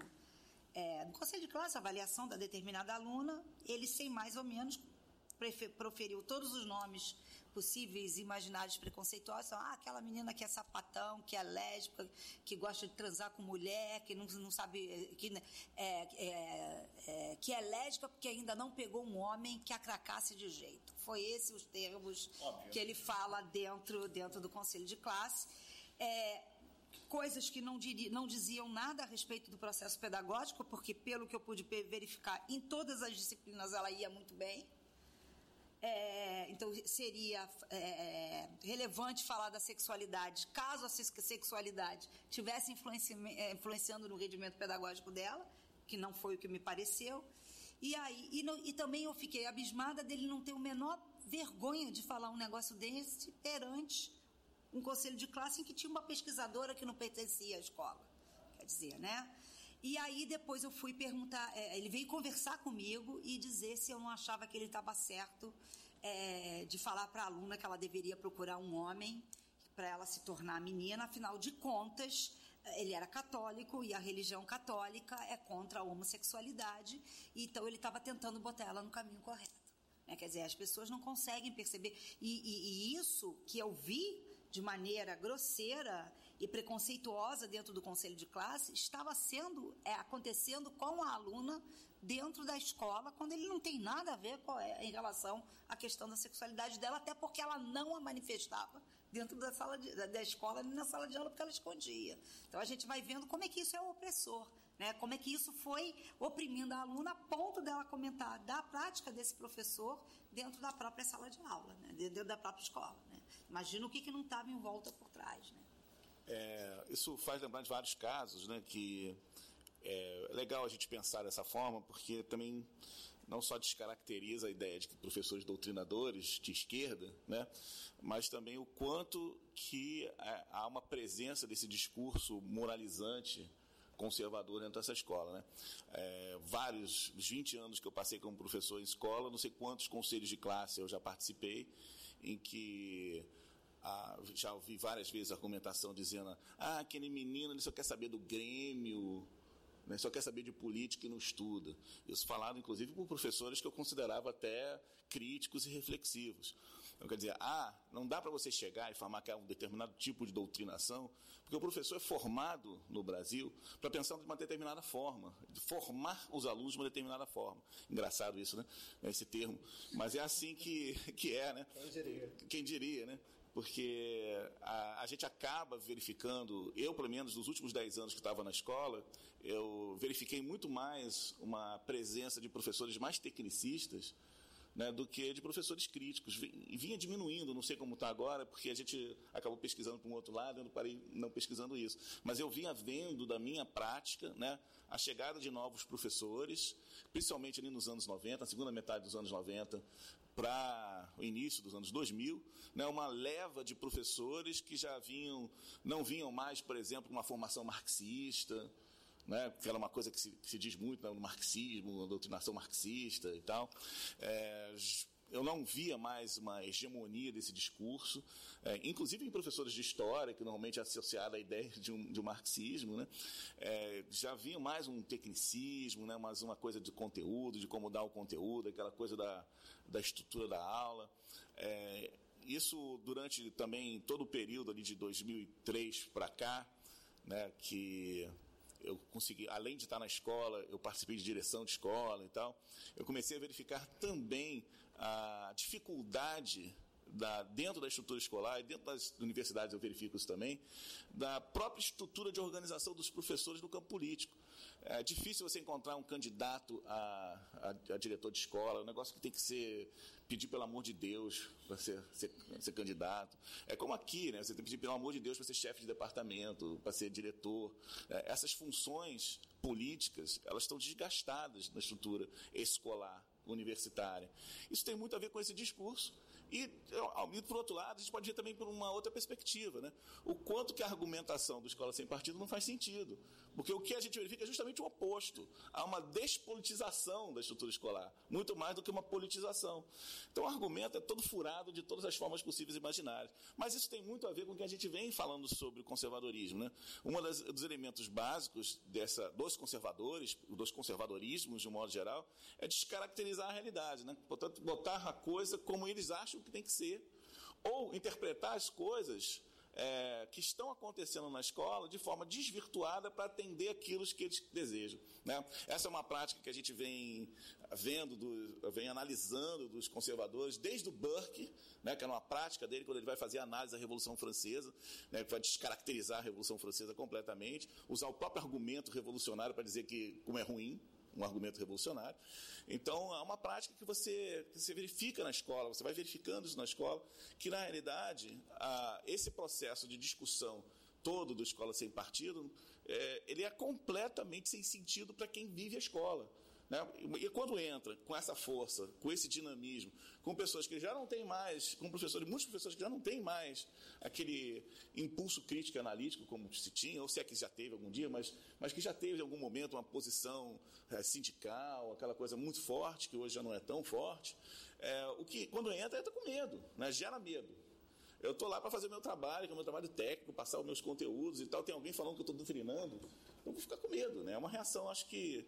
É, no conselho de classe, a avaliação da determinada aluna, ele, sem mais ou menos, proferiu todos os nomes possíveis imaginários preconceituosos. Ah, aquela menina que é sapatão, que é lésbica, que gosta de transar com mulher, que não, não sabe. eh, Que é, é, é, que é lésbica porque ainda não pegou um homem que a cracasse de jeito. Foi esses os termos que ele fala dentro, dentro do conselho de classe. É, coisas que não, diri- não diziam nada a respeito do processo pedagógico, porque, pelo que eu pude verificar, em todas as disciplinas ela ia muito bem. É, então, seria é, relevante falar da sexualidade, caso a sex- sexualidade tivesse influenci- é, influenciando no rendimento pedagógico dela, que não foi o que me pareceu. E, aí, e, não- e também eu fiquei abismada dele não ter o menor vergonha de falar um negócio desse perante um conselho de classe em que tinha uma pesquisadora que não pertencia à escola. Quer dizer, né? E aí depois eu fui perguntar, é, ele veio conversar comigo e dizer se eu não achava que ele estava certo é, de falar para a aluna que ela deveria procurar um homem para ela se tornar menina, afinal de contas, ele era católico e a religião católica é contra a homossexualidade, então ele estava tentando botar ela no caminho correto. né? Quer dizer, as pessoas não conseguem perceber. E, e- e isso que eu vi de maneira grosseira e preconceituosa dentro do conselho de classe estava sendo é, acontecendo com a aluna dentro da escola quando ele não tem nada a ver com, é, em relação à questão da sexualidade dela até porque ela não a manifestava dentro da sala de- da, da escola nem na sala de aula porque ela escondia então a gente vai vendo como é que isso é opressor né? Como é que isso foi oprimindo a aluna a ponto dela comentar da prática desse professor dentro da própria sala de aula, né? dentro da própria escola. Né? Imagina o que, que não estava em volta por trás. Né? É, isso faz lembrar de vários casos, né, que é legal a gente pensar dessa forma, porque também não só descaracteriza a ideia de que professores doutrinadores de esquerda, né, mas também o quanto que é, há uma presença desse discurso moralizante conservador dentro dessa escola. Né? É, vários, os 20 anos que eu passei como professor em escola, não sei quantos conselhos de classe eu já participei, em que a- já ouvi várias vezes a argumentação dizendo: ah, aquele menino ele só quer saber do Grêmio, né, só quer saber de política e não estuda. Isso falado, inclusive, por professores que eu considerava até críticos e reflexivos. Então, quer dizer, ah, não dá para você chegar e formar que é um determinado tipo de doutrinação, porque o professor é formado no Brasil para pensar de uma determinada forma, de formar os alunos de uma determinada forma. Engraçado isso, né? Esse termo. Mas é assim que, que é, né? Quem diria? Quem diria, né? Porque a, a gente acaba verificando, eu pelo menos nos últimos 10 anos que estava na escola, eu verifiquei muito mais uma presença de professores mais tecnicistas né, do que de professores críticos. Vi- vinha diminuindo, não sei como está agora, porque a gente acabou pesquisando para um outro lado, eu não parei não pesquisando isso. Mas eu vinha vendo da minha prática né, a chegada de novos professores, principalmente ali nos anos 90, na segunda metade dos anos 90, para o início dos anos 2000, né, uma leva de professores que já vinham, não vinham mais, por exemplo, com uma formação marxista, né, que era uma coisa que se, que se diz muito né, no marxismo, na doutrinação marxista e tal. É, eu não via mais uma hegemonia desse discurso, é, inclusive em professores de história, que normalmente é associada à ideia de um, de um marxismo, né, é, já vinha mais um tecnicismo, né, mais uma coisa de conteúdo, de como dar o conteúdo, aquela coisa da, da estrutura da aula. É, isso durante também todo o período ali de 2003 para cá, né, que eu consegui, além de estar na escola, eu participei de direção de escola e tal, eu comecei a verificar também a dificuldade da, dentro da estrutura escolar e dentro das universidades eu verifico isso também, da própria estrutura de organização dos professores no campo político. É difícil você encontrar um candidato a, a- a diretor de escola, é um negócio que tem que ser pedir pelo amor de Deus para ser, ser, ser candidato. É como aqui, né? Você tem que pedir pelo amor de Deus para ser chefe de departamento, para ser diretor. É, essas funções políticas, elas estão desgastadas na estrutura escolar, universitária. Isso tem muito a ver com esse discurso. E, ao- e, por outro lado, a gente pode ver também por uma outra perspectiva, né? O quanto que a argumentação do Escola Sem Partido não faz sentido. Porque o que a gente verifica é justamente o oposto. Há uma despolitização da estrutura escolar, muito mais do que uma politização. Então, o argumento é todo furado de todas as formas possíveis e imaginárias. Mas isso tem muito a ver com o que a gente vem falando sobre o conservadorismo. Né? Um dos elementos básicos dessa, dos conservadores, dos conservadorismos, de um modo geral, é descaracterizar a realidade. Né? Portanto, botar a coisa como eles acham que tem que ser. Ou interpretar as coisas é, que estão acontecendo na escola de forma desvirtuada para atender aquilo que eles desejam. Né? Essa é uma prática que a gente vem vendo, do- vem analisando dos conservadores, desde o Burke, né, que era uma prática dele quando ele vai fazer a análise da Revolução Francesa, né, que vai descaracterizar a Revolução Francesa completamente, usar o próprio argumento revolucionário para dizer que como é ruim, um argumento revolucionário. Então, é uma prática que você, que você verifica na escola, você vai verificando isso na escola, que na realidade, a- esse processo de discussão todo do Escola Sem Partido, é, ele é completamente sem sentido para quem vive a escola. Né? E quando entra com essa força, com esse dinamismo, com pessoas que já não têm mais, com professores, muitos professores que já não têm mais aquele impulso crítico analítico como se tinha, ou se é que já teve algum dia, mas, mas que já teve em algum momento uma posição eh, sindical, aquela coisa muito forte, que hoje já não é tão forte, é, o que quando entra, entra com medo, né? gera medo. Eu estou lá para fazer meu trabalho, que é o meu trabalho técnico, passar os meus conteúdos e tal. Tem alguém falando que eu estou doutrinando, eu vou ficar com medo. Né? É uma reação, acho que,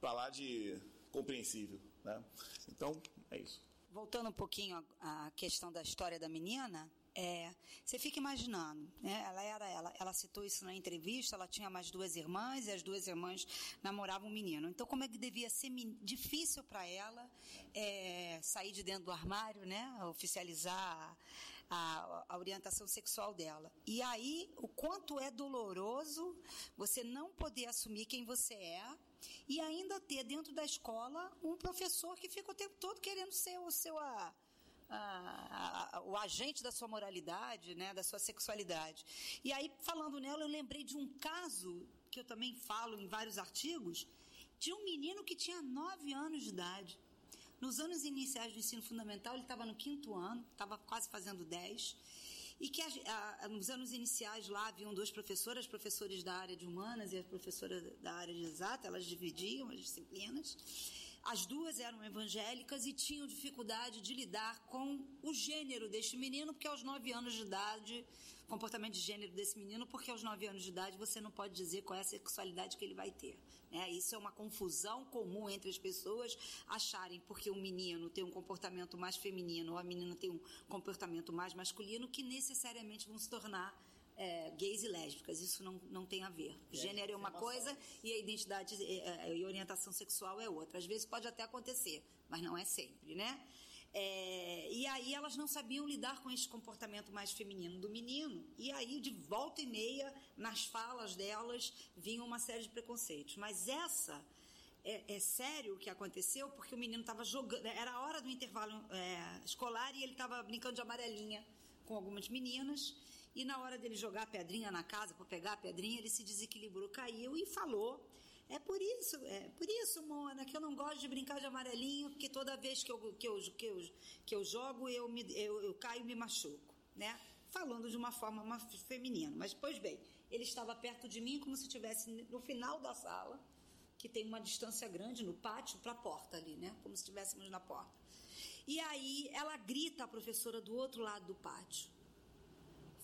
para lá de compreensível. Né? Então, é isso. Voltando um pouquinho à questão da história da menina, é, você fica imaginando, né? Ela era, ela, ela citou isso na entrevista. Ela tinha mais duas irmãs e as duas irmãs namoravam um menino. Então, como é que devia ser difícil para ela é, sair de dentro do armário, né? Oficializar a, a orientação sexual dela. E aí, o quanto é doloroso você não poder assumir quem você é e ainda ter dentro da escola um professor que fica o tempo todo querendo ser o seu a- a- a- o agente da sua moralidade, né, da sua sexualidade. E aí, falando nela, eu lembrei de um caso que eu também falo em vários artigos, de um menino que tinha nove anos de idade. Nos anos iniciais do ensino fundamental, ele estava no quinto ano, estava quase fazendo dez, e que a- a- nos anos iniciais lá haviam duas professoras, professores da área de humanas e a professora da área de exata, elas dividiam as disciplinas. As duas eram evangélicas e tinham dificuldade de lidar com o gênero deste menino, porque aos nove anos de idade, comportamento de gênero desse menino, porque aos nove anos de idade você não pode dizer qual é a sexualidade que ele vai ter. Né? Isso é uma confusão comum entre as pessoas acharem porque o menino tem um comportamento mais feminino ou a menina tem um comportamento mais masculino que necessariamente vão se tornar é, gays e lésbicas. Isso não, não tem a ver. Gênero é uma coisa e a identidade é, é, e orientação sexual é outra. Às vezes pode até acontecer, mas não é sempre, né? É, e aí elas não sabiam lidar com esse comportamento mais feminino do menino. E aí, de volta e meia, nas falas delas, vinha uma série de preconceitos. Mas essa é, é sério o que aconteceu, porque o menino estava jogando. Era a hora do intervalo é, escolar e ele estava brincando de amarelinha com algumas meninas. E na hora dele jogar a pedrinha na casa, para pegar a pedrinha, ele se desequilibrou, caiu e falou é por isso, é por isso, Mona, que eu não gosto de brincar de amarelinho, porque toda vez que eu, que eu, que eu, que eu jogo, eu, me, eu, eu caio e me machuco, né? Falando de uma forma uma, feminina. Mas, pois bem, ele estava perto de mim como se estivesse no final da sala, que tem uma distância grande no pátio para a porta ali, né? Como se estivéssemos na porta. E aí ela grita a professora do outro lado do pátio.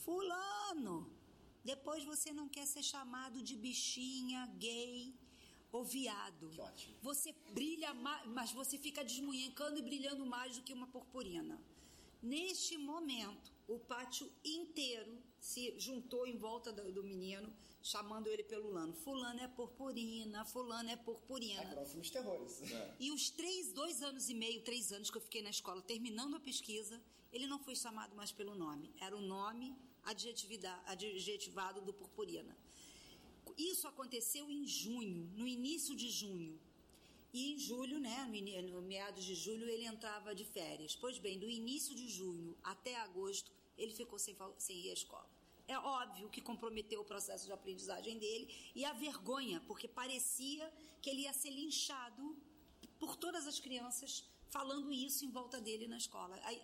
Fulano, depois você não quer ser chamado de bichinha, gay ou viado. Que ótimo. Você brilha mais, mas você fica desmunhecando e brilhando mais do que uma purpurina. Neste momento, o pátio inteiro se juntou em volta do, do menino, chamando ele pelo lano. Fulano é purpurina, fulano é purpurina. É, próximos terrores. E os três, dois anos e meio, três anos que eu fiquei na escola, terminando a pesquisa, ele não foi chamado mais pelo nome. Era o nome adjetivado do purpurina. Isso aconteceu em junho, no início de junho. E em julho, né, no, meados de julho, ele entrava de férias. Pois bem, do início de junho até agosto, ele ficou sem, sem ir à escola. É óbvio que comprometeu o processo de aprendizagem dele e a vergonha, porque parecia que ele ia ser linchado por todas as crianças falando isso em volta dele na escola. Aí,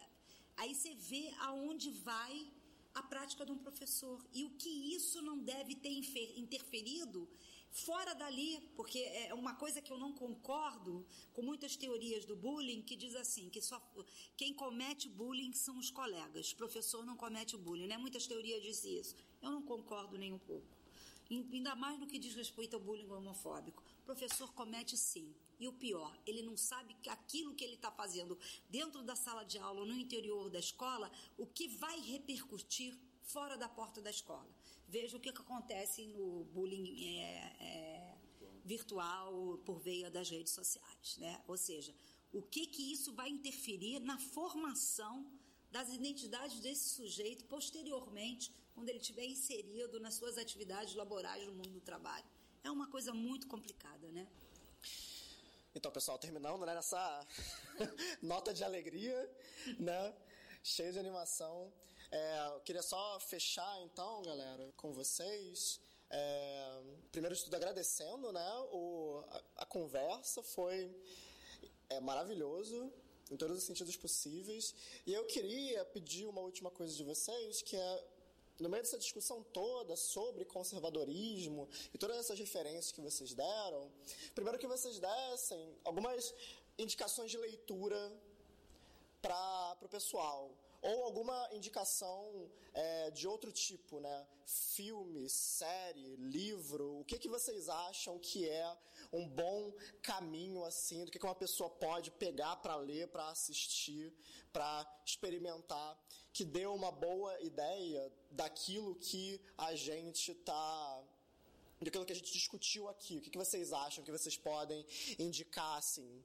aí você vê aonde vai a prática de um professor e o que isso não deve ter interferido fora dali, porque é uma coisa que eu não concordo com muitas teorias do bullying que diz assim que só quem comete bullying são os colegas, o professor não comete bullying, né? Muitas teorias dizem isso. Eu não concordo nem um pouco. Ainda mais no que diz respeito ao bullying homofóbico. Professor comete sim. E o pior, ele não sabe que aquilo que ele está fazendo dentro da sala de aula ou no interior da escola, o que vai repercutir fora da porta da escola. Veja o que, que acontece no bullying é, é, virtual por via das redes sociais. Né? Ou seja, o que, que isso vai interferir na formação das identidades desse sujeito posteriormente, quando ele estiver inserido nas suas atividades laborais no mundo do trabalho. É uma coisa muito complicada, né? Então, pessoal, terminando né, nessa nota de alegria, né? Cheio de animação. É, eu queria só fechar, então, galera, com vocês. É, primeiro de tudo, agradecendo, né? O, a, a conversa foi é, maravilhoso em todos os sentidos possíveis. E eu queria pedir uma última coisa de vocês, que é no meio dessa discussão toda sobre conservadorismo e todas essas referências que vocês deram, primeiro que vocês dessem algumas indicações de leitura para o pessoal. Ou alguma indicação é, de outro tipo, né? Filme, série, livro. O que, que vocês acham que é um bom caminho, assim, do que, que uma pessoa pode pegar para ler, para assistir, para experimentar, que dê uma boa ideia daquilo que a gente está daquilo que a gente discutiu aqui. O que, que vocês acham que vocês podem indicar, assim?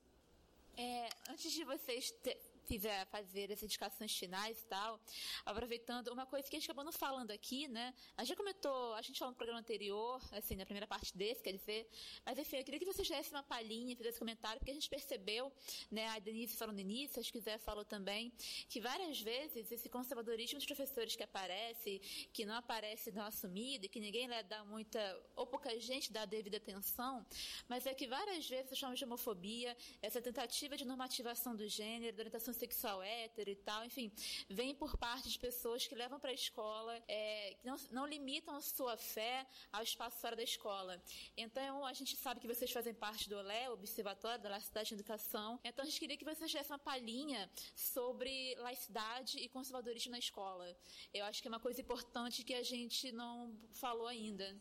É, antes de vocês te- fizer fazer essas indicações finais e tal, aproveitando uma coisa que a gente acabou não falando aqui, né? A gente comentou, a gente falou no programa anterior, assim, na primeira parte desse, quer dizer, mas enfim, eu queria que vocês dessem uma palhinha, fizessem comentário, porque a gente percebeu, né, a Denise falou no início, acho que o Zé falou também, que várias vezes esse conservadorismo dos professores que aparece, que não aparece não assumido, e que ninguém lhe dá muita, ou pouca gente dá a devida atenção, mas é que várias vezes chamamos de homofobia, essa tentativa de normativação do gênero, da orientação homossexual hétero e tal, enfim, vem por parte de pessoas que levam para a escola, é, que não, não limitam a sua fé ao espaço fora da escola. Então, a gente sabe que vocês fazem parte do OLE, Observatório da Laicidade e Educação, então a gente queria que vocês dessem uma palhinha sobre laicidade e conservadorismo na escola. Eu acho que é uma coisa importante que a gente não falou ainda.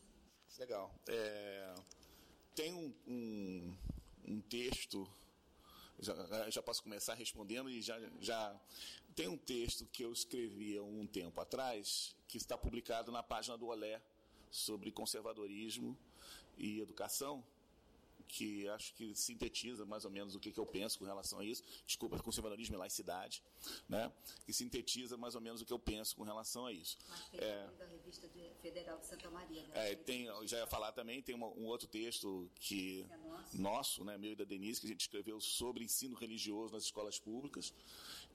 Legal. É, tem um, um, um texto, já, já posso começar respondendo e já, já. Tem um texto que eu escrevi há um tempo atrás, que está publicado na página do Olé, sobre conservadorismo e educação, que acho que sintetiza mais ou menos o que, que eu penso com relação a isso. Desculpa, conservadorismo e laicidade, né? Que sintetiza mais ou menos o que eu penso com relação a isso. Mas tem É, da revista de- Federal de Santa Maria. né? é, tem, já ia falar também, tem uma- um outro texto que É nosso. nosso, né, meu e da Denise, que a gente escreveu sobre ensino religioso nas escolas públicas,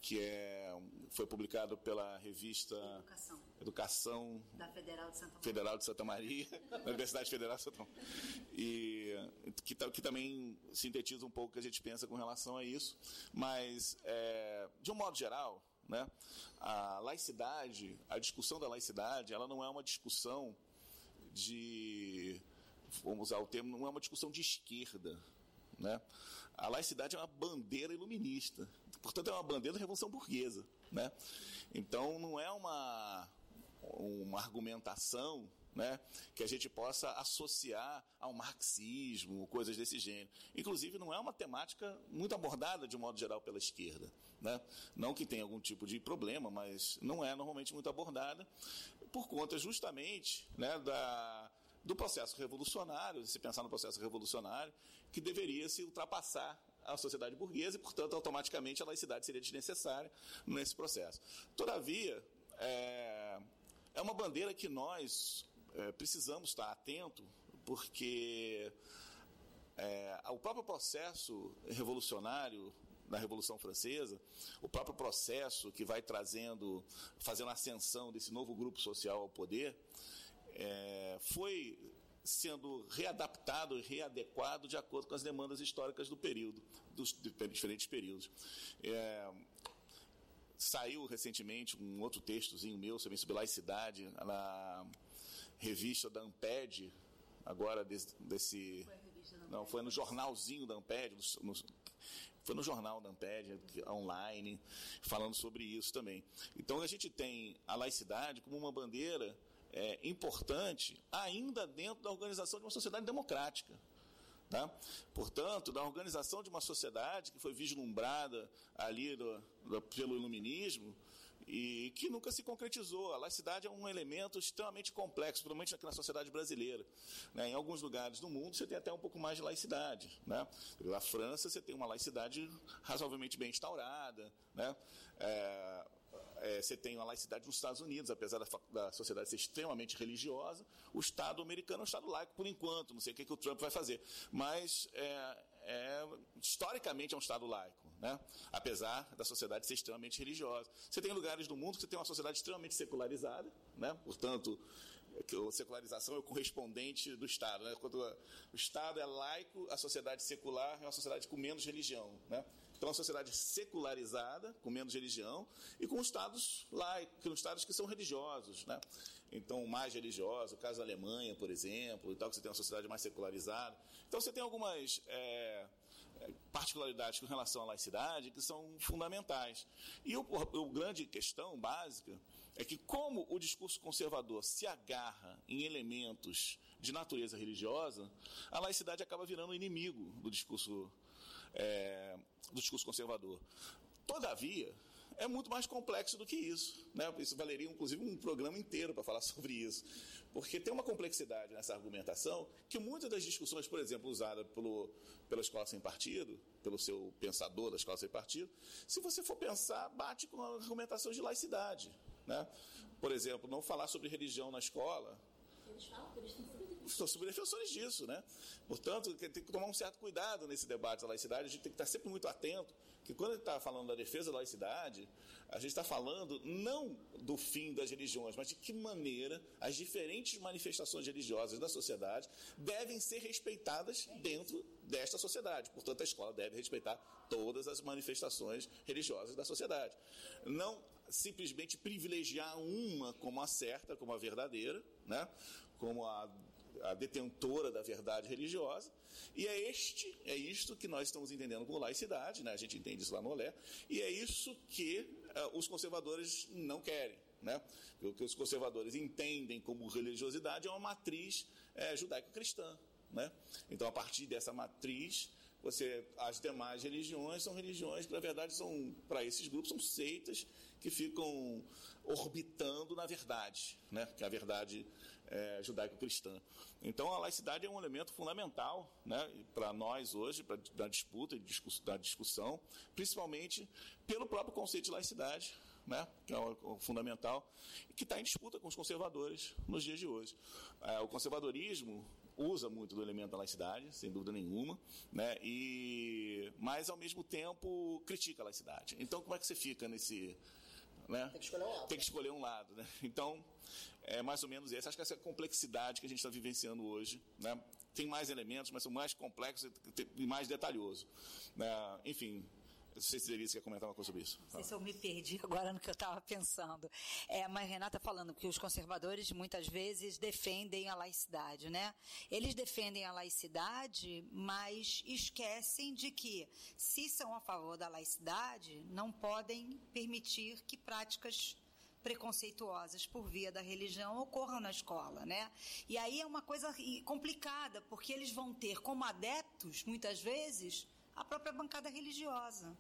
que é, foi publicado pela revista Educação. Educação Da Federal de Santa Maria. Federal de Santa Maria, Universidade Federal de Santa Maria, e que, que também sintetiza um pouco o que a gente pensa com relação a isso. Mas, é, de um modo geral, né, a laicidade, a discussão da laicidade, ela não é uma discussão de, vamos usar o termo, não é uma discussão de esquerda. Né? A laicidade é uma bandeira iluminista, portanto, é uma bandeira da Revolução Burguesa. Né? Então, não é uma, uma argumentação né, que a gente possa associar ao marxismo, coisas desse gênero. Inclusive, não é uma temática muito abordada, de um modo geral, pela esquerda. Né? Não que tenha algum tipo de problema, mas não é normalmente muito abordada, por conta justamente né, da, do processo revolucionário, se pensar no processo revolucionário, que deveria se ultrapassar a sociedade burguesa e, portanto, automaticamente a laicidade seria desnecessária nesse processo. Todavia, é, é uma bandeira que nós é, precisamos estar atento, porque é, o próprio processo revolucionário da Revolução Francesa, o próprio processo que vai trazendo, fazendo a ascensão desse novo grupo social ao poder, é, foi sendo readaptado e readequado de acordo com as demandas históricas do período, dos diferentes períodos. É, saiu recentemente um outro textozinho meu também sobre laicidade na revista da Amped, agora desse, desse não foi no jornalzinho da Amped, no, foi no jornal da Amped, online, falando sobre isso também. Então a gente tem a laicidade como uma bandeira é, importante ainda dentro da organização de uma sociedade democrática. Tá? Portanto, da organização de uma sociedade que foi vislumbrada ali do, do, pelo iluminismo e que nunca se concretizou. A laicidade é um elemento extremamente complexo, principalmente aqui na sociedade brasileira. Né? Em alguns lugares do mundo você tem até um pouco mais de laicidade. Né? Na França você tem uma laicidade razoavelmente bem instaurada. Né? É, é, você tem uma laicidade nos Estados Unidos, apesar da, da, sociedade ser extremamente religiosa, o Estado americano é um Estado laico por enquanto, não sei o que, que o Trump vai fazer. Mas, é, é, historicamente, é um Estado laico, né? apesar da sociedade ser extremamente religiosa. Você tem lugares do mundo que você tem uma sociedade extremamente secularizada, né? portanto, a secularização é o correspondente do Estado. Né? Quando o Estado é laico, a sociedade secular é uma sociedade com menos religião. Né? Então, uma sociedade secularizada, com menos religião, e com estados laicos, com estados que são religiosos. Né? Então, mais religiosos, o caso da Alemanha, por exemplo, e tal, que você tem uma sociedade mais secularizada. Então, você tem algumas é, particularidades com relação à laicidade que são fundamentais. E o, o grande questão básica é que, como o discurso conservador se agarra em elementos de natureza religiosa, a laicidade acaba virando inimigo do discurso, é, do discurso conservador. Todavia, é muito mais complexo do que isso. Né? Isso valeria, inclusive, um programa inteiro para falar sobre isso. Porque tem uma complexidade nessa argumentação que muitas das discussões, por exemplo, usadas pelo, pela escola sem partido, pelo seu pensador da escola sem partido, se você for pensar, bate com a argumentação de laicidade. Né? Por exemplo, não falar sobre religião na escola. Eles falam que eles têm 50 são super defensores disso, né? Portanto, tem que tomar um certo cuidado nesse debate da laicidade, a gente tem que estar sempre muito atento, que quando a gente está falando da defesa da laicidade, a gente está falando não do fim das religiões, mas de que maneira as diferentes manifestações religiosas da sociedade devem ser respeitadas dentro desta sociedade. Portanto, a escola deve respeitar todas as manifestações religiosas da sociedade. Não simplesmente privilegiar uma como a certa, como a verdadeira, né? como a, a detentora da verdade religiosa, e é este, é isto que nós estamos entendendo por laicidade, né? a gente entende isso lá no Olé, e é isso que uh, os conservadores não querem. Né? O que os conservadores entendem como religiosidade é uma matriz é, judaico-cristã. Né? Então, a partir dessa matriz, você, as demais religiões são religiões que, na verdade, são para esses grupos são seitas que ficam orbitando na verdade, né? que a verdade é, judaico-cristã. Então, a laicidade é um elemento fundamental né, para nós hoje, para a disputa, da discussão, principalmente pelo próprio conceito de laicidade, né, que é o, fundamental, e que está em disputa com os conservadores nos dias de hoje. É, o conservadorismo usa muito do elemento da laicidade, sem dúvida nenhuma, né, e, mas, ao mesmo tempo, critica a laicidade. Então, como é que você fica nesse né? Tem que escolher um lado. Tem que escolher um lado, né? Então, é mais ou menos isso. Acho que essa complexidade que a gente está vivenciando hoje, né? Tem mais elementos, mas são mais complexos e mais detalhoso. Né? Enfim, não sei se Denise quer comentar uma coisa sobre isso. Não sei se eu me perdi agora no que eu estava pensando. É, mas Renata falando que os conservadores muitas vezes defendem a laicidade, né? Eles defendem a laicidade, mas esquecem de que, se são a favor da laicidade, não podem permitir que práticas preconceituosas por via da religião ocorram na escola, né? E aí é uma coisa complicada, porque eles vão ter como adeptos, muitas vezes, a própria bancada religiosa.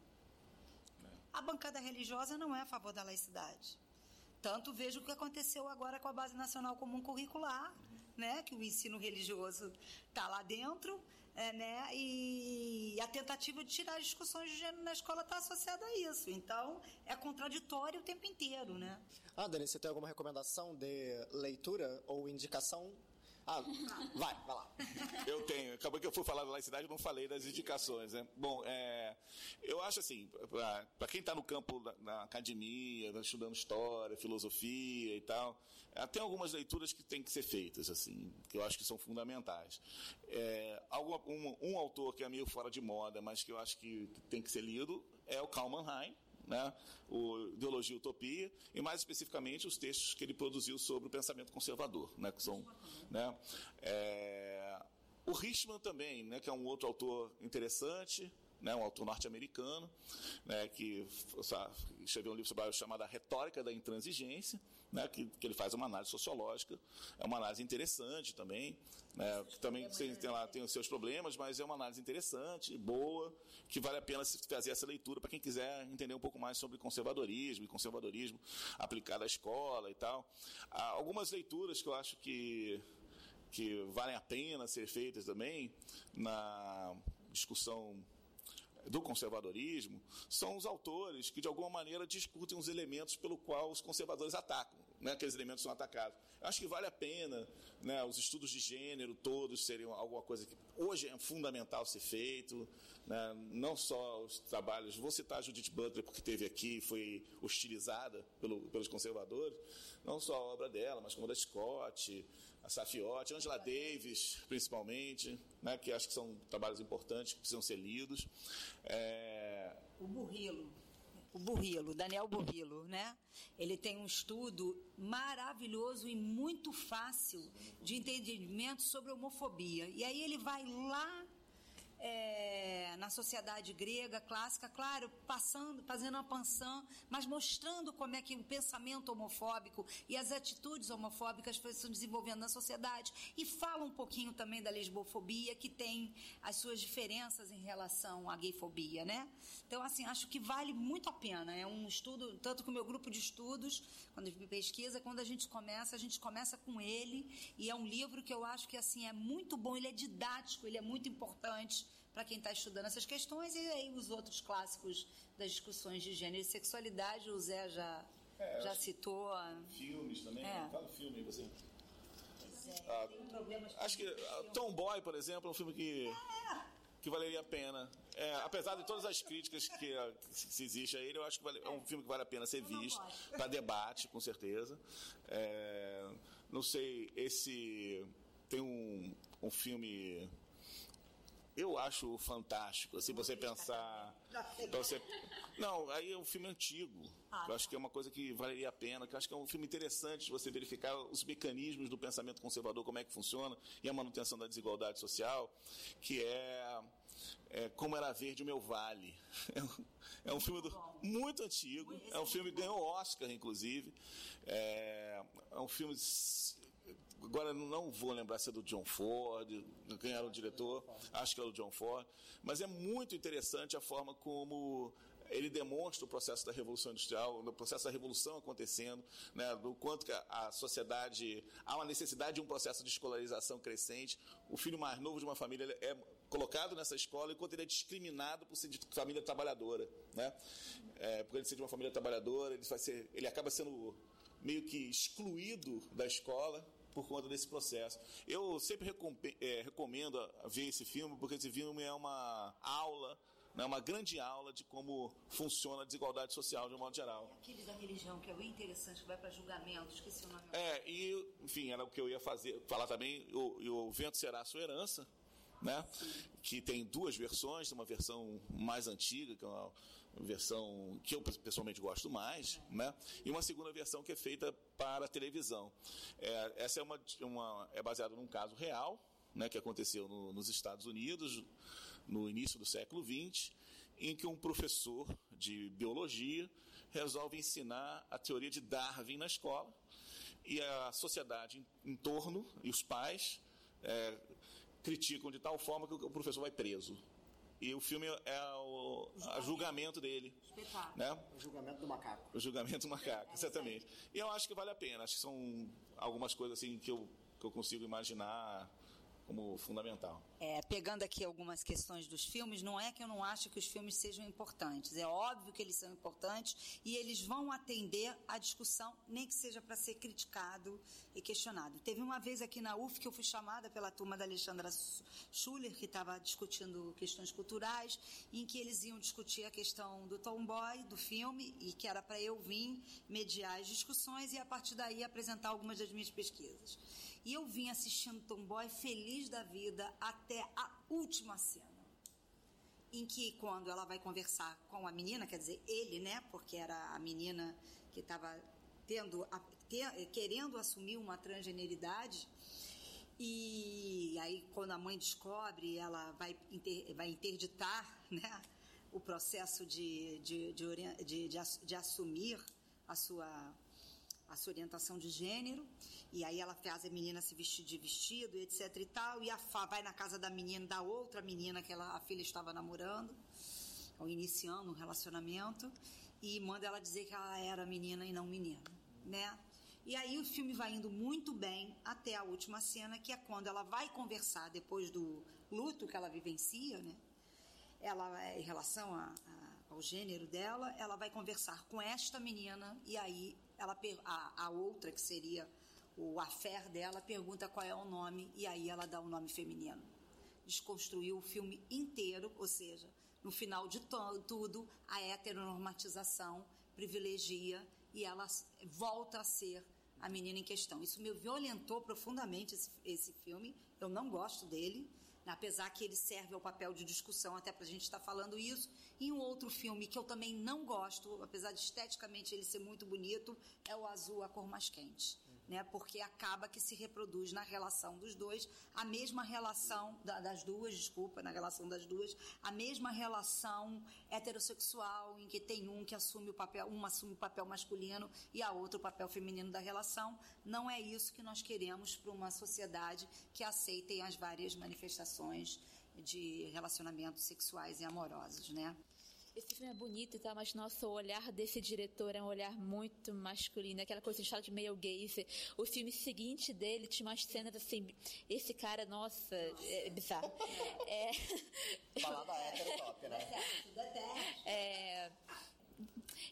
A bancada religiosa não é a favor da laicidade. Tanto vejo o que aconteceu agora com a Base Nacional Comum Curricular, né? que o ensino religioso está lá dentro, é, né? e a tentativa de tirar as discussões de gênero na escola está associada a isso. Então, é contraditório o tempo inteiro. Né? Ah, Dani, você tem alguma recomendação de leitura ou indicação ah, vai, vai lá. Eu tenho. Acabou que eu fui falar da laicidade, eu não falei das indicações. Né? Bom, é, eu acho assim, para quem está no campo da, na academia, tá estudando história, filosofia e tal, é, tem algumas leituras que têm que ser feitas, assim, que eu acho que são fundamentais. É, algum, um, um, autor que é meio fora de moda, mas que eu acho que tem que ser lido, é o Karl Mannheim, né, o Ideologia e Utopia, e mais especificamente os textos que ele produziu sobre o pensamento conservador, né, que são, né, é, o Richman também, né, que é um outro autor interessante, né, um autor norte-americano, né, que sabe, escreveu um livro sobre, chamado A Retórica da Intransigência, né, que, que, ele faz uma análise sociológica, é uma análise interessante também, né, que também tem, tem, lá, tem os seus problemas, mas é uma análise interessante, boa, que vale a pena fazer essa leitura para quem quiser entender um pouco mais sobre conservadorismo e conservadorismo aplicado à escola e tal. Há algumas leituras que eu acho que, que valem a pena ser feitas também na discussão do conservadorismo são os autores que, de alguma maneira, discutem os elementos pelo qual os conservadores atacam, né? aqueles elementos são atacados. Eu acho que vale a pena né, os estudos de gênero todos seriam alguma coisa que hoje é fundamental ser feito, né? não só os trabalhos, vou citar a Judith Butler, porque teve aqui foi hostilizada pelo, pelos conservadores, não só a obra dela, mas como a da Scott, a Safiotti, Angela Davis, principalmente, né, que acho que são trabalhos importantes que precisam ser lidos. É... O Burrilo. O Burrilo, Daniel Burrilo, né? Ele tem um estudo maravilhoso e muito fácil de entendimento sobre homofobia. E aí ele vai lá é, na sociedade grega clássica, claro, passando, fazendo uma pansão, mas mostrando como é que o pensamento homofóbico e as atitudes homofóbicas estão desenvolvendo na sociedade. E fala um pouquinho também da lesbofobia, que tem as suas diferenças em relação à gayfobia, né? Então, assim, acho que vale muito a pena. É um estudo, tanto que o meu grupo de estudos, quando a gente pesquisa, quando a gente começa, a gente começa com ele, e é um livro que eu acho que, assim, é muito bom, ele é didático, ele é muito importante para quem está estudando essas questões, e aí os outros clássicos das discussões de gênero e sexualidade, o Zé já, É, já citou. Filmes também, É. fala filme aí você. Ah, acho que ah, Tomboy, por exemplo, é um filme que, que valeria a pena. É, apesar de todas as críticas que, ah, que se existe a ele, eu acho que vale- é um filme que vale a pena ser visto, para debate, com certeza. É, não sei, esse. Tem um, um filme. Eu acho fantástico, assim, você pensar. você, não, aí é um filme antigo. Eu acho que é uma coisa que valeria a pena, que eu acho que é um filme interessante de você verificar os mecanismos do pensamento conservador, como é que funciona, e a manutenção da desigualdade social, que é, é Como Era Verde o Meu Vale. É um, é um filme do- muito antigo, é um filme que ganhou Oscar, inclusive. É, é um filme. Agora não vou lembrar se é do John Ford, quem era o diretor, acho que é o John Ford, mas é muito interessante a forma como ele demonstra o processo da revolução industrial, o processo da revolução acontecendo, né, do quanto a, sociedade há uma necessidade de um processo de escolarização crescente. O filho mais novo de uma família é colocado nessa escola enquanto ele é discriminado por ser de família trabalhadora, né? É, por ele ser de uma família trabalhadora, ele vai ser, ele acaba sendo meio que excluído da escola por conta desse processo. Eu sempre eh, recomendo ver esse filme, porque esse filme é uma aula, né, uma grande aula de como funciona a desigualdade social de um modo geral. Aquele da religião, que é bem interessante, que vai para julgamento, esqueci o nome. É, e, enfim, era o que eu ia fazer, falar também, o, o Vento Será a Sua Herança, né? Que tem duas versões, uma versão mais antiga, que é uma versão que eu pessoalmente gosto mais, né? E uma segunda versão que é feita para televisão. É, essa é uma, uma é baseada num caso real, né? Que aconteceu no- nos Estados Unidos no início do século XX, em que um professor de biologia resolve ensinar a teoria de Darwin na escola e a sociedade em, em torno e os pais é, criticam de tal forma que o professor vai preso. E o filme é o a julgamento dele. Espetáculo. Né? O julgamento do macaco. O julgamento do macaco, exatamente. E eu acho que vale a pena. Acho que são algumas coisas assim que eu, que eu consigo imaginar como fundamental. É, pegando aqui algumas questões dos filmes, não é que eu não acho que os filmes sejam importantes. É óbvio que eles são importantes e eles vão atender à discussão, nem que seja para ser criticado e questionado. Teve uma vez aqui na UF que eu fui chamada pela turma da Alexandra Schuller, que estava discutindo questões culturais, em que eles iam discutir a questão do tomboy, do filme, e que era para eu vir mediar as discussões e a partir daí apresentar algumas das minhas pesquisas. E eu vim assistindo Tomboy feliz da vida até a última cena. Em que, quando ela vai conversar com a menina, quer dizer, ele, né? Porque era a menina que estava tendo, querendo assumir uma transgeneridade. E aí, quando a mãe descobre, ela vai, inter- vai interditar né, o processo de, de, de, de, de assumir a sua, a sua orientação de gênero. E aí ela faz a menina se vestir de vestido, etc e tal. E a Fá vai na casa da menina, da outra menina que ela, a filha estava namorando, ou iniciando um relacionamento, e manda ela dizer que ela era menina e não menino, né? E aí o filme vai indo muito bem até a última cena, que é quando ela vai conversar depois do luto que ela vivencia, né? Ela, em relação a- a- ao gênero dela, ela vai conversar com esta menina e aí ela a, a outra que seria o affair dela pergunta qual é o nome e aí ela dá o nome feminino. Desconstruiu o filme inteiro, ou seja, no final de tudo, a heteronormatização privilegia e ela volta a ser a menina em questão. Isso me violentou profundamente esse, esse filme. Eu não gosto dele, apesar que ele serve ao papel de discussão, até para a gente estar falando isso. E um outro filme que eu também não gosto, apesar de esteticamente ele ser muito bonito, é o Azul, a cor mais quente. Né, porque acaba que se reproduz na relação dos dois a mesma relação da- das duas, desculpa, na relação das duas, a mesma relação heterossexual em que tem um que assume o papel, uma assume o papel masculino e a outra o papel feminino da relação. Não é isso que nós queremos para uma sociedade que aceitem as várias manifestações de relacionamentos sexuais e amorosos, né? Esse filme é bonito e tal, mas nossa, o olhar desse diretor é um olhar muito masculino, aquela coisa que a gente fala de male gaze. O filme seguinte dele tinha umas cenas assim, esse cara, nossa, é bizarro. É, Balada hétero top, né? é,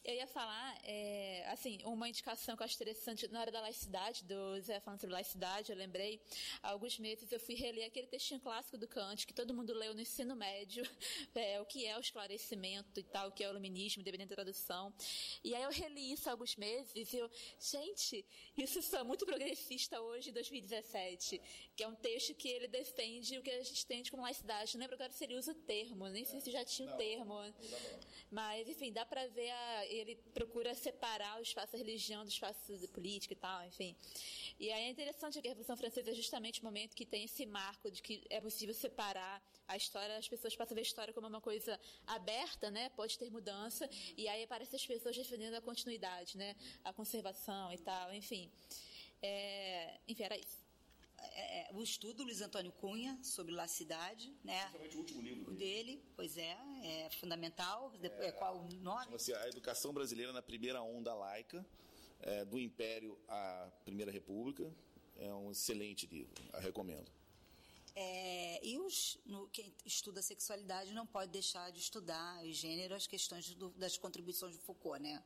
eu ia falar, é, assim, uma indicação que eu acho interessante na hora da laicidade, do Zé falando sobre laicidade, eu lembrei, há alguns meses eu fui reler aquele textinho clássico do Kant, que todo mundo leu no ensino médio, é, o que é o esclarecimento e tal, o que é o iluminismo, dependendo da tradução. E aí eu reli isso há alguns meses e eu, gente, isso é muito progressista hoje, em 2017, que é um texto que ele defende o que a gente entende como laicidade. Não lembro agora se ele usa o termo, nem sei se já tinha o termo. Mas, enfim, dá pra ver, a, ele procura separar o espaço da religião do espaço da política e tal, enfim. E aí é interessante que a Revolução Francesa é justamente o momento que tem esse marco de que é possível separar a história, as pessoas passam a ver a história como uma coisa aberta, né? Pode ter mudança, e aí aparecem as pessoas defendendo a continuidade, né? A conservação e tal, enfim. É, enfim, era isso. É, o estudo Luiz Antônio Cunha sobre lacidade, né? Principalmente o último livro O dele, pois é, é fundamental. Depois, qual o nome? A Educação Brasileira na Primeira Onda Laica, é, do Império à Primeira República. É um excelente livro, recomendo. É, e os, no- quem estuda sexualidade não pode deixar de estudar o gênero, as questões do- das contribuições de Foucault, né?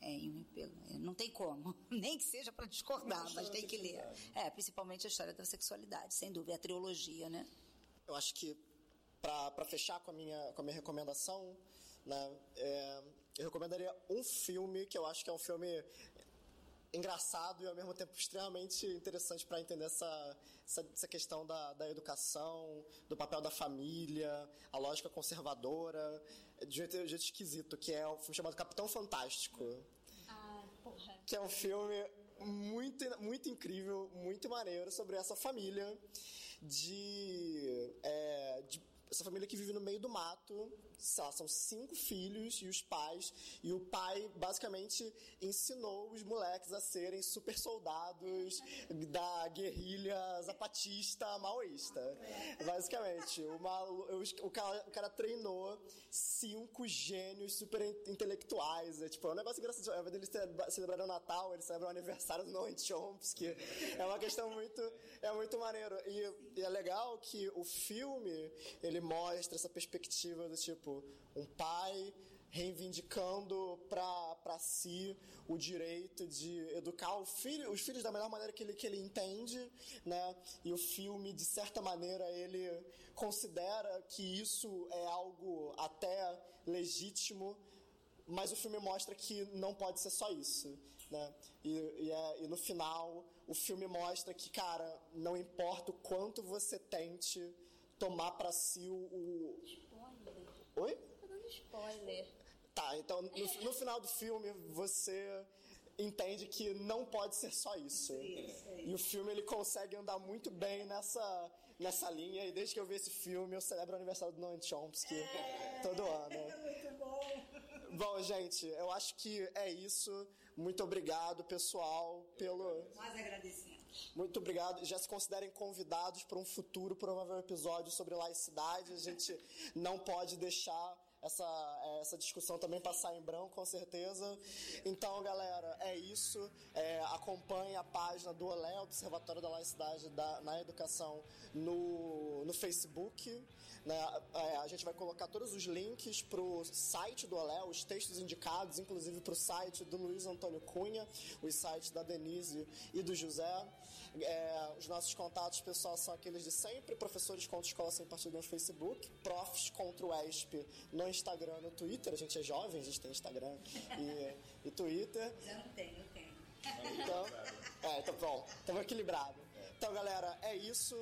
É, em- pelo- não tem como, nem que seja para discordar, mas tem que ler. É, principalmente a história da sexualidade, sem dúvida, a trilogia, né? Eu acho que, para fechar com a, minha, com a minha recomendação, né, é, eu recomendaria um filme que eu acho que é um filme engraçado e ao mesmo tempo extremamente interessante para entender essa, essa, essa questão da, da educação, do papel da família, a lógica conservadora, de um jeito, de jeito esquisito, que é um filme chamado Capitão Fantástico Ah, porra. que é um filme muito, muito incrível, muito maneiro sobre essa família de, é, de- essa família que vive no meio do mato. Sei lá, são cinco filhos e os pais e o pai basicamente ensinou os moleques a serem super soldados da guerrilha zapatista maoísta. Basicamente, os- o cara, o cara treinou cinco gênios super in- intelectuais. É, tipo, é um negócio engraçado. Ao invés deles celebra- celebrar o Natal, eles celebram o aniversário do Noam Chomsky. É uma questão muito, é muito maneiro. E, e é legal que o filme, ele mostra essa perspectiva do tipo, um pai reivindicando para si o direito de educar filho, os filhos da melhor maneira que ele, que ele entende, né? E o filme, de certa maneira, ele considera que isso é algo até legítimo, mas o filme mostra que não pode ser só isso, né? E, e, é- e no final, o filme mostra que, cara, não importa o quanto você tente tomar para si o... Oi? Tô dando spoiler. Tá, então no, no final do filme você entende que não pode ser só isso. E o filme ele consegue andar muito bem nessa, nessa linha. E desde que eu vi esse filme, eu celebro o aniversário do Noam Chomsky todo ano. Bom, gente, eu acho que é isso. Muito obrigado, pessoal, pelo. Nós agradecemos. Muito obrigado. Já se considerem convidados para um futuro provável episódio sobre laicidade. A gente não pode deixar essa, essa discussão também passar em branco, com certeza. Então, galera, é isso. É, acompanhe a página do OLE, Observatório da Laicidade da, na Educação, no, no Facebook. né? É, a gente vai colocar todos os links para o site do OLE, os textos indicados, inclusive para o site do Luiz Antônio Cunha, os sites da Denise e do José. É, os nossos contatos, pessoal, são aqueles de sempre: professores contra Escola Sem Partido no Facebook, profs contra o ESP no Instagram, no Twitter. A gente é jovem, a gente tem Instagram e, e Twitter. Eu não tenho, eu tenho. Então, é, então bom, estamos equilibrados. Então, galera, é isso.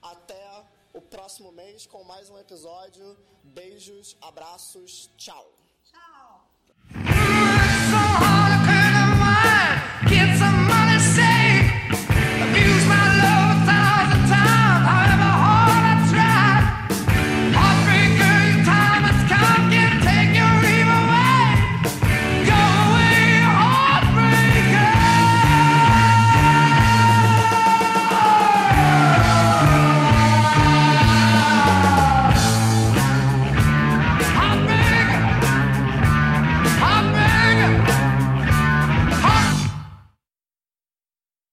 Até o próximo mês com mais um episódio. Beijos, abraços, tchau.